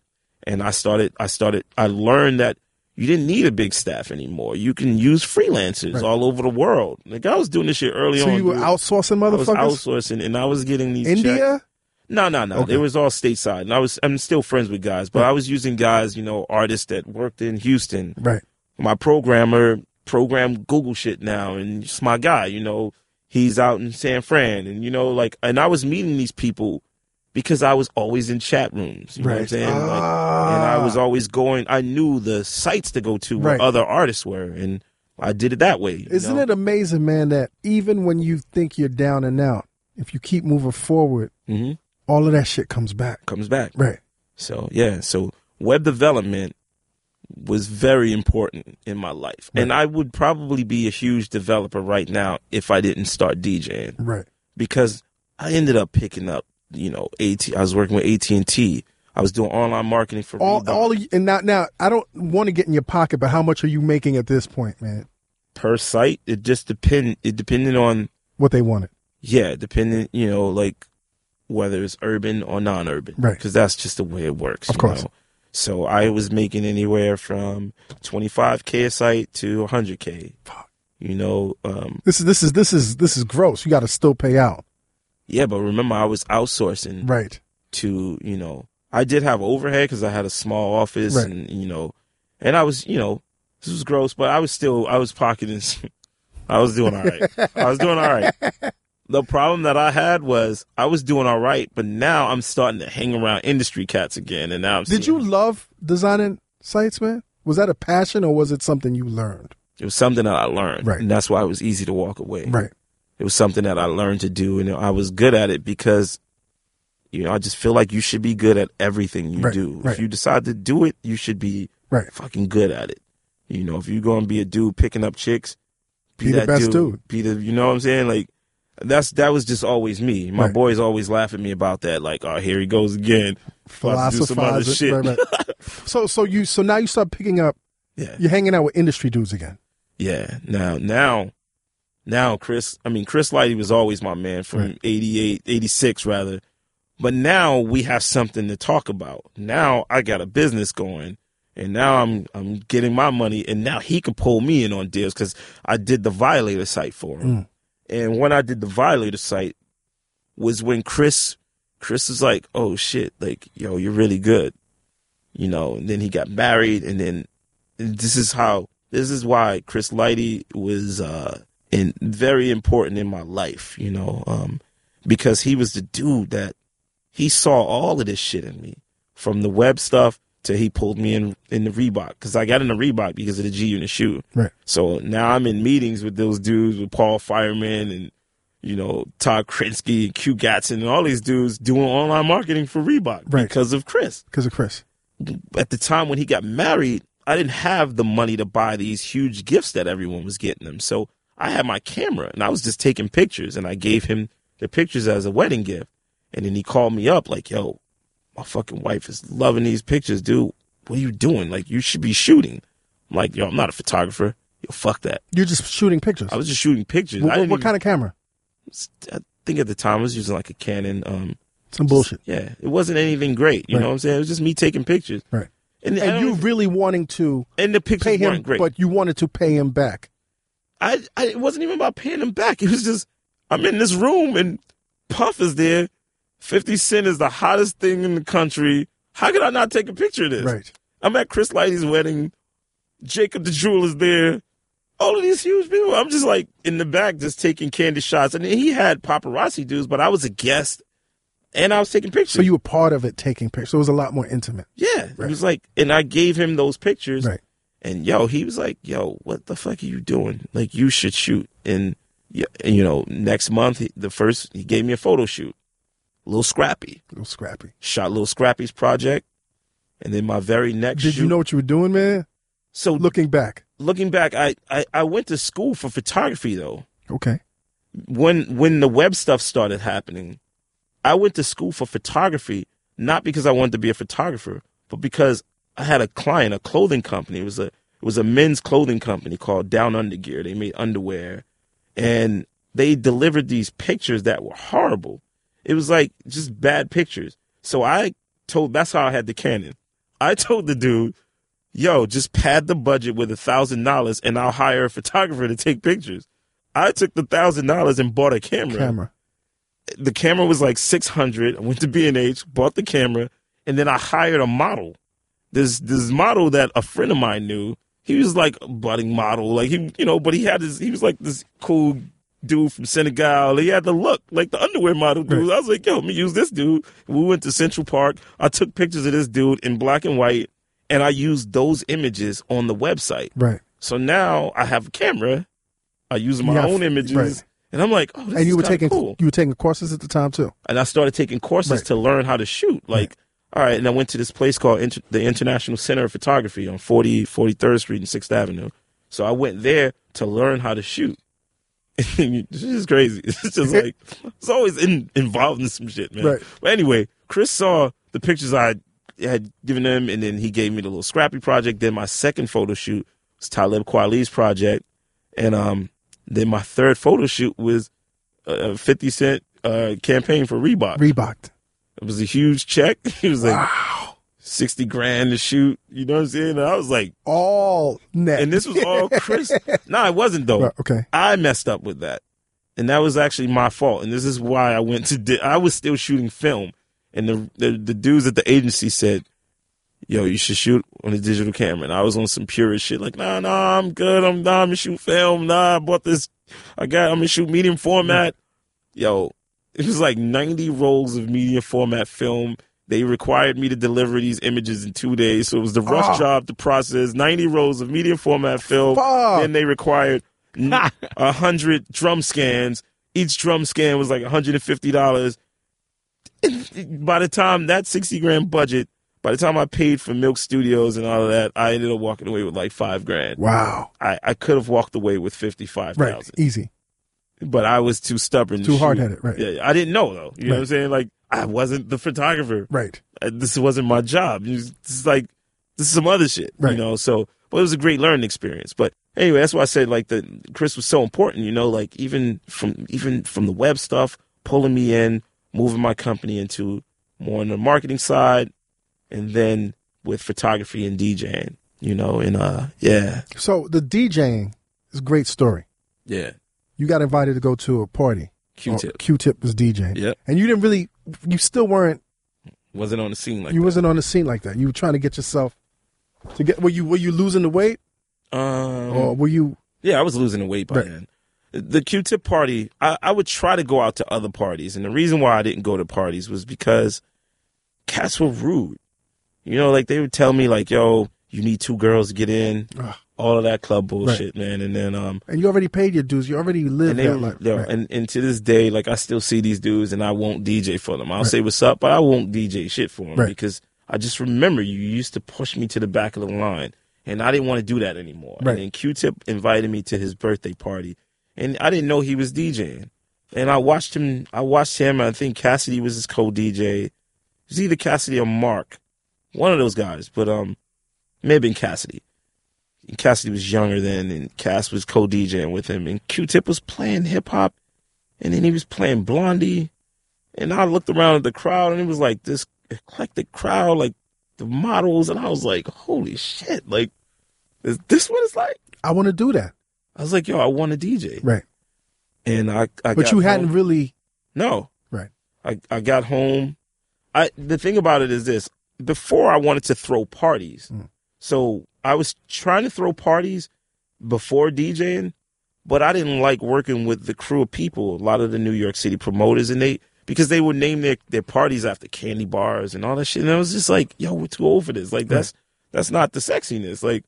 And I started I started I learned that you didn't need a big staff anymore. You can use freelancers Right. all over the world. Like I was doing this shit early So on. you were dude. outsourcing I was motherfuckers? outsourcing and I was getting these checks. India? No, no, no. Okay. It was all stateside. And I was I'm still friends with guys, but I was using guys, you know, artists that worked in Houston. Right. My programmer program Google shit now and it's my guy, you know. He's out in San Fran and you know, like and I was meeting these people because I was always in chat rooms. You know what I'm Right. saying? Like, Ah. and I was always going I knew the sites to go to where Right. other artists were and I did it that way. Isn't know? it amazing, man, that even when you think you're down and out, if you keep moving forward, hmm all of that shit comes back. comes back. Right. So yeah, so web development was very important in my life, and I would probably be a huge developer right now if I didn't start DJing Right. because I ended up picking up, you know, AT. I was working with AT and T. I was doing online marketing for All, Reebok. all you, and now, now, I don't want to get in your pocket, but how much are you making at this point, man? per site. It just depend. It depended on What they wanted. yeah, depending you know like whether it's urban or non-urban, Right. Because that's just the way it works. Of you course. know? So I was making anywhere from 25k a site to 100k. Fuck. You know, um, This is this is this is this is gross. You got to still pay out. Yeah, but remember I was outsourcing Right. to you know I did have overhead because I had a small office Right. and you know, and I was you know this was gross, but I was still I was pocketing. [LAUGHS] I was doing all right. I was doing all right. The problem that I had was I was doing all right, but now I'm starting to hang around industry cats again, and now I'm. Did you love designing sites, man? Was that a passion or was it something you learned? It was something that I learned, Right. and that's why it was easy to walk away. Right. It was something that I learned to do, and I was good at it because, you know, I just feel like you should be good at everything you Right, do. right. If you decide to do it, you should be Right. fucking good at it. You know, if you're gonna be a dude picking up chicks, be, Be the that best dude. Be the, you know what I'm saying? Like, that's that was just always me. My boys always laugh at me about that. Like, oh, here he goes again. About to do some other Philosophize. shit. [LAUGHS] So so you so now you start picking up. Yeah. You're hanging out with industry dudes again. Yeah. Now, now, now, Chris, I mean, Chris Lighty was always my man from Right. 88, 86 rather. But now we have something to talk about. Now I got a business going and now I'm, I'm getting my money and now he can pull me in on deals because I did the violator site for him. Mm. And when I did the violator site was when Chris, Chris was like, oh shit, like, yo, you're really good. You know, and then he got married and then this is how this is why Chris Lighty was uh in very important in my life, you know, um because he was the dude that he saw all of this shit in me from the web stuff to he pulled me in in the Reebok cuz I got in the Reebok because of the G unit shoe. Right. So now I'm in meetings with those dudes with Paul Fireman and you know Todd Krinsky and Q Gatson and all these dudes doing online marketing for Reebok Right. because of Chris Because of Chris. at the time when he got married, I didn't have the money to buy these huge gifts that everyone was getting him. So I had my camera and I was just taking pictures and I gave him the pictures as a wedding gift. And then he called me up like, yo, my fucking wife is loving these pictures, dude. What are you doing? Like, you should be shooting. I'm like, yo, I'm not a photographer. Yo, fuck that. You're just shooting pictures. I was just shooting pictures. what what, even- kind of camera? I think at the time I was using like a Canon. Um, Some bullshit. yeah, it wasn't anything great. You Right. know what I'm saying? It was just me taking pictures. Right. And, And you really wanting to and the pictures pay him, weren't great. but you wanted to pay him back. I, I it wasn't even about paying him back. It was just I'm in this room and Puff is there. Fifty Cent is the hottest thing in the country. How could I not take a picture of this? Right. I'm at Chris Lighty's wedding. Jacob the Jewel is there. All of these huge people. I'm just like in the back, just taking candy shots. And he had paparazzi dudes, but I was a guest, and I was taking pictures. So you were part of it taking pictures. So it was a lot more intimate. yeah, Right. it was like, and I gave him those pictures. Right. And yo, he was like, "Yo, what the fuck are you doing? Like, you should shoot." And you know, next month, the first he gave me a photo shoot, a Lil Scrappy. A Lil Scrappy. Shot Lil Scrappy's project, and then my very next. Did shoot, you know what you were doing, man? So Looking back. looking back, I, I I went to school for photography though, Okay. when when the web stuff started happening, I went to school for photography not because I wanted to be a photographer, but because I had a client, a clothing company. It was a it was a men's clothing company called Down Under Gear. They made underwear, and they delivered these pictures that were horrible. It was like just bad pictures. So I told that's how I had the Canon. I told the dude, "Yo, just pad the budget with a thousand dollars, and I'll hire a photographer to take pictures." I took the thousand dollars and bought a camera. Camera. The camera was like six hundred. I went to B and H, bought the camera, and then I hired a model. This this model that a friend of mine knew. He was like a budding model, like he, you know, but he had this. He was like this cool dude from Senegal. He had the look like the underwear model dude. I was like, yo, let me use this dude. We went to Central Park. I took pictures of this dude in black and white, and I used those images on the website. Right. So now I have a camera. I use my have- own images, right. and I'm like, oh, this and you is were taking cool. you were taking courses at the time too. And I started taking courses Right. to learn how to shoot. Like, all right, and I went to this place called Inter- the International Center of Photography on 40, 43rd Street and 6th Avenue. So I went there to learn how to shoot. [LAUGHS] this is crazy. [LAUGHS] It's just like it's always in, involved in some shit, man. Right. But anyway, Chris saw the pictures I had given him, and then he gave me the Lil Scrappy project. Then my second photo shoot was Talib Kweli's project, and um, then my third photo shoot was a 50 Cent uh, campaign for Reebok. Reebok. It was a huge check. [LAUGHS] He was like wow. sixty grand to shoot. You know what I'm saying? And I was like, All net. and this was all [LAUGHS] Chris. no, it wasn't though. Okay. I messed up with that, and that was actually my fault. And this is why I went to. Di- I was still shooting film, and the, the the dudes at the agency said, "Yo, you should shoot on a digital camera." And I was on some purist shit, like, "Nah, nah, I'm good. I'm nah, I'm gonna shoot film. Nah, I bought this. I got. I'm gonna shoot medium format." Yo, it was like 90 rolls of medium format film. They required me to deliver these images in two days, so it was the rush Ah. job to process 90 rolls of medium format film. Fuck. Then they required n- [LAUGHS] a hundred drum scans. Each drum scan was like $150. And By the time that 60 grand budget, by the time I paid for Milk Studios and all of that, I ended up walking away with like five grand. Wow. I, I could have walked away with 55,000 Right. Easy. But I was too stubborn. Too shoot. hard-headed, right. Yeah, I didn't know though. You know what I'm saying? Like I wasn't the photographer. Right. Uh, This wasn't my job. This is like this is some other shit. Right. You know. So, but it was a great learning experience. But anyway, that's why I said like the Chris was so important. You know, like even from even from the web stuff, pulling me in, moving my company into more on the marketing side, and then with photography and DJing. You know, and uh, yeah, So the DJing is a great story. yeah, You got invited to go to a party. Q-tip. Q-tip was DJing. Yep. And you didn't really. You still weren't. Wasn't on the scene like you that. wasn't on the scene like that. You were trying to get yourself to get. Were you were you losing the weight Um, or were you? Yeah, I was losing the weight by Right. then. The Q-tip party, I, I would try to go out to other parties, and the reason why I didn't go to parties was because cats were rude. You know, like they would tell me, like, "Yo, you need two girls to get in," Ugh. All of that club bullshit, man. And then, um, And you already paid your dues. You already lived that life. yo, Right. and, and to this day, like I still see these dudes, and I won't DJ for them. I'll say what's up, but I won't DJ shit for them Right. because I just remember you used to push me to the back of the line, and I didn't want to do that anymore. Right. And Q-Tip invited me to his birthday party, and I didn't know he was DJing. And I watched him. I watched him. I think Cassidy was his co-DJ. It was either Cassidy or Mark, one of those guys. But um, may have been Cassidy. And Cassidy was younger then, and Cass was co-DJing with him, and Q-Tip was playing hip hop, and then he was playing Blondie, and I looked around at the crowd, and it was like this eclectic crowd, like the models, and I was like, holy shit, like, is this what it's like? I want to do that. I was like, yo, I want to DJ, Right. and I, I But got you hadn't home. really. no, Right. I, I got home. I the thing about it is this: before I wanted to throw parties, Mm. so I was trying to throw parties before DJing, but I didn't like working with the crew of people, a lot of the New York City promoters, and they because they would name their their parties after candy bars and all that shit, and I was just like, yo, we're too old for this. Like that's that's not the sexiness. Like,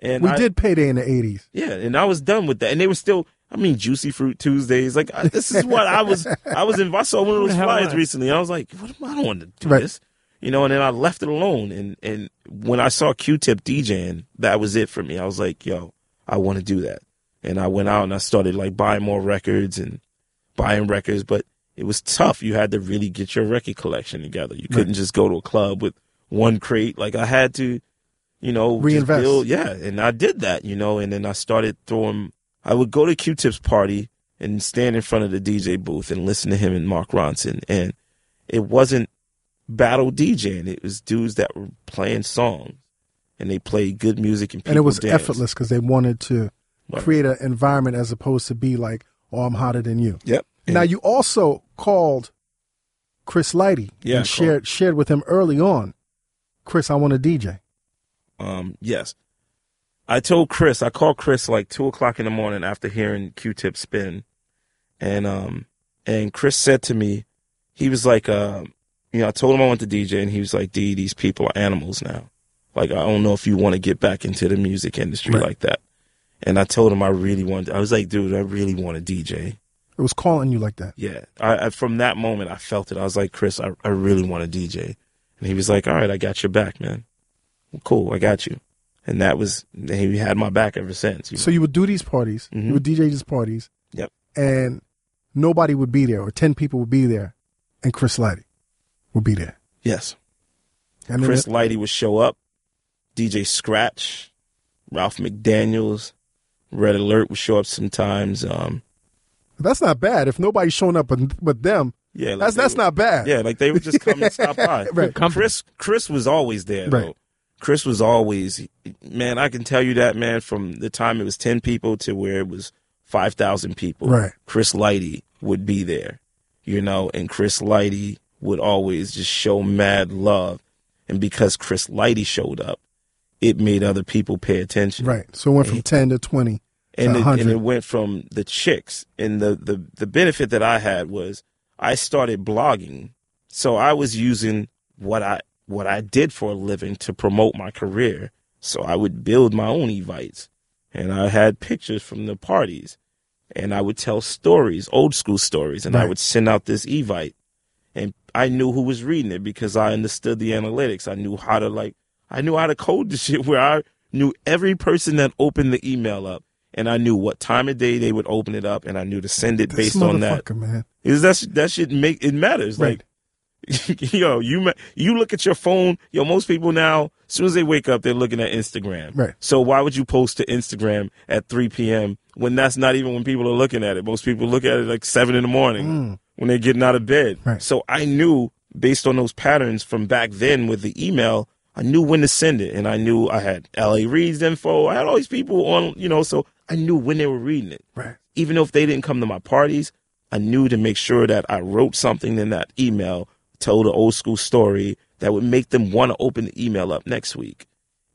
and We I, did payday in the eighties. yeah, and I was done with that. And they were still, I mean, Juicy Fruit Tuesdays. Like, I, this is what I was, I was in, I saw one of those flyers recently. I was like, what am I, I don't want to do Right. this. You know, and then I left it alone. And, and when I saw Q-Tip DJing, that was it for me. I was like, yo, I want to do that. And I went out and I started like buying more records and buying records, but it was tough. You had to really get your record collection together. You couldn't just go to a club with one crate. Like I had to, you know, Reinvest. build- yeah, and I did that, you know, and then I started throwing. I would go to Q-Tip's party and stand in front of the DJ booth and listen to him and Mark Ronson, and it wasn't battle DJing. It was dudes that were playing songs, and they played good music and people and it was danced. effortless because they wanted to Right. create an environment as opposed to be like, "Oh, I'm hotter than you." Yep. Now you also called Chris Lighty Yeah, and shared shared with him early on. Chris, I want to DJ. Um, yes. I told Chris, I called Chris like two o'clock in the morning after hearing Q-Tip spin. And, um, and Chris said to me, he was like, uh, you know, I told him I want to DJ and he was like, D, these people are animals now. Like, I don't know if you want to get back into the music industry Right. like that. And I told him I really wanted, I was like, dude, I really want to DJ. It was calling you like that. Yeah. I, I from that moment, I felt it. I was like, Chris, I, I really want to DJ. And he was like, all right, I got your back, man. Cool. I got you. And that was, he had my back ever since. you So you would do these parties, Mhm. you would DJ these parties, Yep. and nobody would be there, or ten people would be there, and Chris Lighty would be there. Yes. And Chris it- Lighty would show up. DJ Scratch, Ralph McDaniels, Red Alert would show up sometimes. Um, that's not bad. If nobody's showing up but, but them, yeah, like that's that's would- not bad. Yeah, like they would just come and stop by. [LAUGHS] Right. Chris, Chris was always there. Right. Though. Chris was always, man. I can tell you that, man. From the time it was ten people to where it was five thousand people. Right. Chris Lighty would be there, you know, and Chris Lighty would always just show mad love, and because Chris Lighty showed up, it made other people pay attention. Right. So it went from ten to twenty. and to it, 100. and it went from the chicks and the, the the benefit that I had was I started blogging so I was using what I what I did for a living to promote my career so I would build my own evites and I had pictures from the parties and I would tell stories old school stories and I would send out this evite I knew who was reading it because I understood the analytics I knew how to like I knew how to code the [LAUGHS] shit where I knew every person that opened the email up and I knew what time of day they would open it up and I knew to send it This based on that. man. Is that that shit make it matters? Right. Like, [LAUGHS] yo, you you look at your phone. Yo, most people now, as soon as they wake up, they're looking at Instagram. Right. So why would you post to Instagram at 3 p.m. when that's not even when people are looking at it? Most people look at it like seven in the morning mm. When they're getting out of bed. Right. So I knew based on those patterns from back then with the email, I knew when to send it, and I knew I had L.A. Reid's info. I had all these people on, you know, so I knew when they were reading it Right. even though if they didn't come to my parties, I knew to make sure that I wrote something in that email, told an old school story that would make them want to open the email up next week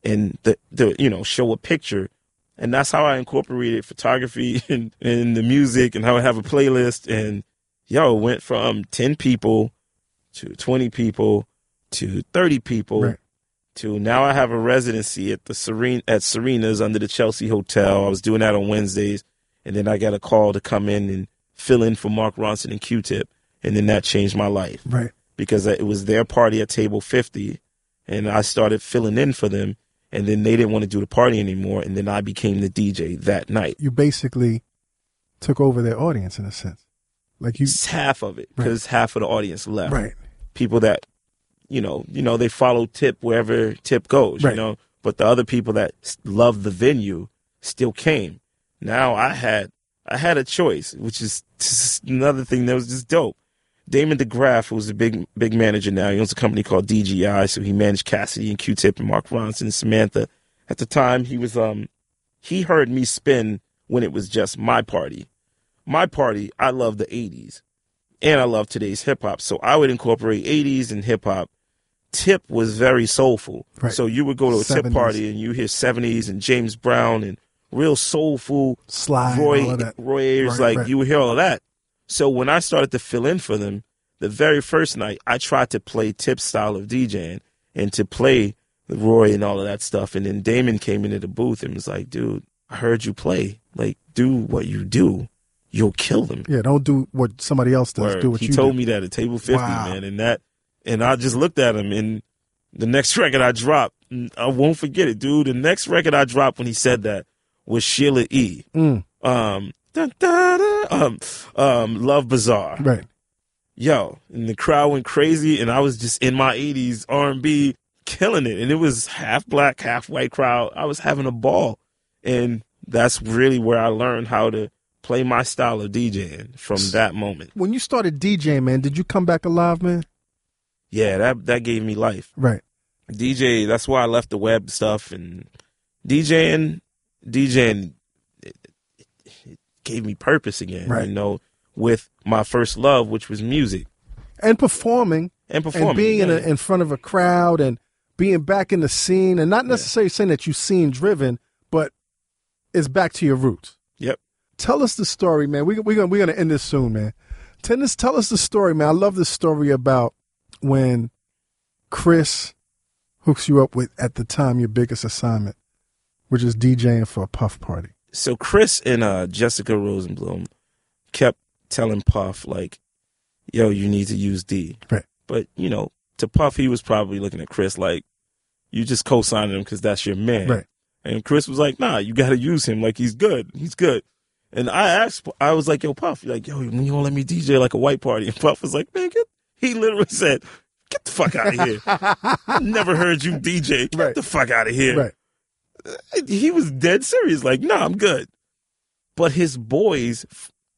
and the, the you know, show a picture. And that's how I incorporated photography [LAUGHS] and, and the music and how I have a playlist. And yo, it went from 10 people to 20 people to 30 people Right. to now I have a residency at the Serene at Serena's under the Chelsea Hotel. I was doing that on Wednesdays, and then I got a call to come in and fill in for Mark Ronson and Q-Tip, and then that changed my life Right. because it was their party at table 50, and I started filling in for them, and then they didn't want to do the party anymore, and then I became the DJ that night. You basically took over their audience in a sense. Like you. It's half of it because half of the audience left. Right. people that you know you know they follow tip wherever tip goes Right. you know but the other people that loved the venue still came now i had i had a choice which is another thing that was just dope damon degraff who's a big big manager now he owns a company called dgi so he managed cassidy and q-tip and mark ronson and samantha at the time he was um he heard me spin when it was just my party my party i love the 80s and I love today's hip hop. So I would incorporate 80s and hip hop. Tip was very soulful. Right. So you would go to a tip party and you hear 70s and James Brown and real soulful Slide. Roy all of that. Roy Ayers, Right, like right. you would hear all of that. So when I started to fill in for them, the very first night I tried to play Tip style of DJing and to play Roy and all of that stuff. And then Damon came into the booth and was like, dude, I heard you play. Like, do what you do. You'll kill them. Yeah. Don't do what somebody else does. Word. Do what he you told do. me that at table 50, Wow. man. And that, and I just looked at him and the next [LAUGHS] record I dropped, I won't forget it, dude. The next record I dropped when he said that was Sheila E. Mm. Um, da, da, da, um, um, Love Bizarre. Right. Yo, and the crowd went crazy, and I was just in my '80s R&B, killing it, and it was half black, half white crowd. I was having a ball, and that's really where I learned how to play my style of DJing from that moment. When you started DJing, man, did you come back alive, man? Yeah, that that gave me life. Right. DJ, that's why I left the web stuff and DJing, DJing it, it, gave me purpose again, Right. you know, with my first love, which was music And performing and performing. and being in, a, in front of a crowd and being back in the scene and not necessarily saying that you scene driven, but it's back to your roots. Tell us the story, man. We we gonna we're gonna end this soon, man. Tell us tell us the story, man. I love this story about when Chris hooks you up with at the time your biggest assignment, which is DJing for a puff party. so Chris and uh, Jessica Rosenblum kept telling Puff like, "Yo, you need to use D." Right. But you know, to Puff, he was probably looking at Chris like, "You just co-signed him because that's your man." Right. And Chris was like, "Nah, you got to use him. Like he's good. He's good." And I asked, I was like, "Yo, Puff, like, yo, when you gonna let me DJ like a white party?" [LAUGHS] And Puff was like, "Man, get." He literally said, "Get the fuck out of here! I [LAUGHS] never heard you DJ. Get Right. the fuck out of here!" Right. he was dead serious. Like, no, I'm good. But his boys,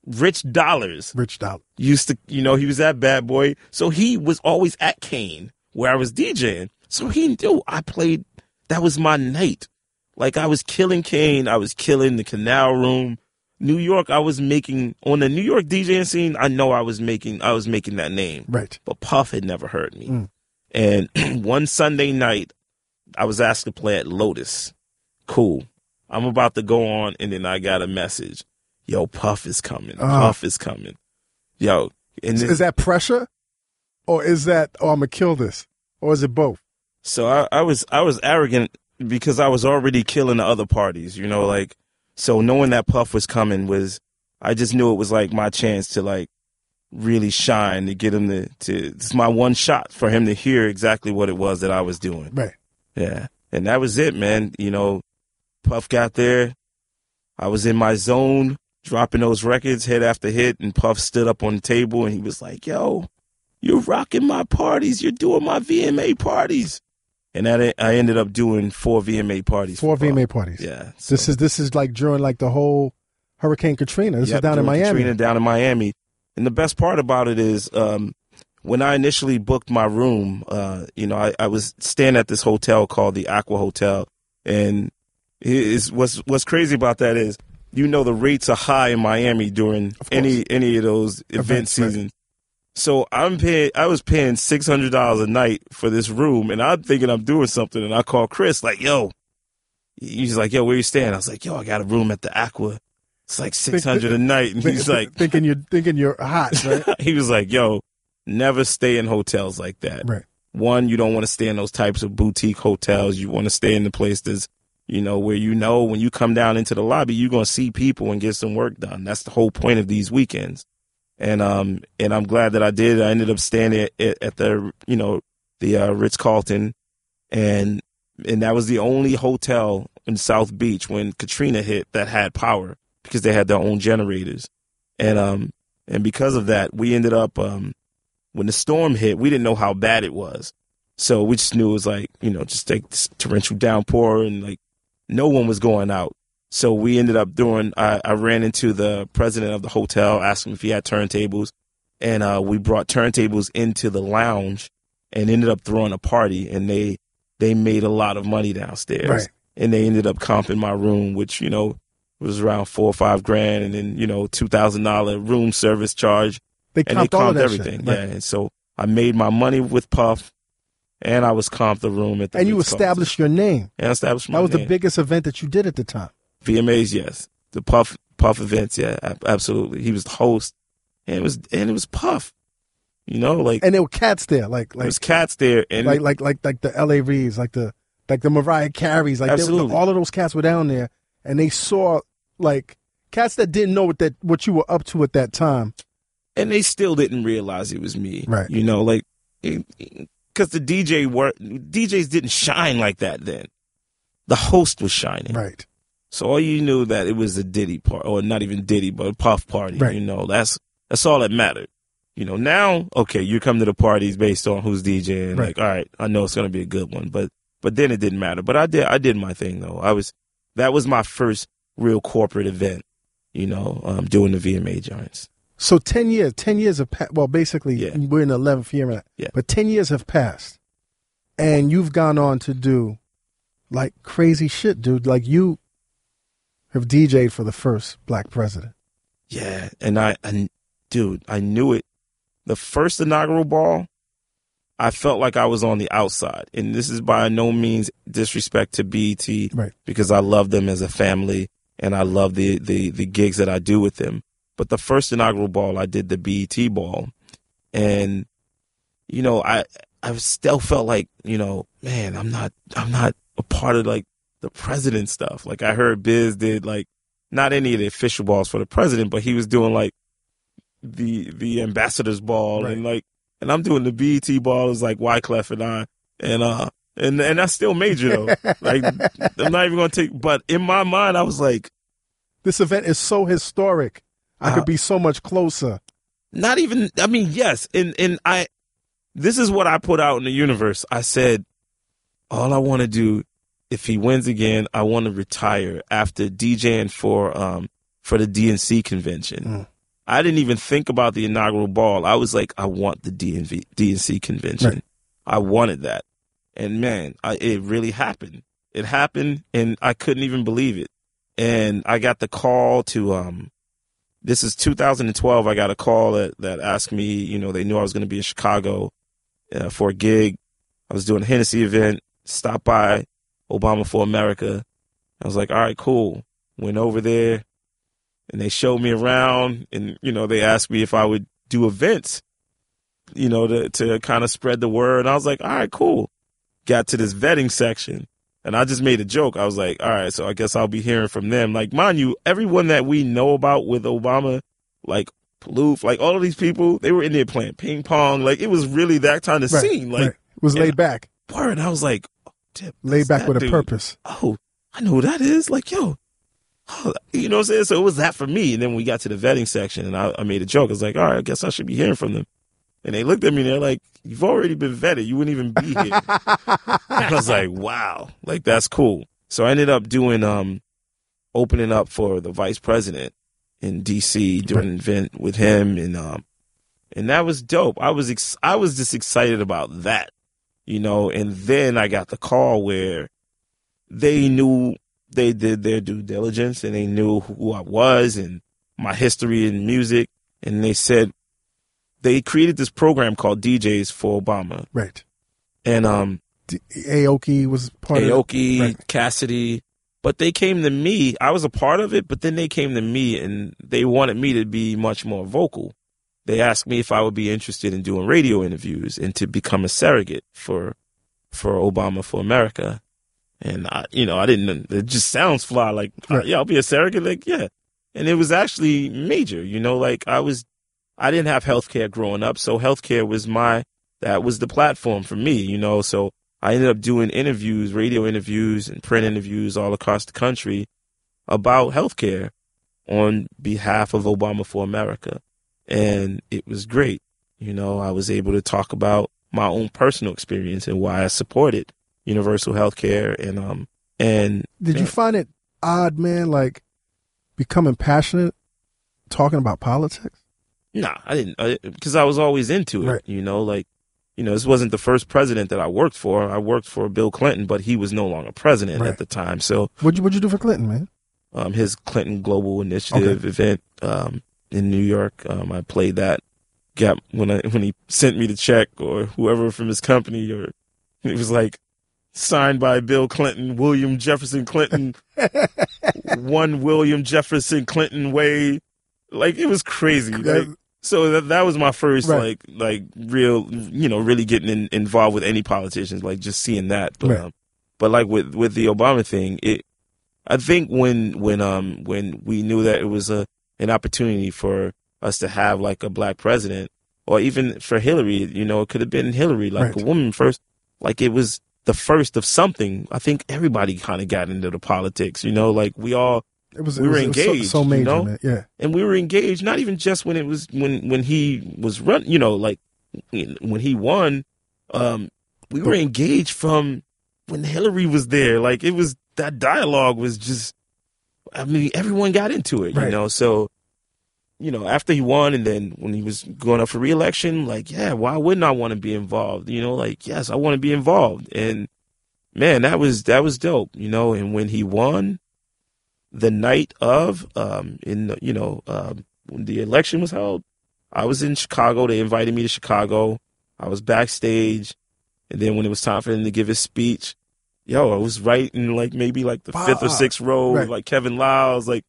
Rich Dollaz, Rich Dollar. used to, you know, he was that Bad Boy. So he was always at Cain where I was DJing. So he knew I played, that was my night. Like I was killing Cain. I was killing the Canal Room. New York, I was making, on the New York DJing scene, I know I was making, I was making that name. Right. But Puff had never heard me. Mm. And [CLEARS THROAT] one Sunday night, I was asked to play at Lotus. Cool. I'm about to go on, and then I got a message. Yo, Puff is coming. Ah. Puff is coming. Yo, and then, Is that pressure? Or is that oh I'm gonna kill this? Or is it both? so I, I was I was arrogant because I was already killing the other parties. You know, like so knowing that Puff was coming was I just knew it was like my chance to like really shine to get him to to it's my one shot for him to hear exactly what it was that I was doing. Right. Yeah. And that was it, man. You know, Puff got there. I was in my zone, dropping those records hit after hit, and Puff stood up on the table and he was like, Yo, you're rocking my parties. You're doing my VMA parties. And that I ended up doing four VMA parties. Four. VMA parties. Yeah. This is this is like during like the whole Hurricane Katrina. This Yep, is down in Miami. Katrina down in Miami. And the best part about it is, um, when I initially booked my room, uh, you know, I, I was staying at this hotel called the Aqua Hotel, and is what's what's crazy about that is, you know, the rates are high in Miami during any any of those event Events, right. So I'm paying. I was paying six hundred dollars a night for this room, and I'm thinking I'm doing something. And I call Chris like, "Yo," he's like, "Yo, where you staying?" I was like, "Yo, I got a room at the Aqua. It's like six hundred a night." And he's like, [LAUGHS] thinking you're thinking you're hot, right? [LAUGHS] he was like, "Yo, never stay in hotels like that. right. One, you don't want to stay in those types of boutique hotels. You want to stay in the place that's, you know, where you know when you come down into the lobby, you're gonna see people and get some work done. That's the whole point of these weekends. And um, and I'm glad that I did. I ended up staying at, at, the, you know, the uh, Ritz Carlton, and and that was the only hotel in South Beach when Katrina hit that had power because they had their own generators, and um, and because of that, we ended up um, when the storm hit, we didn't know how bad it was, so we just knew it was like you know just like this torrential downpour and like no one was going out. So we ended up doing. I, I ran into the president of the hotel, asked him if he had turntables, and uh, we brought turntables into the lounge and ended up throwing a party. And they they made a lot of money downstairs, Right. and they ended up comping my room, which you know was around four or five grand, and then you know two thousand dollar room service charge, They and they comped all of comped everything. Yeah, and so I made my money with Puff, and I was comped the room at the And you established your name. and I established my That was the biggest event that you did at the time. VMAs, yes. The Puff Puff events, yeah, absolutely. He was the host, and it was and it was Puff. You know, like And there were cats there, like there like was cats there, and like like like like the L.A. Reids, like the like the Mariah Careys, like Absolutely. all of those cats were down there, and they saw like cats that didn't know what that what you were up to at that time. and they still didn't realize it was me. Right. You know, like because the DJ work DJs didn't shine like that then. The host was shining. Right. So all you knew that it was a Diddy part, or not even Diddy, but a Puff party. Right. You know, that's that's all that mattered. You know, now okay, you come to the parties based on who's DJing. Right. Like, all right, I know it's gonna be a good one, but but then it didn't matter. But I did I did my thing though. I was that was my first real corporate event. You know, um, doing the VMA Giants. So ten years, ten years have passed. Well, basically, Yeah. we're in the eleventh year now. Yeah. But ten years have passed, and you've gone on to do like crazy shit, dude. Like you have DJ'd for the first black president. Yeah, and I, and dude, I knew it. The first inaugural ball, I felt like I was on the outside, and this is by no means disrespect to BET, Right. Because I love them as a family, and I love the the the gigs that I do with them. But the first inaugural ball, I did the BET ball, and you know, I I still felt like you know, man, I'm not I'm not a part of like the president stuff. Like I heard Biz did like not any of the official balls for the president, but he was doing like the the ambassador's ball Right. and like and I'm doing the BET ball is like Wyclef and I and uh and and that's still major though. [LAUGHS] like I'm not even gonna take but in my mind I was like This event is so historic. I Uh, could be so much closer. not even I mean, yes, and and I this is what I put out in the universe. I said all I want to do if he wins again, I want to retire after DJing for um for the DNC convention. Mm. I didn't even think about the inaugural ball. I was like, I want the DNV, DNC convention. Right. I wanted that. And man, I, it really happened. It happened and I couldn't even believe it. And I got the call to, um, this is 2012. I got a call that, that asked me, you know, they knew I was going to be in Chicago uh, for a gig. I was doing a Hennessy event, stopped by Obama for America. I was like, all right, cool. Went over there and they showed me around and, you know, they asked me if I would do events, you know, to, to kind of spread the word. I was like, all right, cool. Got to this vetting section and I just made a joke. I was like, all right, so I guess I'll be hearing from them. Like, mind you, everyone that we know about with Obama, like Plouffe, like all of these people, they were in there playing ping pong. Like, it was really that kind of Right, scene. Like, right. It was laid back, word. I was like, Tip, laid back with a purpose. Oh, I know who that is. Like, yo, oh, you know what I'm saying? So it was that for me. And then we got to the vetting section and I, I made a joke. I was like, all right, I guess I should be hearing from them. And they looked at me and they're like, you've already been vetted. You wouldn't even be here. [LAUGHS] and I was like, wow, like that's cool. So I ended up doing, um, opening up for the vice president in DC, doing an event with him. And, um, and that was dope. I was, ex- I was just excited about that, you know, and then I got the call where they knew they did their due diligence and they knew who I was and my history in music. And they said they created this program called DJs for Obama. Right. And, um, D- Aoki was part of Aoki, Right. Cassidy, but they came to me. I was a part of it, but then they came to me and they wanted me to be much more vocal. They asked me if I would be interested in doing radio interviews and to become a surrogate for for Obama for America. And I, you know, I didn't. It just sounds fly. Like, uh, Right. yeah, I'll be a surrogate. Like, yeah. And it was actually major. You know, like I was, I didn't have healthcare growing up, so healthcare was my that was the platform for me. You know, so I ended up doing interviews, radio interviews, and print interviews all across the country about healthcare on behalf of Obama for America. And it was great. You know, I was able to talk about my own personal experience and why I supported universal health care and um and Did you find it odd, man? Like becoming passionate, talking about politics? Nah, I didn't because I was always into it. Right. You know, like you know, this wasn't the first president that I worked for. I worked for Bill Clinton, but he was no longer president Right. at the time. So What'd you What'd you do for Clinton, man? um, his Clinton Global Initiative event um, in New York. Um, I played that. Got when I when he sent me the check or whoever from his company, or it was like signed by Bill Clinton, William Jefferson Clinton, [LAUGHS] one William Jefferson Clinton way. Like it was crazy. Like, so that that was my first Right. like like real you know really getting in, involved with any politicians like just seeing that but Right. um, but like with with the Obama thing it I think when when um when we knew that it was a an opportunity for us to have like a black president or even for Hillary you know it could have been Hillary like Right. a woman first like it was the first of something. I think everybody kind of got into the politics, you know, like we all It was We it were was, it was so- engaged, so, you major, know? man. Yeah, and we were engaged not even just when it was when when he was run you know like when he won um we were engaged from when hillary was there like it was that dialogue was just i mean everyone got into it you know? So you know after he won and then when he was going up for reelection like yeah why wouldn't i want to be involved? You know like yes i want to be involved. And man that was that was dope you know? And when he won the night of um in the- you know um when the election was held i was in chicago. They invited me to chicago. I was backstage. And then when it was time for him to give his speech yo i was right in like maybe like the fifth or sixth row Right. like kevin Liles like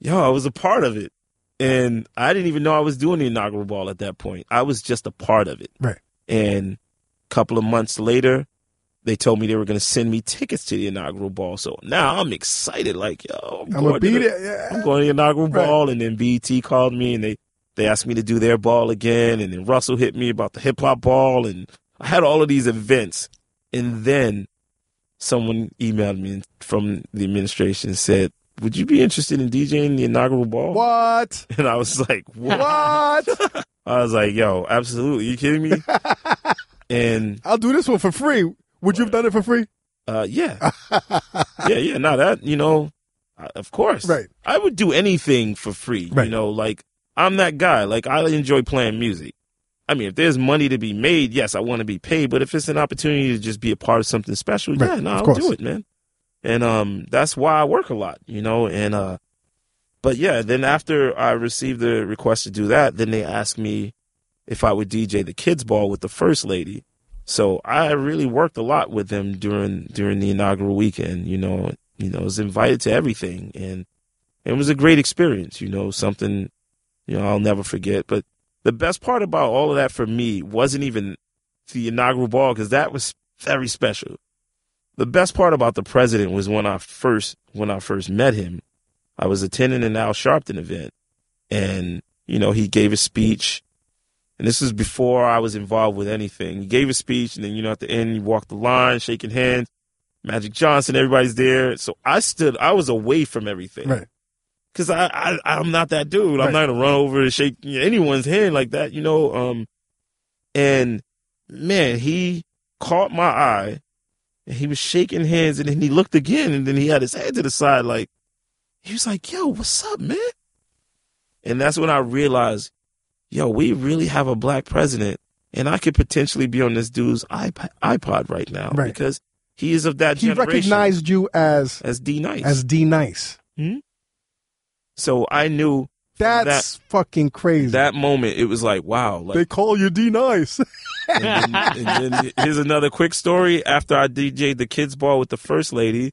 yo i was a part of it and i didn't even know i was doing the inaugural ball at that point i was just a part of it Right. and a couple of months later they told me they were going to send me tickets to the inaugural ball. So now I'm excited. Like, yo, I'm, I'm going to the-. Yeah. I'm going to the inaugural Right. ball. And then BET called me and they, they asked me to do their ball again. And then Russell hit me about the hip hop ball. And I had all of these events. And then someone emailed me from the administration said, would you be interested in DJing the inaugural ball? What? [LAUGHS] And I was like, what? What? [LAUGHS] I was like, yo, absolutely. You kidding me? [LAUGHS] and I'll do this one for free. Would you have done it for free? Uh, yeah, yeah, yeah. Now that you know, of course, Right. I would do anything for free. Right. You know, like I'm that guy. Like I enjoy playing music. I mean, if there's money to be made, yes, I want to be paid. But if it's an opportunity to just be a part of something special, Right, yeah, no, I'll do it, man. And um, that's why I work a lot. You know, and uh, but yeah, then after I received the request to do that, then they asked me if I would DJ the kids ball with the first lady. So I really worked a lot with them during during the inaugural weekend. You know, you know, was invited to everything, and it was a great experience. You know, something you know I'll never forget. But the best part about all of that for me wasn't even the inaugural ball because that was very special. The best part about the president was when I first when I first met him. I was attending an Al Sharpton event, and you know he gave a speech and this was before I was involved with anything. He gave a speech, and then you know at the end, he walked the line, shaking hands. Magic Johnson, everybody's there. So I stood, I was away from everything, Right. Because I, I, I'm not that dude. I'm Right. not gonna run over and shake anyone's hand like that, you know. Um, and man, he caught my eye, and he was shaking hands, and then he looked again, and then he had his head to the side, like he was like, "Yo, what's up, man?" And that's when I realized yo, we really have a black president, and I could potentially be on this dude's iPod, iPod right now Right. because he is of that He generation recognized you as as D Nice. as D Nice. So I knew That's fucking crazy. that moment it was like, wow. Like, they call you D Nice. [LAUGHS] and, then, and then here's another quick story. After I DJ'd the kids ball with the first lady,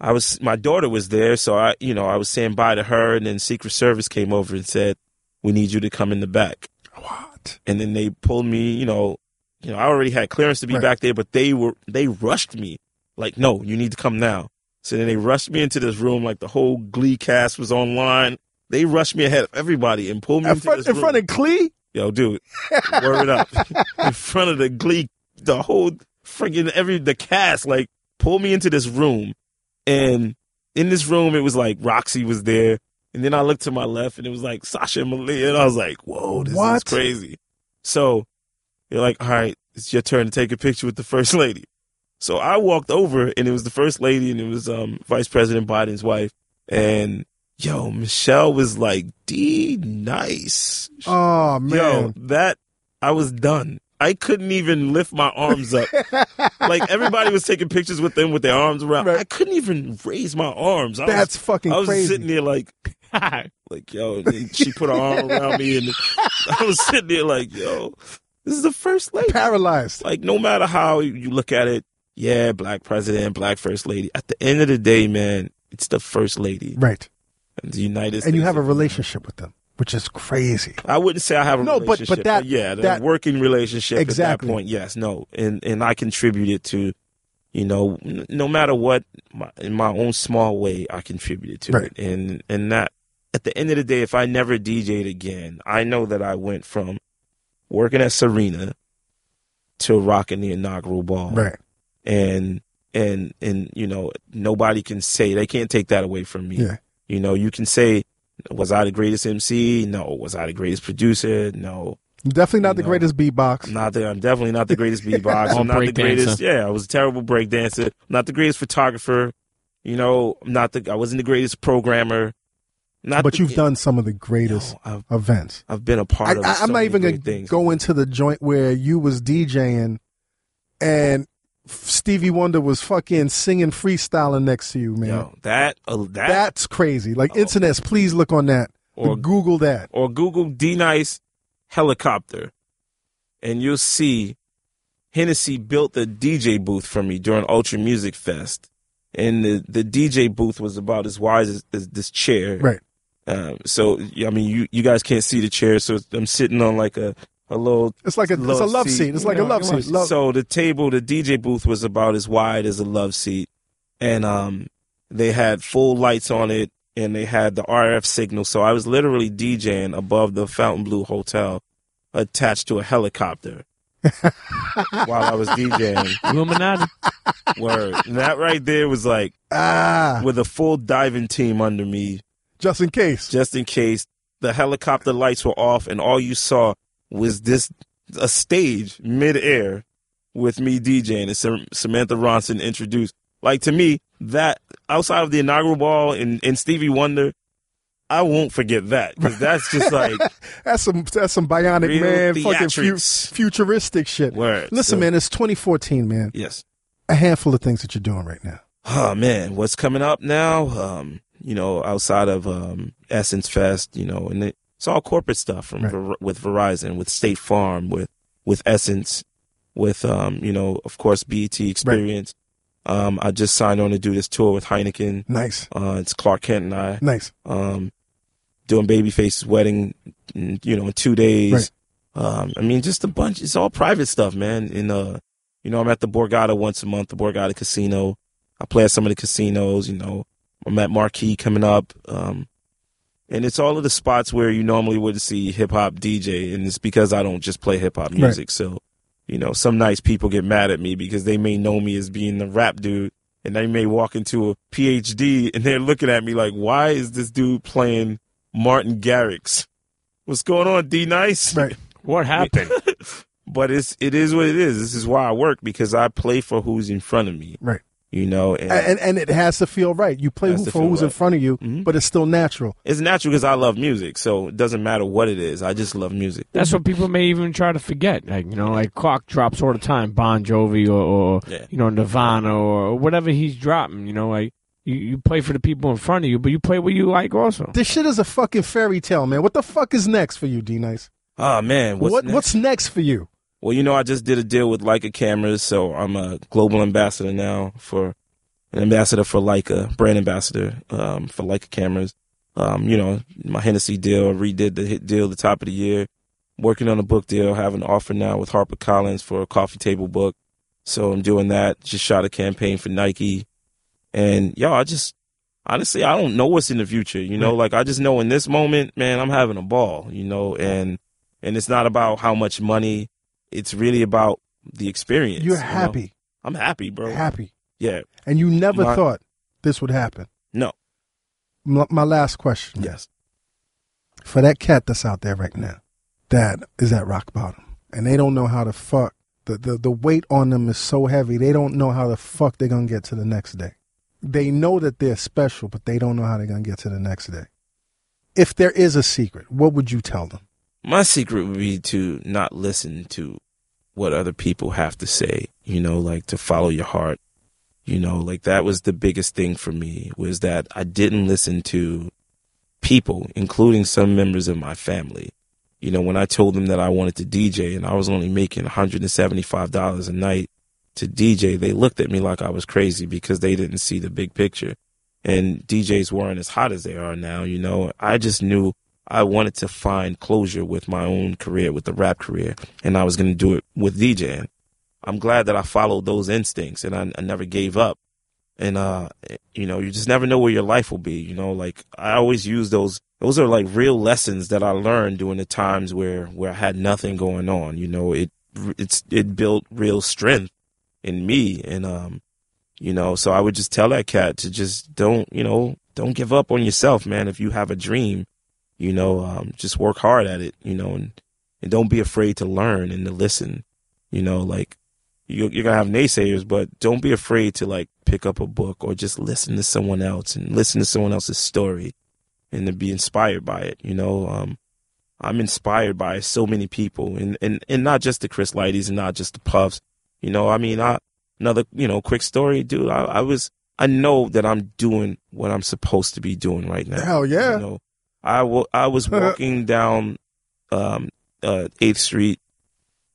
I was my daughter was there, so I you know I was saying bye to her, and then Secret Service came over and said, "We need you to come in the back." what? and then they pulled me. You know, you know, I already had clearance to be Right. back there, but they were they rushed me. Like, no, you need to come now. So then they rushed me into this room, like the whole Glee cast was online. They rushed me ahead of everybody and pulled me In into front, in front of Glee. Yo, dude, word up. [LAUGHS] in front of the Glee, the whole freaking every the cast, like pulled me into this room, and in this room it was like Roxy was there, and then I looked to my left and it was like Sasha and Malia, and I was like, whoa, this is crazy. So you're like, all right, it's your turn to take a picture with the first [LAUGHS] lady. So I walked over and it was the first lady and it was um Vice President Biden's wife, and yo, Michelle was like, D nice. Oh man. Yo, that I was done. I couldn't even lift my arms up. [LAUGHS] like everybody was taking pictures with them with their arms around. Right. I couldn't even raise my arms. I That's was, fucking I was crazy. sitting there like, [LAUGHS] like yo. she put her arm around me, and I was sitting there like, yo, this is the first lady. Paralyzed. Like no matter how you look at it, yeah, black president, black first lady. At the end of the day, man, it's the first lady Right. of the United States. And you have a relationship with them, which is crazy. I wouldn't say I have a No, but- but that- yeah, that, that- working relationship Exactly. at that point, yes, no, and and I contributed to, you know, n- no matter what, my, in my own small way, I contributed to Right. it, and and that at the end of the day, if I never DJ'd again, I know that I went from working at Serena to rocking the inaugural ball, Right. And and and you know nobody can say they can't take that away from me. Yeah. You know, you can say, was I the greatest MC? No. Was I the greatest producer? No. Definitely not the No. greatest beatbox. Not that I'm definitely not the greatest [LAUGHS] beatbox. I'm not the greatest. dancer. Yeah, I was a terrible break dancer. Not the greatest photographer. You know, I'm not the. I wasn't the greatest programmer. Not. But the, you've done some of the greatest No, I've, events. I've been a part I, of. I, so I'm not many even gonna things. go into the joint where you was DJing and Stevie Wonder was fucking singing freestyling next to you, man. Yo, that uh, that That's crazy. Like Oh. internets, please look on that. or Google that. or Google D Nice helicopter, and you'll see Hennessy built the DJ booth for me during Ultra Music Fest, and the the DJ booth was about as wide as, as this chair. Right. Um, so I mean, you you guys can't see the chair, so I'm sitting on like a a little. It's like a it's a Love love seat. seat. It's like a love it seat. Love, So the table, the DJ booth was about as wide as a love seat, and um, they had full lights on it, and they had the RF signal. So I was literally DJing above the Fontainebleau Hotel, attached to a helicopter, [LAUGHS] while I was DJing. Illuminati. Word, and that right there was like ah, with a full diving team under me, just in case. just in case the helicopter lights were off and all you saw was this a stage midair with me DJing and Samantha Ronson introduced. Like to me, that outside of the inaugural ball and, and Stevie Wonder, I won't forget that because that's just like [LAUGHS] That's some that's some bionic man, fucking fu- futuristic shit. word. Listen, So, man, it's 2014, man. Yes. A handful of things that you're doing right now. Oh man, what's coming up now? Um, you know, outside of um, Essence Fest, you know, and it, it's all corporate stuff from Right. Ver- with Verizon, with State Farm, with with Essence, with um, you know, of course, BET Experience. Um, I just signed on to do this tour with Heineken. Nice, Uh, it's Clark Kent and I nice. um, doing Babyface's wedding, mm, you know, in two days. Right. Um, I mean, just a bunch. It's all private stuff, man. In uh, you know, I'm at the Borgata once a month, the Borgata Casino. I play at some of the casinos. You know, I'm at Marquee coming up. Um, and it's all of the spots where you normally would see hip hop DJ, and it's because I don't just play hip hop music. So, you know, some nice people get mad at me because they may know me as being the rap dude, and they may walk into a PhD and they're looking at me like, "Why is this dude playing Martin Garrix? What's going on, D Nice?" Right. [LAUGHS] What happened? But it's it is what it is. This is why I work because I play for who's in front of me. Right. You know, and, And and it has to feel right. You play who for feel who's in front of you, Mhm. but it's still natural. it's natural because I love music, so it doesn't matter what it is. I just love music. That's what people may even try to forget. Like you know, like Clark drops all the time, Bon Jovi or, or Yeah. you know Nirvana or whatever he's dropping. You know, like you, you play for the people in front of you, but you play what you like also. This shit is a fucking fairy tale, man. What the fuck is next for you, D Nice? Oh man, what's what next? what's next for you? Well, you know, I just did a deal with Leica Cameras, so I'm a global ambassador now for an ambassador for Leica, brand ambassador um, for Leica Cameras. Um, you know, my Hennessy deal, redid the hit deal the top of the year. Working on a book deal, have an offer now with HarperCollins for a coffee table book. So I'm doing that. Just shot a campaign for Nike, and y'all, I just honestly, I don't know what's in the future. You know, like I just know in this moment, man, I'm having a ball. You know, and and it's not about how much money. It's really about the experience. You're you know? happy, I'm happy, bro. happy, Yeah. and you never My- thought this would happen. No. M- My last question. Yes. for that cat that's out there right now that is at rock bottom and they don't know how to fuck the, the, the weight on them is so heavy they don't know how the fuck they're gonna get to the next day they know that they're special but they don't know how they're gonna get to the next day if there is a secret what would you tell them My secret would be to not listen to what other people have to say, you know, like to follow your heart. You know, like that was the biggest thing for me was that I didn't listen to people, including some members of my family. You know, when I told them that I wanted to DJ and I was only making $175 a night to DJ, they looked at me like I was crazy because they didn't see the big picture. And DJs weren't as hot as they are now, you know. I just knew I wanted to find closure with my own career, with the rap career, and I was going to do it with DJing. I'm glad that I followed those instincts and I, I never gave up. And, uh, you know, you just never know where your life will be. You know, like I always use those, those are like real lessons that I learned during the times where, where I had nothing going on. You know, it, it's, it built real strength in me. And, um, you know, so I would just tell that cat to just don't, you know, don't give up on yourself, man. If you have a dream, you know, um, just work hard at it, you know, and, and don't be afraid to learn and to listen, you know, like you, you're to have naysayers, but don't be afraid to like pick up a book or just listen to someone else and listen to someone else's story and to be inspired by it, you know, um, I'm inspired by so many people and, and, and not just the Chris Lighties and not just the Puffs. You know, I mean, I, another, you know, quick story, dude. I, I was, I know that I'm doing what I'm supposed to be doing right now. Hell yeah. You know, I, w- I was walking [LAUGHS] down, um, uh, 8th Street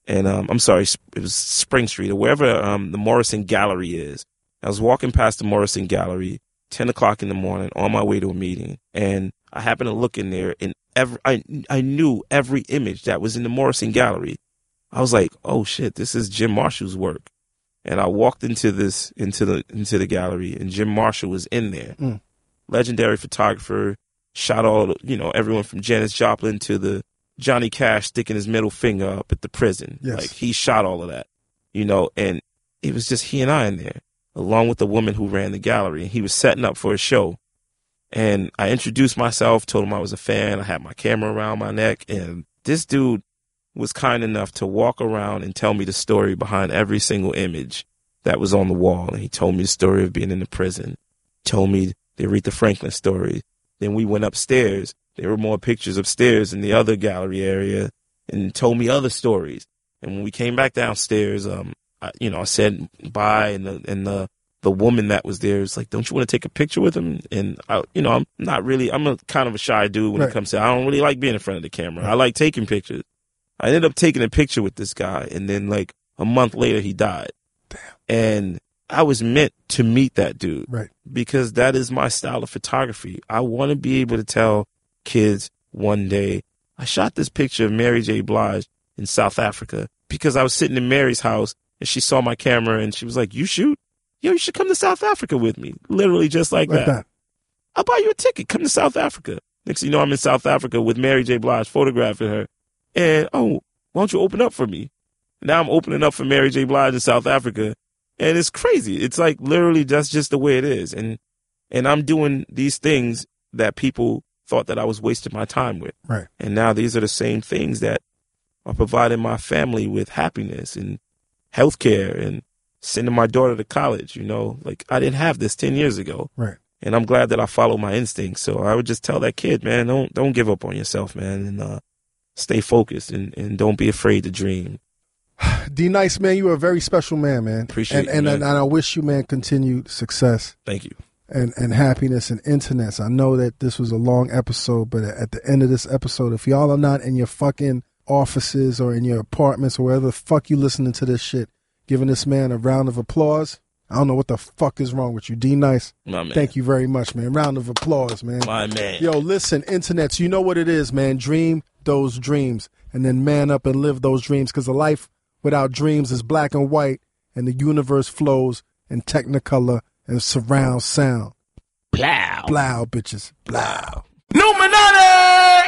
and, um, I'm sorry, it was Spring Street or wherever, um, the Morrison Gallery is. I was walking past the Morrison Gallery, 10 o'clock in the morning on my way to a meeting. And I happened to look in there and every, I, I knew every image that was in the Morrison Gallery. I was like, oh shit, this is Jim Marshall's work. And I walked into this, into the, into the gallery and Jim Marshall was in there. Mm. Legendary photographer, shot all, you know, everyone from Janis Joplin to the Johnny Cash sticking his middle finger up at the prison. Yes. Like he shot all of that, you know, and it was just he and I in there along with the woman who ran the gallery. And he was setting up for a show. And I introduced myself, told him I was a fan. I had my camera around my neck. And this dude was kind enough to walk around and tell me the story behind every single image that was on the wall. And he told me the story of being in the prison, told me the Aretha Franklin story. Then we went upstairs. There were more pictures upstairs in the other gallery area and told me other stories. And when we came back downstairs, um, I, you know, I said bye and the, and the, the woman that was there was like, don't you want to take a picture with him? And I, you know, I'm not really, I'm a kind of a shy dude when Right. it comes to, I don't really like being in front of the camera. I like taking pictures. I ended up taking a picture with this guy and then like a month later he died. Damn. And I was meant to meet that dude Right. because that is my style of photography. I want to be able to tell kids one day, I shot this picture of Mary J. Blige in South Africa because I was sitting in Mary's house and she saw my camera and she was like, you shoot? Yo, you should come to South Africa with me. Literally just like, Like that. that. I'll buy you a ticket. Come to South Africa. Next thing you know, I'm in South Africa with Mary J. Blige photographing her. And, oh, why don't you open up for me? Now I'm opening up for Mary J. Blige in South Africa. And it's crazy. It's like literally that's just the way it is. And, and I'm doing these things that people thought that I was wasting my time with. Right. And now these are the same things that are providing my family with happiness and healthcare and sending my daughter to college. You know, like I didn't have this 10 years ago Right. and I'm glad that I follow my instincts. So I would just tell that kid, man, don't don't give up on yourself, man, and uh, stay focused and, and don't be afraid to dream. [SIGHS] D Nice, man, you are a very special man, man. Appreciate and, you, and, man. and I wish you, man, continued success Thank you. and, and happiness and internets. I know that this was a long episode, but at the end of this episode, if y'all are not in your fucking offices or in your apartments or wherever the fuck you listening to this shit, giving this man a round of applause. I don't know what the fuck is wrong with you. D Nice, My man. thank you very much, man. Round of applause, man. My man. Yo, listen, internets, you know what it is, man. Dream those dreams and then man up and live those dreams because the life without dreams is black and white and the universe flows in technicolor and surround sound. Plow. Blow, bitches. Blow. Numinati!